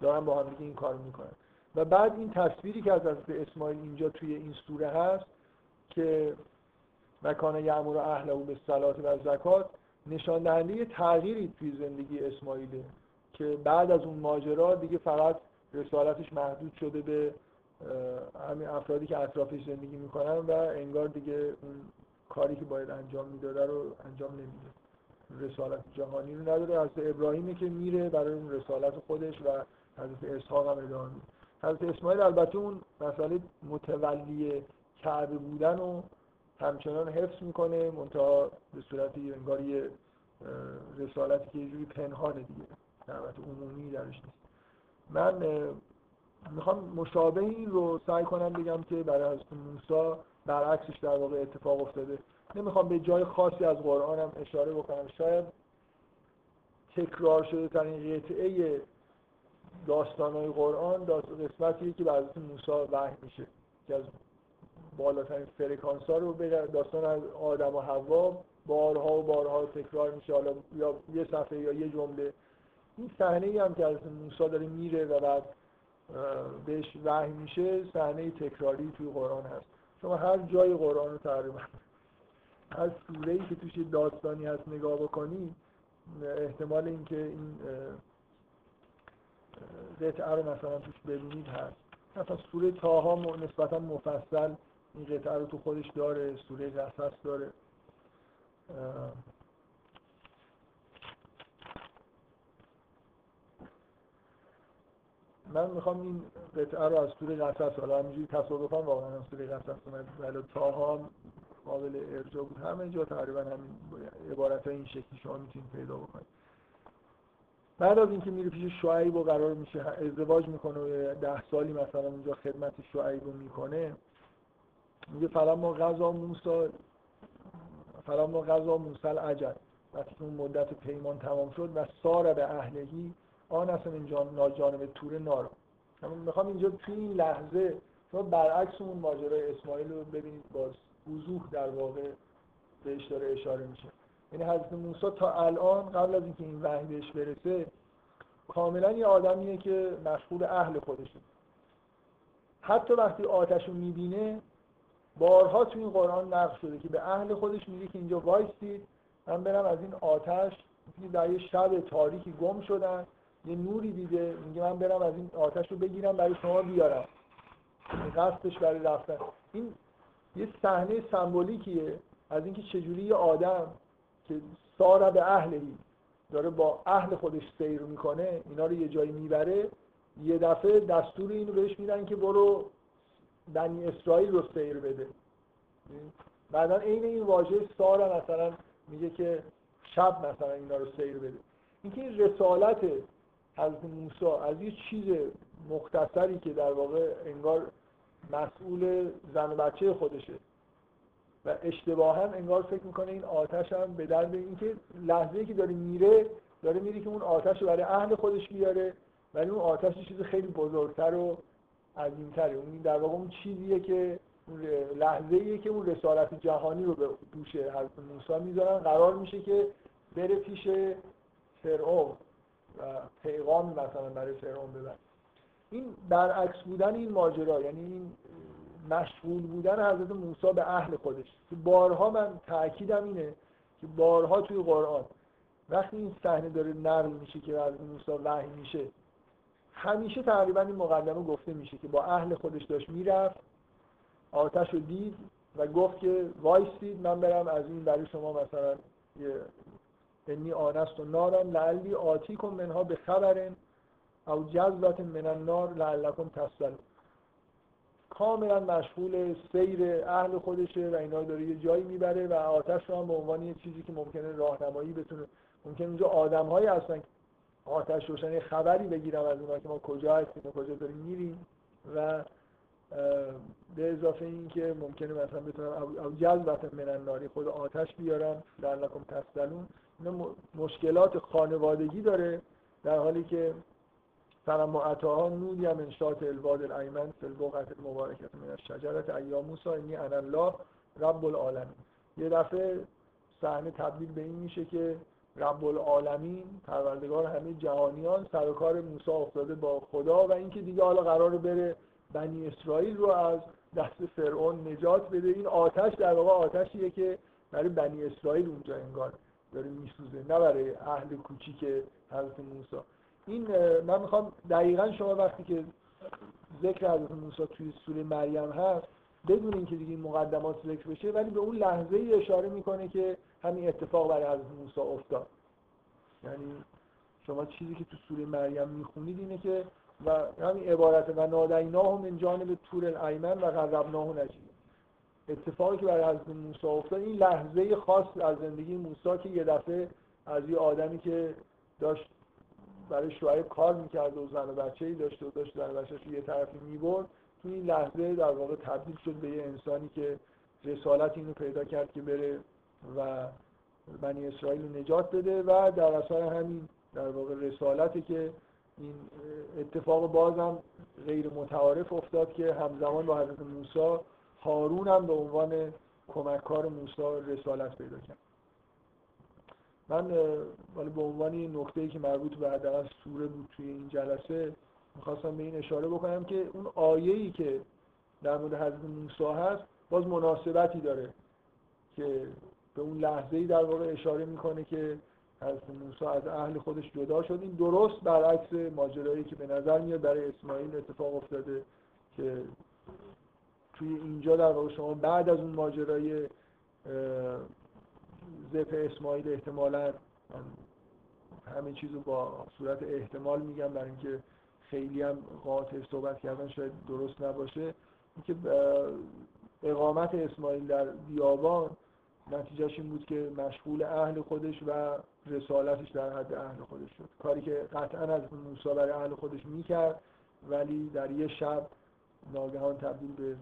دارن با هم این کار می‌کنن. و بعد این تصویری که از حضرت اسماعیل اینجا توی این سوره هست که مکان یعمر اهله به صلات و زکات نشان دهنده تغییری توی زندگی اسماعیله که بعد از اون ماجرا دیگه فقط رسالتش محدود شده به همین افرادی که اطرافش زندگی می‌کنن و انگار دیگه اون کاری که باید انجام می‌داده رو انجام نمیده. رسالت جهانی رو نداره. حضرت ابراهیمی که میره برای اون رسالت خودش و حضرت اسحاق هم ادامه میده. حضرت اسماعیل البته اون مسئله متولی کعبه بودن و همچنان حفظ می‌کنه منتها به صورت انگار یه رسالتی که یه جوری پنهانه دیگه دعوت عمومی درش نیست. من می‌خوام مشابه این رو سعی کنم بگم که برای حضرت موسی برعکسش در واقع اتفاق افتاده. نمی‌خوام به جای خاصی از قرآن هم اشاره بکنم. شاید تکرار شده ترین قطعه داستانهای قرآن داست قسمتی که به حضرت موسی وحی میشه که از بالاترین فرکانس ها رو داستان از آدم و حوا بارها و بارها تکرار میشه. حالا یا یه صفحه یا یه جمله. این صحنه ای هم که از موسی داره میره و بعد بهش وحی میشه صحنه تکراری توی قرآن هست. شما هر جای قرآن رو تقریبا هر سوره ای که توش داستانی هست نگاه بکنی احتمال اینکه این قطعه رو مثلا توش ببینید هست. مثلا سوره تاها نسبتا مفصل این قطعه رو تو خودش داره سوره قصص داره. من می‌خوام این قطعه رو از سوره قصص حالا همینجوری تصادفا واقعا هم سوره قصص اومد ولی تاها قابل ارجاع بود. همه جا تقریبا همین عبارت های این شکلی شما می‌تونید پیدا بکنید. بعد از اینکه میره پیش شعیب و قرار میشه ازدواج می‌کنه و ده سالی مثلا اونجا خدمت شعیب رو می‌کنه میگه فلا ما غذا موسی فلا ما غذا موسی عجل وقتی اون مدت پیمان تمام شد و سار به اهلهی آن اصلا اینجا ناجانب تور نارا می‌خوام اینجا توی این لحظه شما برعکس اون ماجرای اسماعیل رو ببینید باز وضوح در واقع بهش داره اشاره میشه. یعنی حضرت موسی تا الان قبل از اینکه این وحی بهش برسه کاملا یه آدمیه که مشغول اهل خودشه. حتی وقتی آتش رو می‌بینه بارها تو این قرآن نقل شده که به اهل خودش میگه که اینجا وایستید من برم از این آتش در یه شب تاریکی گم شدن یه نوری دیده میگه من برم از این آتش رو بگیرم برای شما بیارم. قصدش برای رفتن. این یه صحنه سمبولیکیه از اینکه چجوری یه آدم که سار به اهلهی داره با اهل خودش سیر می‌کنه اینا رو یه جایی می‌بره یه دفعه دستور اینو بهش میدن که برو بنی اسرائیل رو سیر بده. بعدا عین این واژه سار مثلا میگه که شب مثلا اینا رو سیر بده. اینکه این رسالت حضرت موسی از یه چیز مختصری که در واقع انگار مسئول زن و بچه خودشه. و اشتباها انگار فکر می‌کنه این آتش هم به درد اینکه لحظه که داره میره داره میره که اون آتش رو برای اهل خودش بیاره ولی اون آتش چیز خیلی بزرگتر و عظیمتره. اون در واقع اون چیزیه که لحظه ایه که اون رسالت جهانی رو به دوش حضرت موسی می‌ذارن. قرار میشه که بره پیش فرعون و پیغام مثلا برای فرعون ببر این برعکس بودن این ماجرا یعنی این مشغول بودن حضرت موسی به اهل خودش. بارها من تاکیدم اینه که بارها توی قرآن وقتی این صحنه داره نقل میشه که حضرت موسی وحی میشه همیشه تقریبا این مقدمه گفته میشه که با اهل خودش داشت می‌رفت آتش رو دید و گفت که وایستید من برم از این برای شما مثلا یه انی آنست و نارم لعلی آتی کن منها به خبرن او جذبت من النار لعلکم تسل کاملا مشغول سیر اهل خودشه و اینا داره یه جایی می‌بره و آتش رو هم به عنوان یه چیزی که ممکنه راهنمایی بتونه ممکن اونجا آدم هایی هستن آتش روشن خبری بگیرم از اونها که ما کجا هستیم و کجا داریم میریم و به اضافه این که ممکنه مثلا بتونم او جذبت من خود آتش بیارم لعلکم تسلون اینا مشکلات خانوادگی داره در حالی که فلما اتاها نودی من انشاط الواد الایمن فی البقعه المبارکه من الشجره ایا موسی انی رب العالمین. یه دفعه صحنه تبدیل به این میشه که رب العالمین پروردگار همه جهانیان سر کار موسی افتاده با خدا و اینکه دیگه حالا قرار بره بنی اسرائیل رو از دست فرعون نجات بده. این آتش در واقع آتشیه که برای بنی اسرائیل اونجا انگار داره میسوزه نه برای اهل کوچیک حضرت موسی. این من می‌خوام دقیقا شما وقتی که ذکر حضرت موسی توی سوره مریم هست بدون اینکه دیگه این مقدمات ذکر بشه ولی به اون لحظه ای اشاره می‌کنه که همین اتفاق برای حضرت موسی افتاد. یعنی شما چیزی که تو سوره مریم می‌خونید اینه که و همین عبارت و نادیناه من جانب تور الایمن و غربناه نجید اتفاقی که برای حضرت موسی افتاد این لحظه خاص از زندگی موسی که یه دفعه از یه آدمی که داشت برای شعیب کار می‌کرد و زن و بچه ای داشته و داشت زن و بچهش یه طرفی می‌برد. تو این لحظه در واقع تبدیل شد به یه انسانی که رسالت اینو پیدا کرد که بره و بنی اسرائیل رو نجات بده و در اثر همین در واقع رسالتی که این اتفاق بازم غیر متعارف افتاد که همزمان با حضرت موسی هارون هم به عنوان کمککار موسی رسالت پیدا کرد. من ولی به عنوان نکته که مربوط به حداقل سوره بود توی این جلسه می‌خواستم به این اشاره بکنم که اون آیه‌ای که در مورد حضرت موسی هست باز مناسبتی داره که به اون لحظه‌ای در واقع اشاره می‌کنه که حضرت موسی از اهل خودش جدا شد. این درست برعکس ماجرایی که به نظر میاد برای اسماعیل اتفاق افتاده که توی اینجا در واقع شما بعد از اون ماجرای زف اسماعیل احتمالا همه چیز رو با صورت احتمال میگم برای اینکه خیلی هم قاطع صحبت کردن شاید درست نباشه. اینکه اقامت اسماعیل در بیابان نتیجهش این بود که مشغول اهل خودش و رسالتش در حد اهل خودش شد. کاری که قطعا از موسی برای اهل خودش می‌کرد ولی در یه شب ناگهان تبدیل به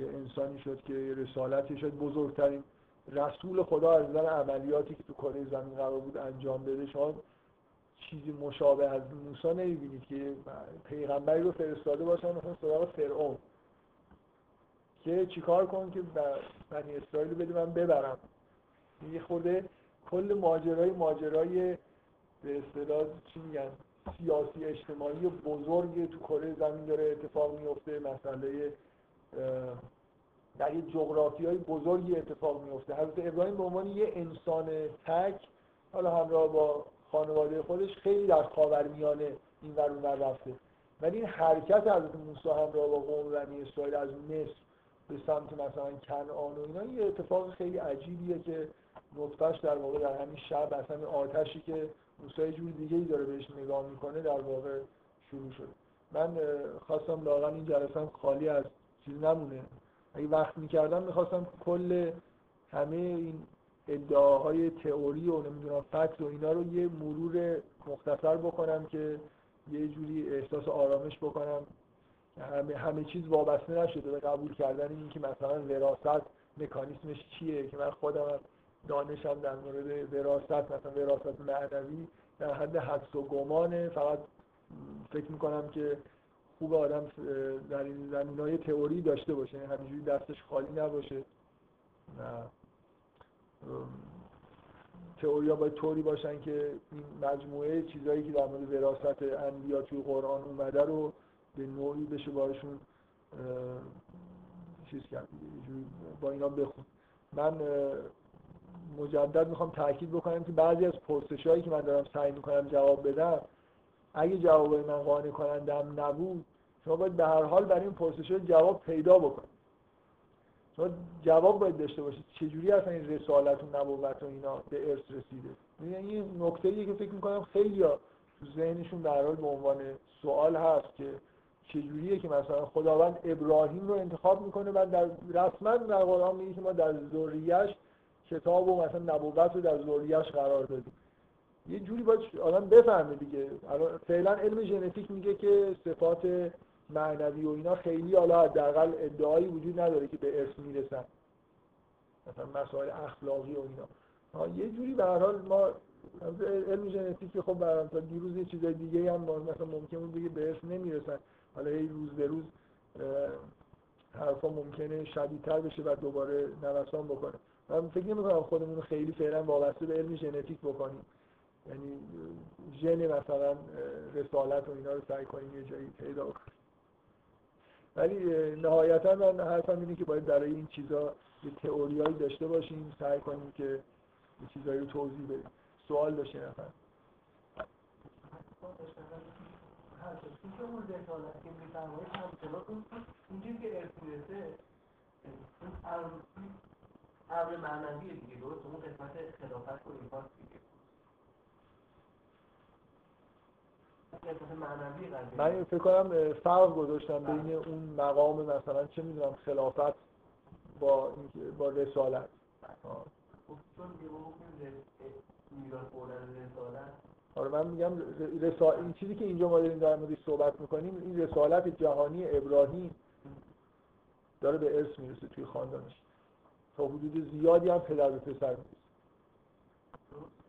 یه انسانی شد که رسالتی شد. بزرگترین رسول خدا از نظر عملیاتی که تو کره زمین قرار بود انجام بده شما چیزی مشابه از موسی نمی‌بینید که پیغمبری رو فرستاده باشن مثلا سراغ فرعون. که چیکار کن که بنی اسرائیل بده من ببرم؟ یه خورده کل ماجرای ماجرای به اصطلاح چی میگن؟ سیاسی اجتماعی و بزرگی تو کره زمین داره اتفاق میفته مسئله در یه جغرافی های بزرگی اتفاق میفته حضرت ابراهیم به عنوان یه انسان تک حالا همراه با خانواده خودش خیلی در خاورمیانه این ور اون رفته. ولی این حرکت حضرت موسی همراه با قوم بنی اسرائیل از مصر به سمت مثلا کنعان و اینا یه اتفاق خیلی عجیبیه که نطفهش در واقع در همین شب اصلا آتشی که موسی جور دیگه ای داره بهش نگاه می‌کنه در واقع شروع شده. من خواستم لاغن این جلسه خالی از چیز نمونه. اگه وقت می‌کردم می‌خواستم کل همه این ادعاهای تئوری و نمی‌دونم فکت و اینا رو یه مرور مختصر بکنم که یه جوری احساس آرامش بکنم. همه, همه چیز وابسته نشده به قبول کردن این که مثلا وراثت مکانیسمش چیه که من خودم دانشم در مورد وراثت مثلا وراثت معنوی در حد حدس و گمانه. فقط فکر می‌کنم که خوب آدم در این زمین های تئوری داشته باشه. یعنی همینجوری دستش خالی نباشه. و تئوری ها باید طوری باشن که این مجموعه چیزهایی که در مورد وراثت انبیا توی قرآن اومده رو به نوعی بشه باشون چیز کرد. با اینا بخون. من مجدد می‌خوام تاکید بکنم که بعضی از پرسش هایی که من دارم سعی می‌کنم جواب بدم اگه جواب من قانع کنندم نبود شما باید به هر حال برای این پرسش جواب پیدا بکنید. شما جواب باید داشته باشید. چجوری اصلا این رسالت و نبوت و اینا به ارث رسیده؟ یعنی این نکته که فکر می‌کنم خیلی ها تو ذهنشون در حال به عنوان سوال هست که چجوریه که مثلا خداوند ابراهیم رو انتخاب می‌کنه و در رسما در قرآن میگه که ما در ذریهش کتاب و مثلا نبوت رو در ذریهش قرار دادیم. یه جوری باید آدم بفهمه دیگه. فعلا علم ژنتیک میگه که صفات معنوی و اینا خیلی حالا حداقل ادعایی وجود نداره که به ارث می‌رسن. مثلا مسائل اخلاقی و اینا. یه جوری به هر حال ما علم ژنتیک خب تا دیروز یه چیزای دیگه هم مثلا ممکن بود به ارث نمی‌رسن. حالا هی روز به روز حرفا ممکنه شدیدتر بشه و دوباره نوسان بکنه. من فکر نمی کنم خودمون خیلی فعلا وابسته به علم ژنتیک بکنیم. یعنی ژن مثلا رسالت و اینا رو سعی کنیم یه جایی پیدا کنیم ولی نهایتا من حرفم اینه که باید برای این چیزا یه تئوریایی داشته باشیم سعی کنیم که یه چیزایی رو توضیح بدیم سوال داشته نفر که اون قسمت خلافت و دیگه من فکر کنم فرق گذاشتم بین اون مقام مثلا چه می‌دونم خلافت با با رسالت. آره من میگم رسال... این چیزی که اینجا ما داریم در موردش صحبت می‌کنیم این رسالت جهانی ابراهیم داره به ارث می‌رسه توی خاندانش. تا حدود زیادی هم پدر به پسر می‌رسه.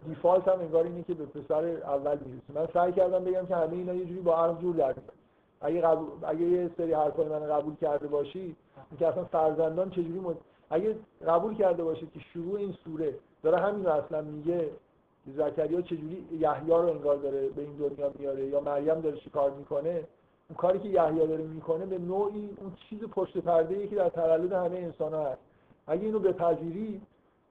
دیفالت هم انگار اینه که به پسر اول می‌رسه. من سعی کردم بگم که همه اینا یه جوری با عرض جور در اگه قبول... اگه یه سری حرفای من قبول کرده باشی که اصلا فرزندان چجوری مد... اگه قبول کرده باشید که شروع این سوره داره همین اصلا میگه زکریا چجوری یحیی رو انگار داره به این دنیا میاره یا مریم داره چی کار می‌کنه اون کاری که یحیی داره می‌کنه به نوعی اون چیز پشت پرده که در تولد همه انسان ها هست. اگه اینو بپذیری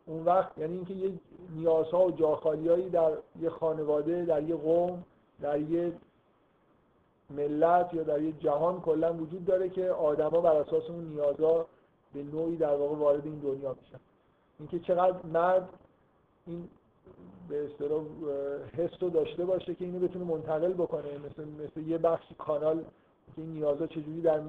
اون وقت یعنی اینکه یه نیازها و جاخالیایی در یه خانواده در یه قوم در یه ملت یا در یه جهان کلا وجود داره که آدما بر اساس اون نیازها به نوعی در واقع وارد این دنیا میشن. اینکه چقدر مرد این به اصطلاح حس رو داشته باشه که اینو بتونه منتقل بکنه مثل مثل یه بخشی کانال که این نیازها چجوری در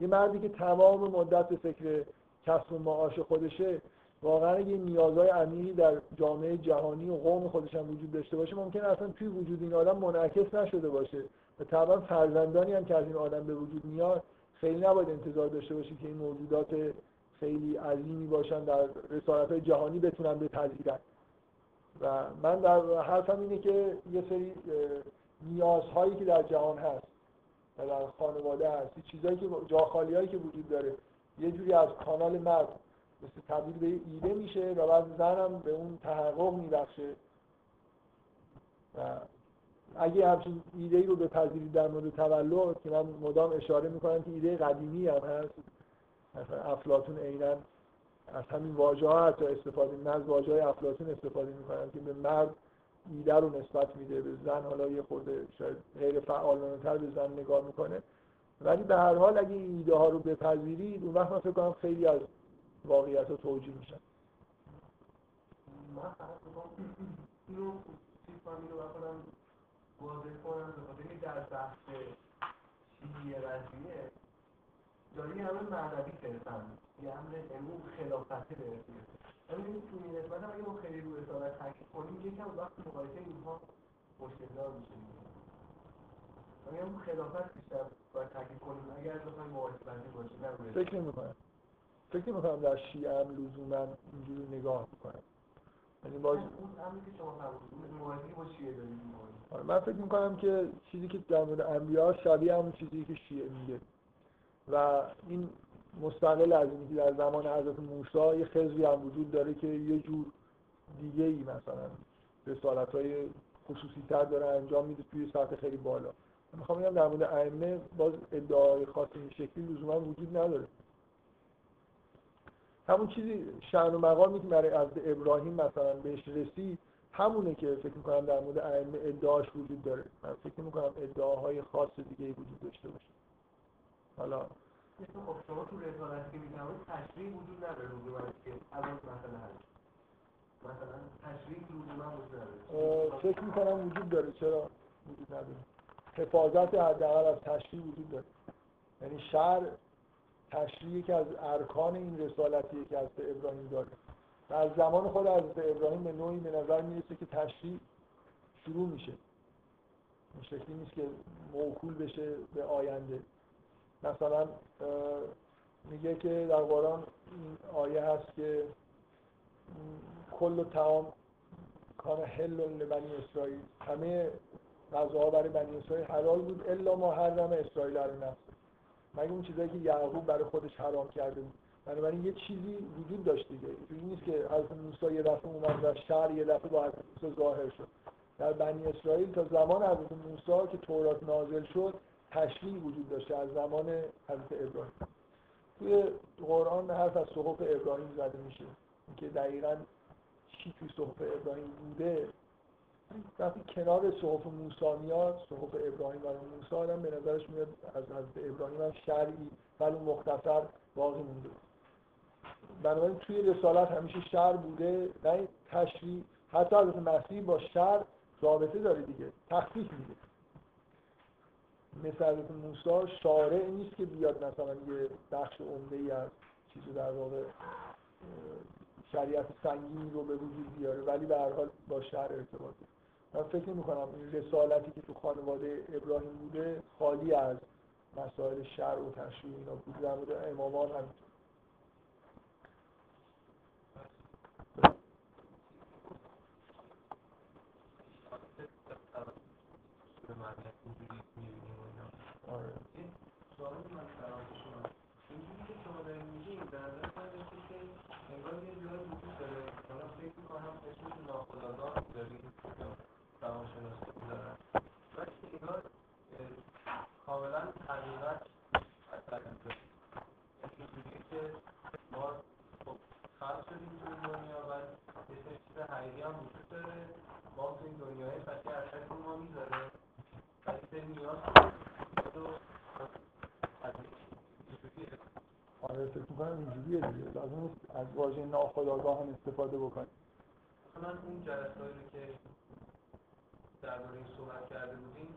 یه مردی که تمام مدت به فکر کسب معاش خودشه واقعا یه نیازهای عمیقی در جامعه جهانی و قوم خودش هم وجود داشته باشه ممکن اصلا توی وجود این آدم منعکس نشده باشه. و طبعا فرزندانی هم که از این آدم به وجود میاد خیلی نباید انتظار داشته باشید که این موجودات خیلی عظیمی باشن در رسالت جهانی بتونن بپذیرن و من در حرفم اینه که یه سری نیازهایی که در جهان هست و در خانواده هست چیزهایی که جاخالی هایی که وجود داره یه جوری از کانال مرد مثل تبدیل به ایده میشه و بعد زنم به اون تحقق میبخشه. و اگه همچین ایده ای رو بپذیرید در مورد تولد که من مدام اشاره می‌کنم که ایده قدیمی هم هست مثلا افلاتون عینا از همین واژه ها حتی استفاده من از واژه های افلاتون استفاده می‌کنم که به مرد ایده رو نسبت میده به زن حالا یه خورده شاید غیر فعالانه تر به زن نگاه می‌کنه. ولی به هر حال اگه این ایده ها رو بپذیرید اون وقت من فکر کنم خیلی از واقعیت رو توجیه میشن من اینو چیز کنم اینو بکنم واضح کنم به در بحث داری همه معنوی فرسن یه همه امون خلافته برسید یعنی این تو این نسبت هم اگه ما خیلی رو رسالت تاکید کنیم یکم وقت مقایسه اینها مشکلدار میشه. یعنی اون خلافت بیشتر باید تاکید کنیم اگر بخوایم مقایسه بندی باشیم نه فکر نمی‌کنم. فکر نمی‌کنم در شیعه هم لزوما اینجوری نگاه می‌کنم یعنی باز آره، من فکر می‌کنم که چیزی که در مورد انبیا شبیه همون چیزی که شیعه میگه. و این مستقل از اینکه در زمان حضرت موسی یه خزی هم وجود داره که یه جور دیگه ای مثلا رسالت های خصوصی تر داره انجام میده توی سطح خیلی بالا. می‌خوام بگم در مورد ائمه باز ادعای خاص این شکلی لزوما وجود نداره. همون چیزی شأن و مقامی که برای از ابراهیم مثلا بهش رسید همونه که فکر می‌کنم در مورد ائمه ادعاش وجود داره. من فکر می‌کنم ادعاهای خاص دیگه وجود داشته باشه. حالا شما تو رسالت که میگم تشریح وجود نداره روزی که الان مثلا هست مثلا تشریح روزی من وجود نداره. فکر می‌کنم وجود داره. چرا؟ وجود نداره. حفاظت حداقل از تشریح وجود داره. یعنی شر تشریح که از ارکان این رسالتیه که از ابراهیم داره. و از زمان خود از ابراهیم به نوعی به نظر می‌رسه که تشریح شروع میشه. این شکلی نیست که موکول بشه به آینده. مثلا میگه که در قرآن آیه هست که کل و تمام کان حل لبنی اسرائیل همه غذاها برای بنی اسرائیل حلال بود الا ما حرم اسرائیل رو نفس مگه اون چیزایی که یعقوب برای خودش حرام کرده بود. بنابراین یه چیزی وجود داشت دیگه. اینجوری نیست که حضرت موسی یه دفعه اومد و شهر یه دفعه با حضرت ظاهر شد. در بنی اسرائیل تا زمان حضرت موسی که تورات نازل شد تشریع وجود داشته از زمان حضرت ابراهیم. توی قرآن حرف از صحف ابراهیم زده میشه. که دقیقا چی توی صحف ابراهیم بوده وقتی کنار صحف موسی میاد صحف ابراهیم و موسی آدم به نظرش میاد از حضرت ابراهیم هم شرعی ولی مختصر باقی مونده. بنابراین توی رسالت همیشه شر بوده نه تشریع حتی حضرت مسیح با شر رابطه داره دیگه تخفیف میده. مثل حضرت موسی شارع نیست که بیاد مثلا یه بخش عمده ای از چیزی در واقع شریعت سنگینی رو به وجود بیاره ولی به هر حال با شهر ارتباط من فکر نمی کنم این رسالتی که تو خانواده ابراهیم بوده خالی از مسائل شر و تشریع اینا بود. در مورد امامان همینطور آره داریم روانشناسی دارن ولی انگار کاملا حقیقت اثر می‌کنه اینجوریه که ما خب خلق شدیم تو این دنیا و یه سری چیز حقیقی هم وجود داره. ما تو این دنیای فتی اثر ما می‌ذاره. ولی سری نیاز آره فکر می‌کنم اینجوریه دیگه. لازم نیست از واژه ناخودآگاه هم استفاده بکنیم. من اون جلسایی رو که درباره این صحبت کرده بودیم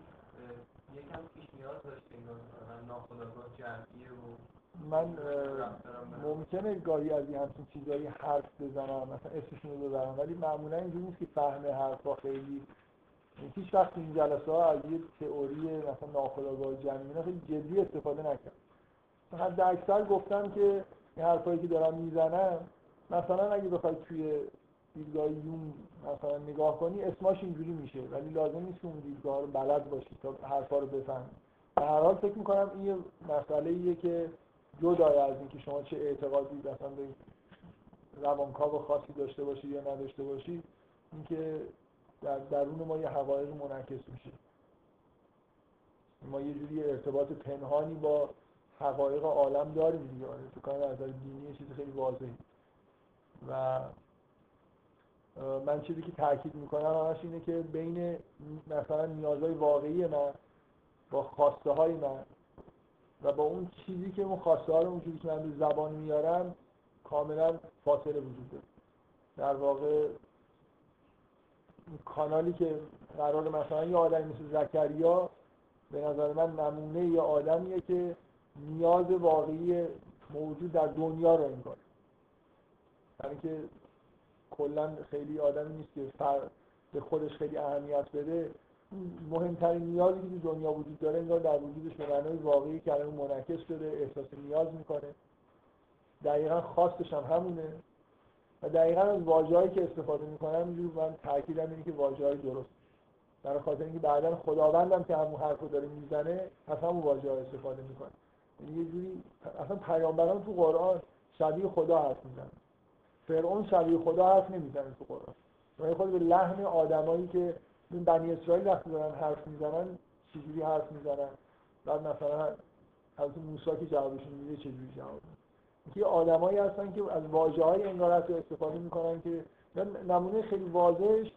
یکم پیش نیاز داشتیم. ناخودآگاه جمعیه و من ممکنه گاهی از این همچین چیزایی حرف بزنم مثلا اسمشون رو ببرم ولی معمولا اینجوری نیست که فهم حرفا خیلی هیچ وقت این جلسه ها از یه تئوری مثلا ناخودآگاه جمعی خیلی جدی استفاده نکرد حد اکثر گفتم که این حرفایی که دارم می‌زنم مثلا اگه بخوای توی دیدگاه یون مثلا نگاه کنی اسماش اینجوری میشه ولی لازم نیست اون دیدگاه رو بلد باشی تا حرفا رو بفهمی. به هر حال فکر می‌کنم این مسئله ایه که جدای از اینکه شما چه اعتقادی مثلا به روانکاو خاصی داشته باشی یا نداشته باشی اینکه در درون ما یه حقایق منعکس میشه. ما یه جوری ارتباط پنهانی با حقایق عالم داریم دیگه. آره تو کار نظر دینی چیز خیلی واضحی و من چیزی که تاکید می‌کنم همش اینه که بین مثلا نیازهای واقعی من با خواسته های من و با اون چیزی که اون خواسته ها رو اونجوری که من به زبان میارم کاملا فاصله وجود داره. در واقع کانالی که قرار مثلا یه آدمی مثل زکریا به نظر من نمونه یه آدمیه که نیاز واقعی موجود در دنیا رو انگار. یعنی که کلا خیلی آدمی نیست که فر به خودش خیلی اهمیت بده. مهمترین نیازی که دنیا وجود داره انگار در وجودش به معنای واقعی الان منعکس شده احساس نیاز می‌کنه. دقیقا خواستش هم همونه. و دقیقا از واژه‌ای که استفاده می‌کنم اینجور من تاکیدم اینه که واژه‌های درست. برای خاطر اینکه بعدا خداوندم که همون حرف رو داره می‌زنه از همون واژه استفاده می‌کنه. یعنی یه جوری اصلا پیامبران تو قرآن شبیه خدا حرف می‌زنن. فرعون شبیه خدا حرف نمی‌زنه تو قرآن. یعنی خود به لحن آدمایی که این بنی اسرائیل وقتی دارن حرف می‌زنن چجوری حرف می‌زنن؟ بعد مثلا حضرت موسی که جوابشون میده چجوری جواب که آدمایی هستن که از واژه های انگار استفاده می‌کنن که نمونه خیلی واضحش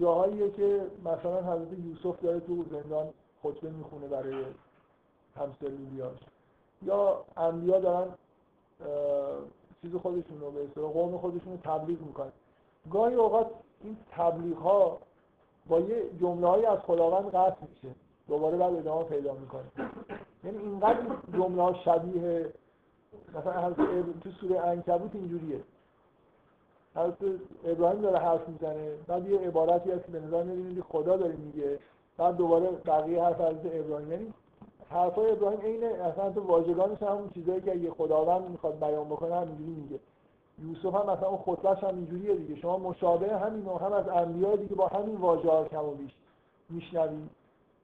جاهاییه که مثلا حضرت یوسف داره تو زندان خطبه می‌خونه برای همسلولیاش یا انبیا دارن چیز خودشون رو به قوم خودشون رو تبلیغ می‌کنن. گاهی اوقات این تبلیغ ها با یه جمله از خداوند قطع میشه. دوباره بعد ادامه پیدا می‌کنه. یعنی اینقدر جمله ها شبیه مثلا تو سوره انکبوت اینجوریه. حضرت ابراهیم داره حرف می‌زنه بعد یه عبارتی هست که به نظر میاد خدا داره میگه بعد دوباره بقیه حرف حضرت ابراهیم. یعنی حرفای ابراهیم عین اصلا تو واژگانش همون چیزایی که یه خداوند می‌خواد بیان بکنه همینجوری میگه. یوسف هم مثلا اون خطبهش هم اینجوریه دیگه. شما مشابه همین هم از انبیاء دیگه با همین واژه ها کم و بیش میشنوید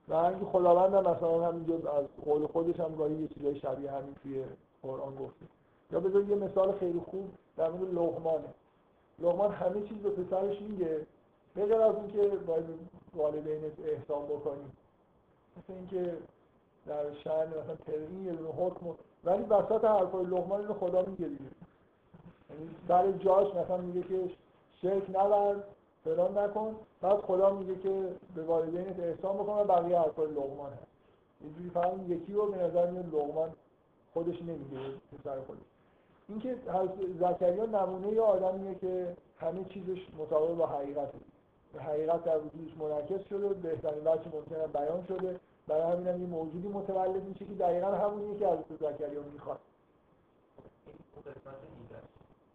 و اینکه خداوند هم مثلا همینجا از قول خودش هم گاهی یه چیزای شبیه همین توی قرآن گفته. یا بذار یه مثال خیلی خوب در مورد لقمانه. لقمان همه چیز به پسرش میگه. بغیر از اینکه باید والدینت احسان بکنی. مثل اینکه در شأن مثلا ترین یه حکم ولی وسط حرفای لقمان اینو خدا میگه دیگه. یعنی برای جاش مثلا میگه که شرک نبر فلان نکن. بعد خدا میگه که به والدینت احسان بکن و بقیه حرفای لقمان هست اینجوری فقط یکی رو به نظر میاد لقمان خودش نمیگه پسر خودش. اینکه زکریا نمونه یه آدمیه که همه چیزش مطابق با حقیقته. حقیقت در وجودش منعکس شده بهترین وجه ممکنه بیان شده. برای همین هم یه موجودی متولد میشه که دقیقا همونیه که از زکریا می‌خواد.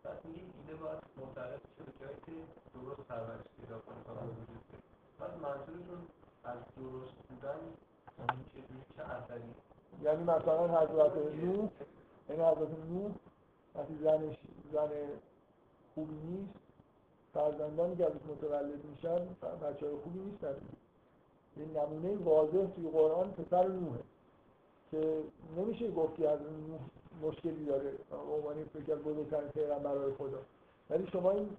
پس این ایده باید معترف شده جایی که درست پرورش پیدا کنه تا وجود بعد منظورشون از درست بودن چجوری چه اثری یعنی مثلا حضرت نوح یعنی حضرت نوح وقتی زنش زن خوبی نیست فرزندانی که ازش متولد میشن بچه های خوبی نیستن. یه نمونه واضح توی قرآن پسر نوحه که نمیشه گفتی از نوح مشکلی داره. عنوانی فکر بزرگترین پیغمبرهای خدا. ولی شما این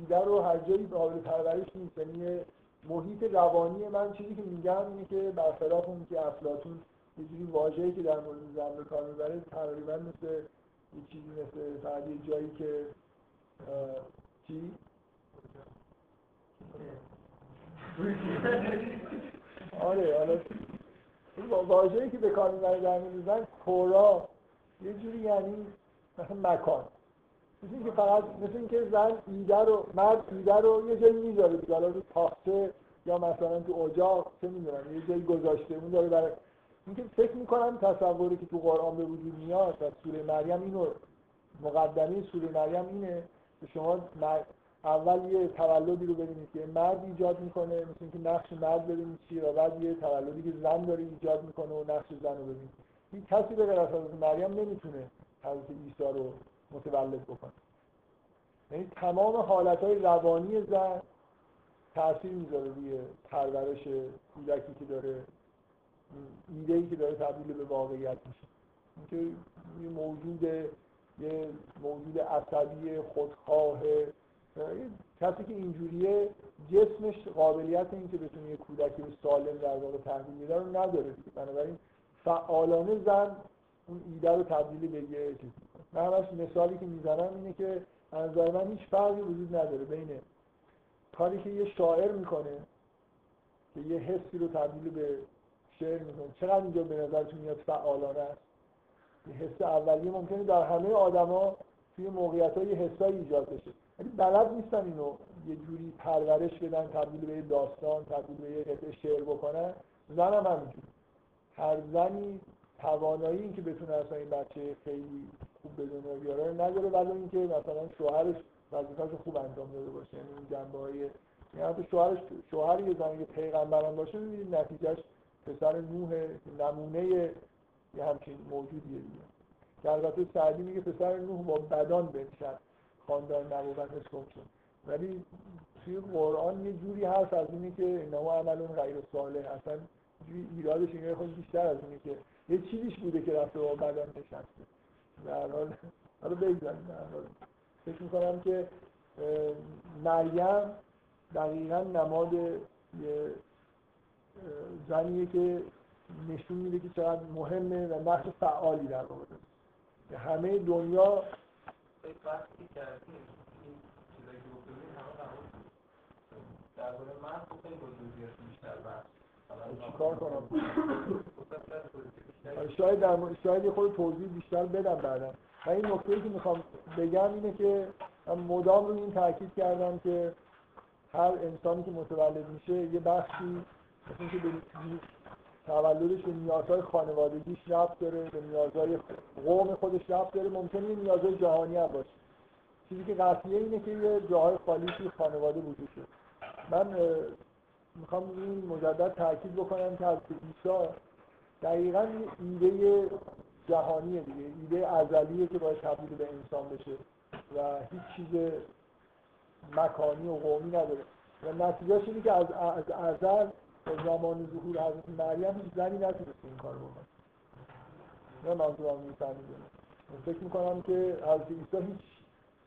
ایده رو هر جایی قابل پرورش نیست. یعنی محیط روانی من چیزی که میگم اینه که برخلاف اون که افلاطون یه جوری واژه‌ای که در مورد زن به کار می‌بره تقریبا مثل یه چیزی مثل فقط یه جایی که چی؟ آره حالا واژه‌ای که به کار می‌بره در مورد زن کورا. یه جوری یعنی مثلا مکان. مثل اینکه فقط مثل اینکه زن ایده رو مرد ایده رو یه جایی می‌ذاره حالا رو تاخته یا مثلا تو اجاق چه می‌دونم یه جایی گذاشته اون داره برای اینکه فکر می‌کنم تصوری که تو قرآن به وجود میاد و سوره مریم اینو مقدمه سوره مریم اینه که شما اول یه تولدی رو ببینید که مرد ایجاد می‌کنه مثل اینکه نقش مرد ببینید چی و بعد یه تولدی که زن داره ایجاد می‌کنه و نقش زن رو ببینید. این کسی به غیر از حضرت مریم نمی‌تونه حضرت عیسی رو متولد بکنه. یعنی تمام حالتهای روانی زن تاثیر می‌ذاره روی پرورش کودکی که داره ایده ای که داره تبدیل به واقعیت میشه. اینکه یه موجود یه موجود عصبی خودخواه کسی که اینجوریه جسمش قابلیت این که بتونه یه کودکی رو سالم در واقع تحویل میده رو نداره بنابراین فعالانه زن اون ایده رو تبدیل به یه چیز. من مثالی که می‌زنم اینه که از نظر من هیچ فرقی وجود نداره بین کاری که یه شاعر می‌کنه که یه حسی رو تبدیل به شعر می‌کنه. چقدر اینجا به نظرتون میاد فعالانه است؟ یه حس اولیه ممکنه در همه آدما توی موقعیت های حسایی ایجاد بشه. ولی بلد نیستن اینو یه جوری پرورش بدن تبدیل به داستان تبدیل به یه شعر بکنن. زنم همینجوری. هر زنی توانایی این که بتونه اصلا این بچه خیلی خوب به دنیا بیاره نداره ولی اینکه مثلا شوهرش وظیفه‌اش خوب انجام داده باشه یعنی این جنبه های یعنی حتی شوهرش شوهر یه زنی که پیغمبران باشه می‌بینید پسر نوح نمونه یه همچین موجودیه دیگه. که البته سعدی میگه پسر نوح با بدان بنشد خاندان نبوتش گم شد. ولی توی قرآن یه جوری هست از اینی که انما عملون غیر صالح. اصلا ایرادش اینه خود بیشتر از اینه که یه چیزیش بوده که رفته با بدن نشسته. در حال حالا بگذاریم در حال. فکر می‌کنم که مریم دقیقا نماد یه زنیه که نشون میده که چقدر مهمه و نقش فعالی در واقع. داره همه دنیا درباره من خب خیلی بیشتر بحث چیکار کنم؟ شاید شاید یه خود توضیح بیشتر بدم بعدا. من این نکته که می‌خوام بگم اینه که من مدام روی این تاکید کردم که هر انسانی که متولد میشه یه بخشی مثل اینکه به تولدش به نیازهای خانوادگیش ربط داره به نیازهای قوم خودش ربط داره. ممکنه یه نیازهای جهانی هم باشه. چیزی که قطعیه اینه که یه جاهای خالی توی خانواده وجود داره. من می‌خوام این مجدد تاکید بکنم که از عیسی دقیقا ایده جهانیه دیگه ایده ازلیه که باید تبدیل به انسان بشه و هیچ چیز مکانی و قومی نداره. و نتیجهش اینه که از از ازل زمان ظهور حضرت مریم هیچ زنی نتونسته این کار بکنه. نه منظورم میفهمیده فکر می‌کنم که حضرت عیسی هیچ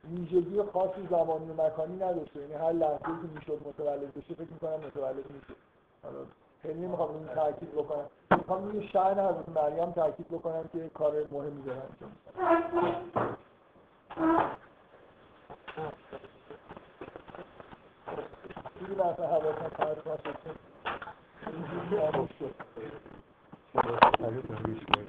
ویژگی خاصی زمانی و مکانی نداشته. یعنی هر لحظه‌ای که می‌شد متولد بشه فکر می‌کنم متولد میشه. حالا خیلی نمی‌خوام این تاکید بکنم. می‌خوام این شأن حضرت مریم تاکید بکنم که کار مهمی اینجوری خاموش شد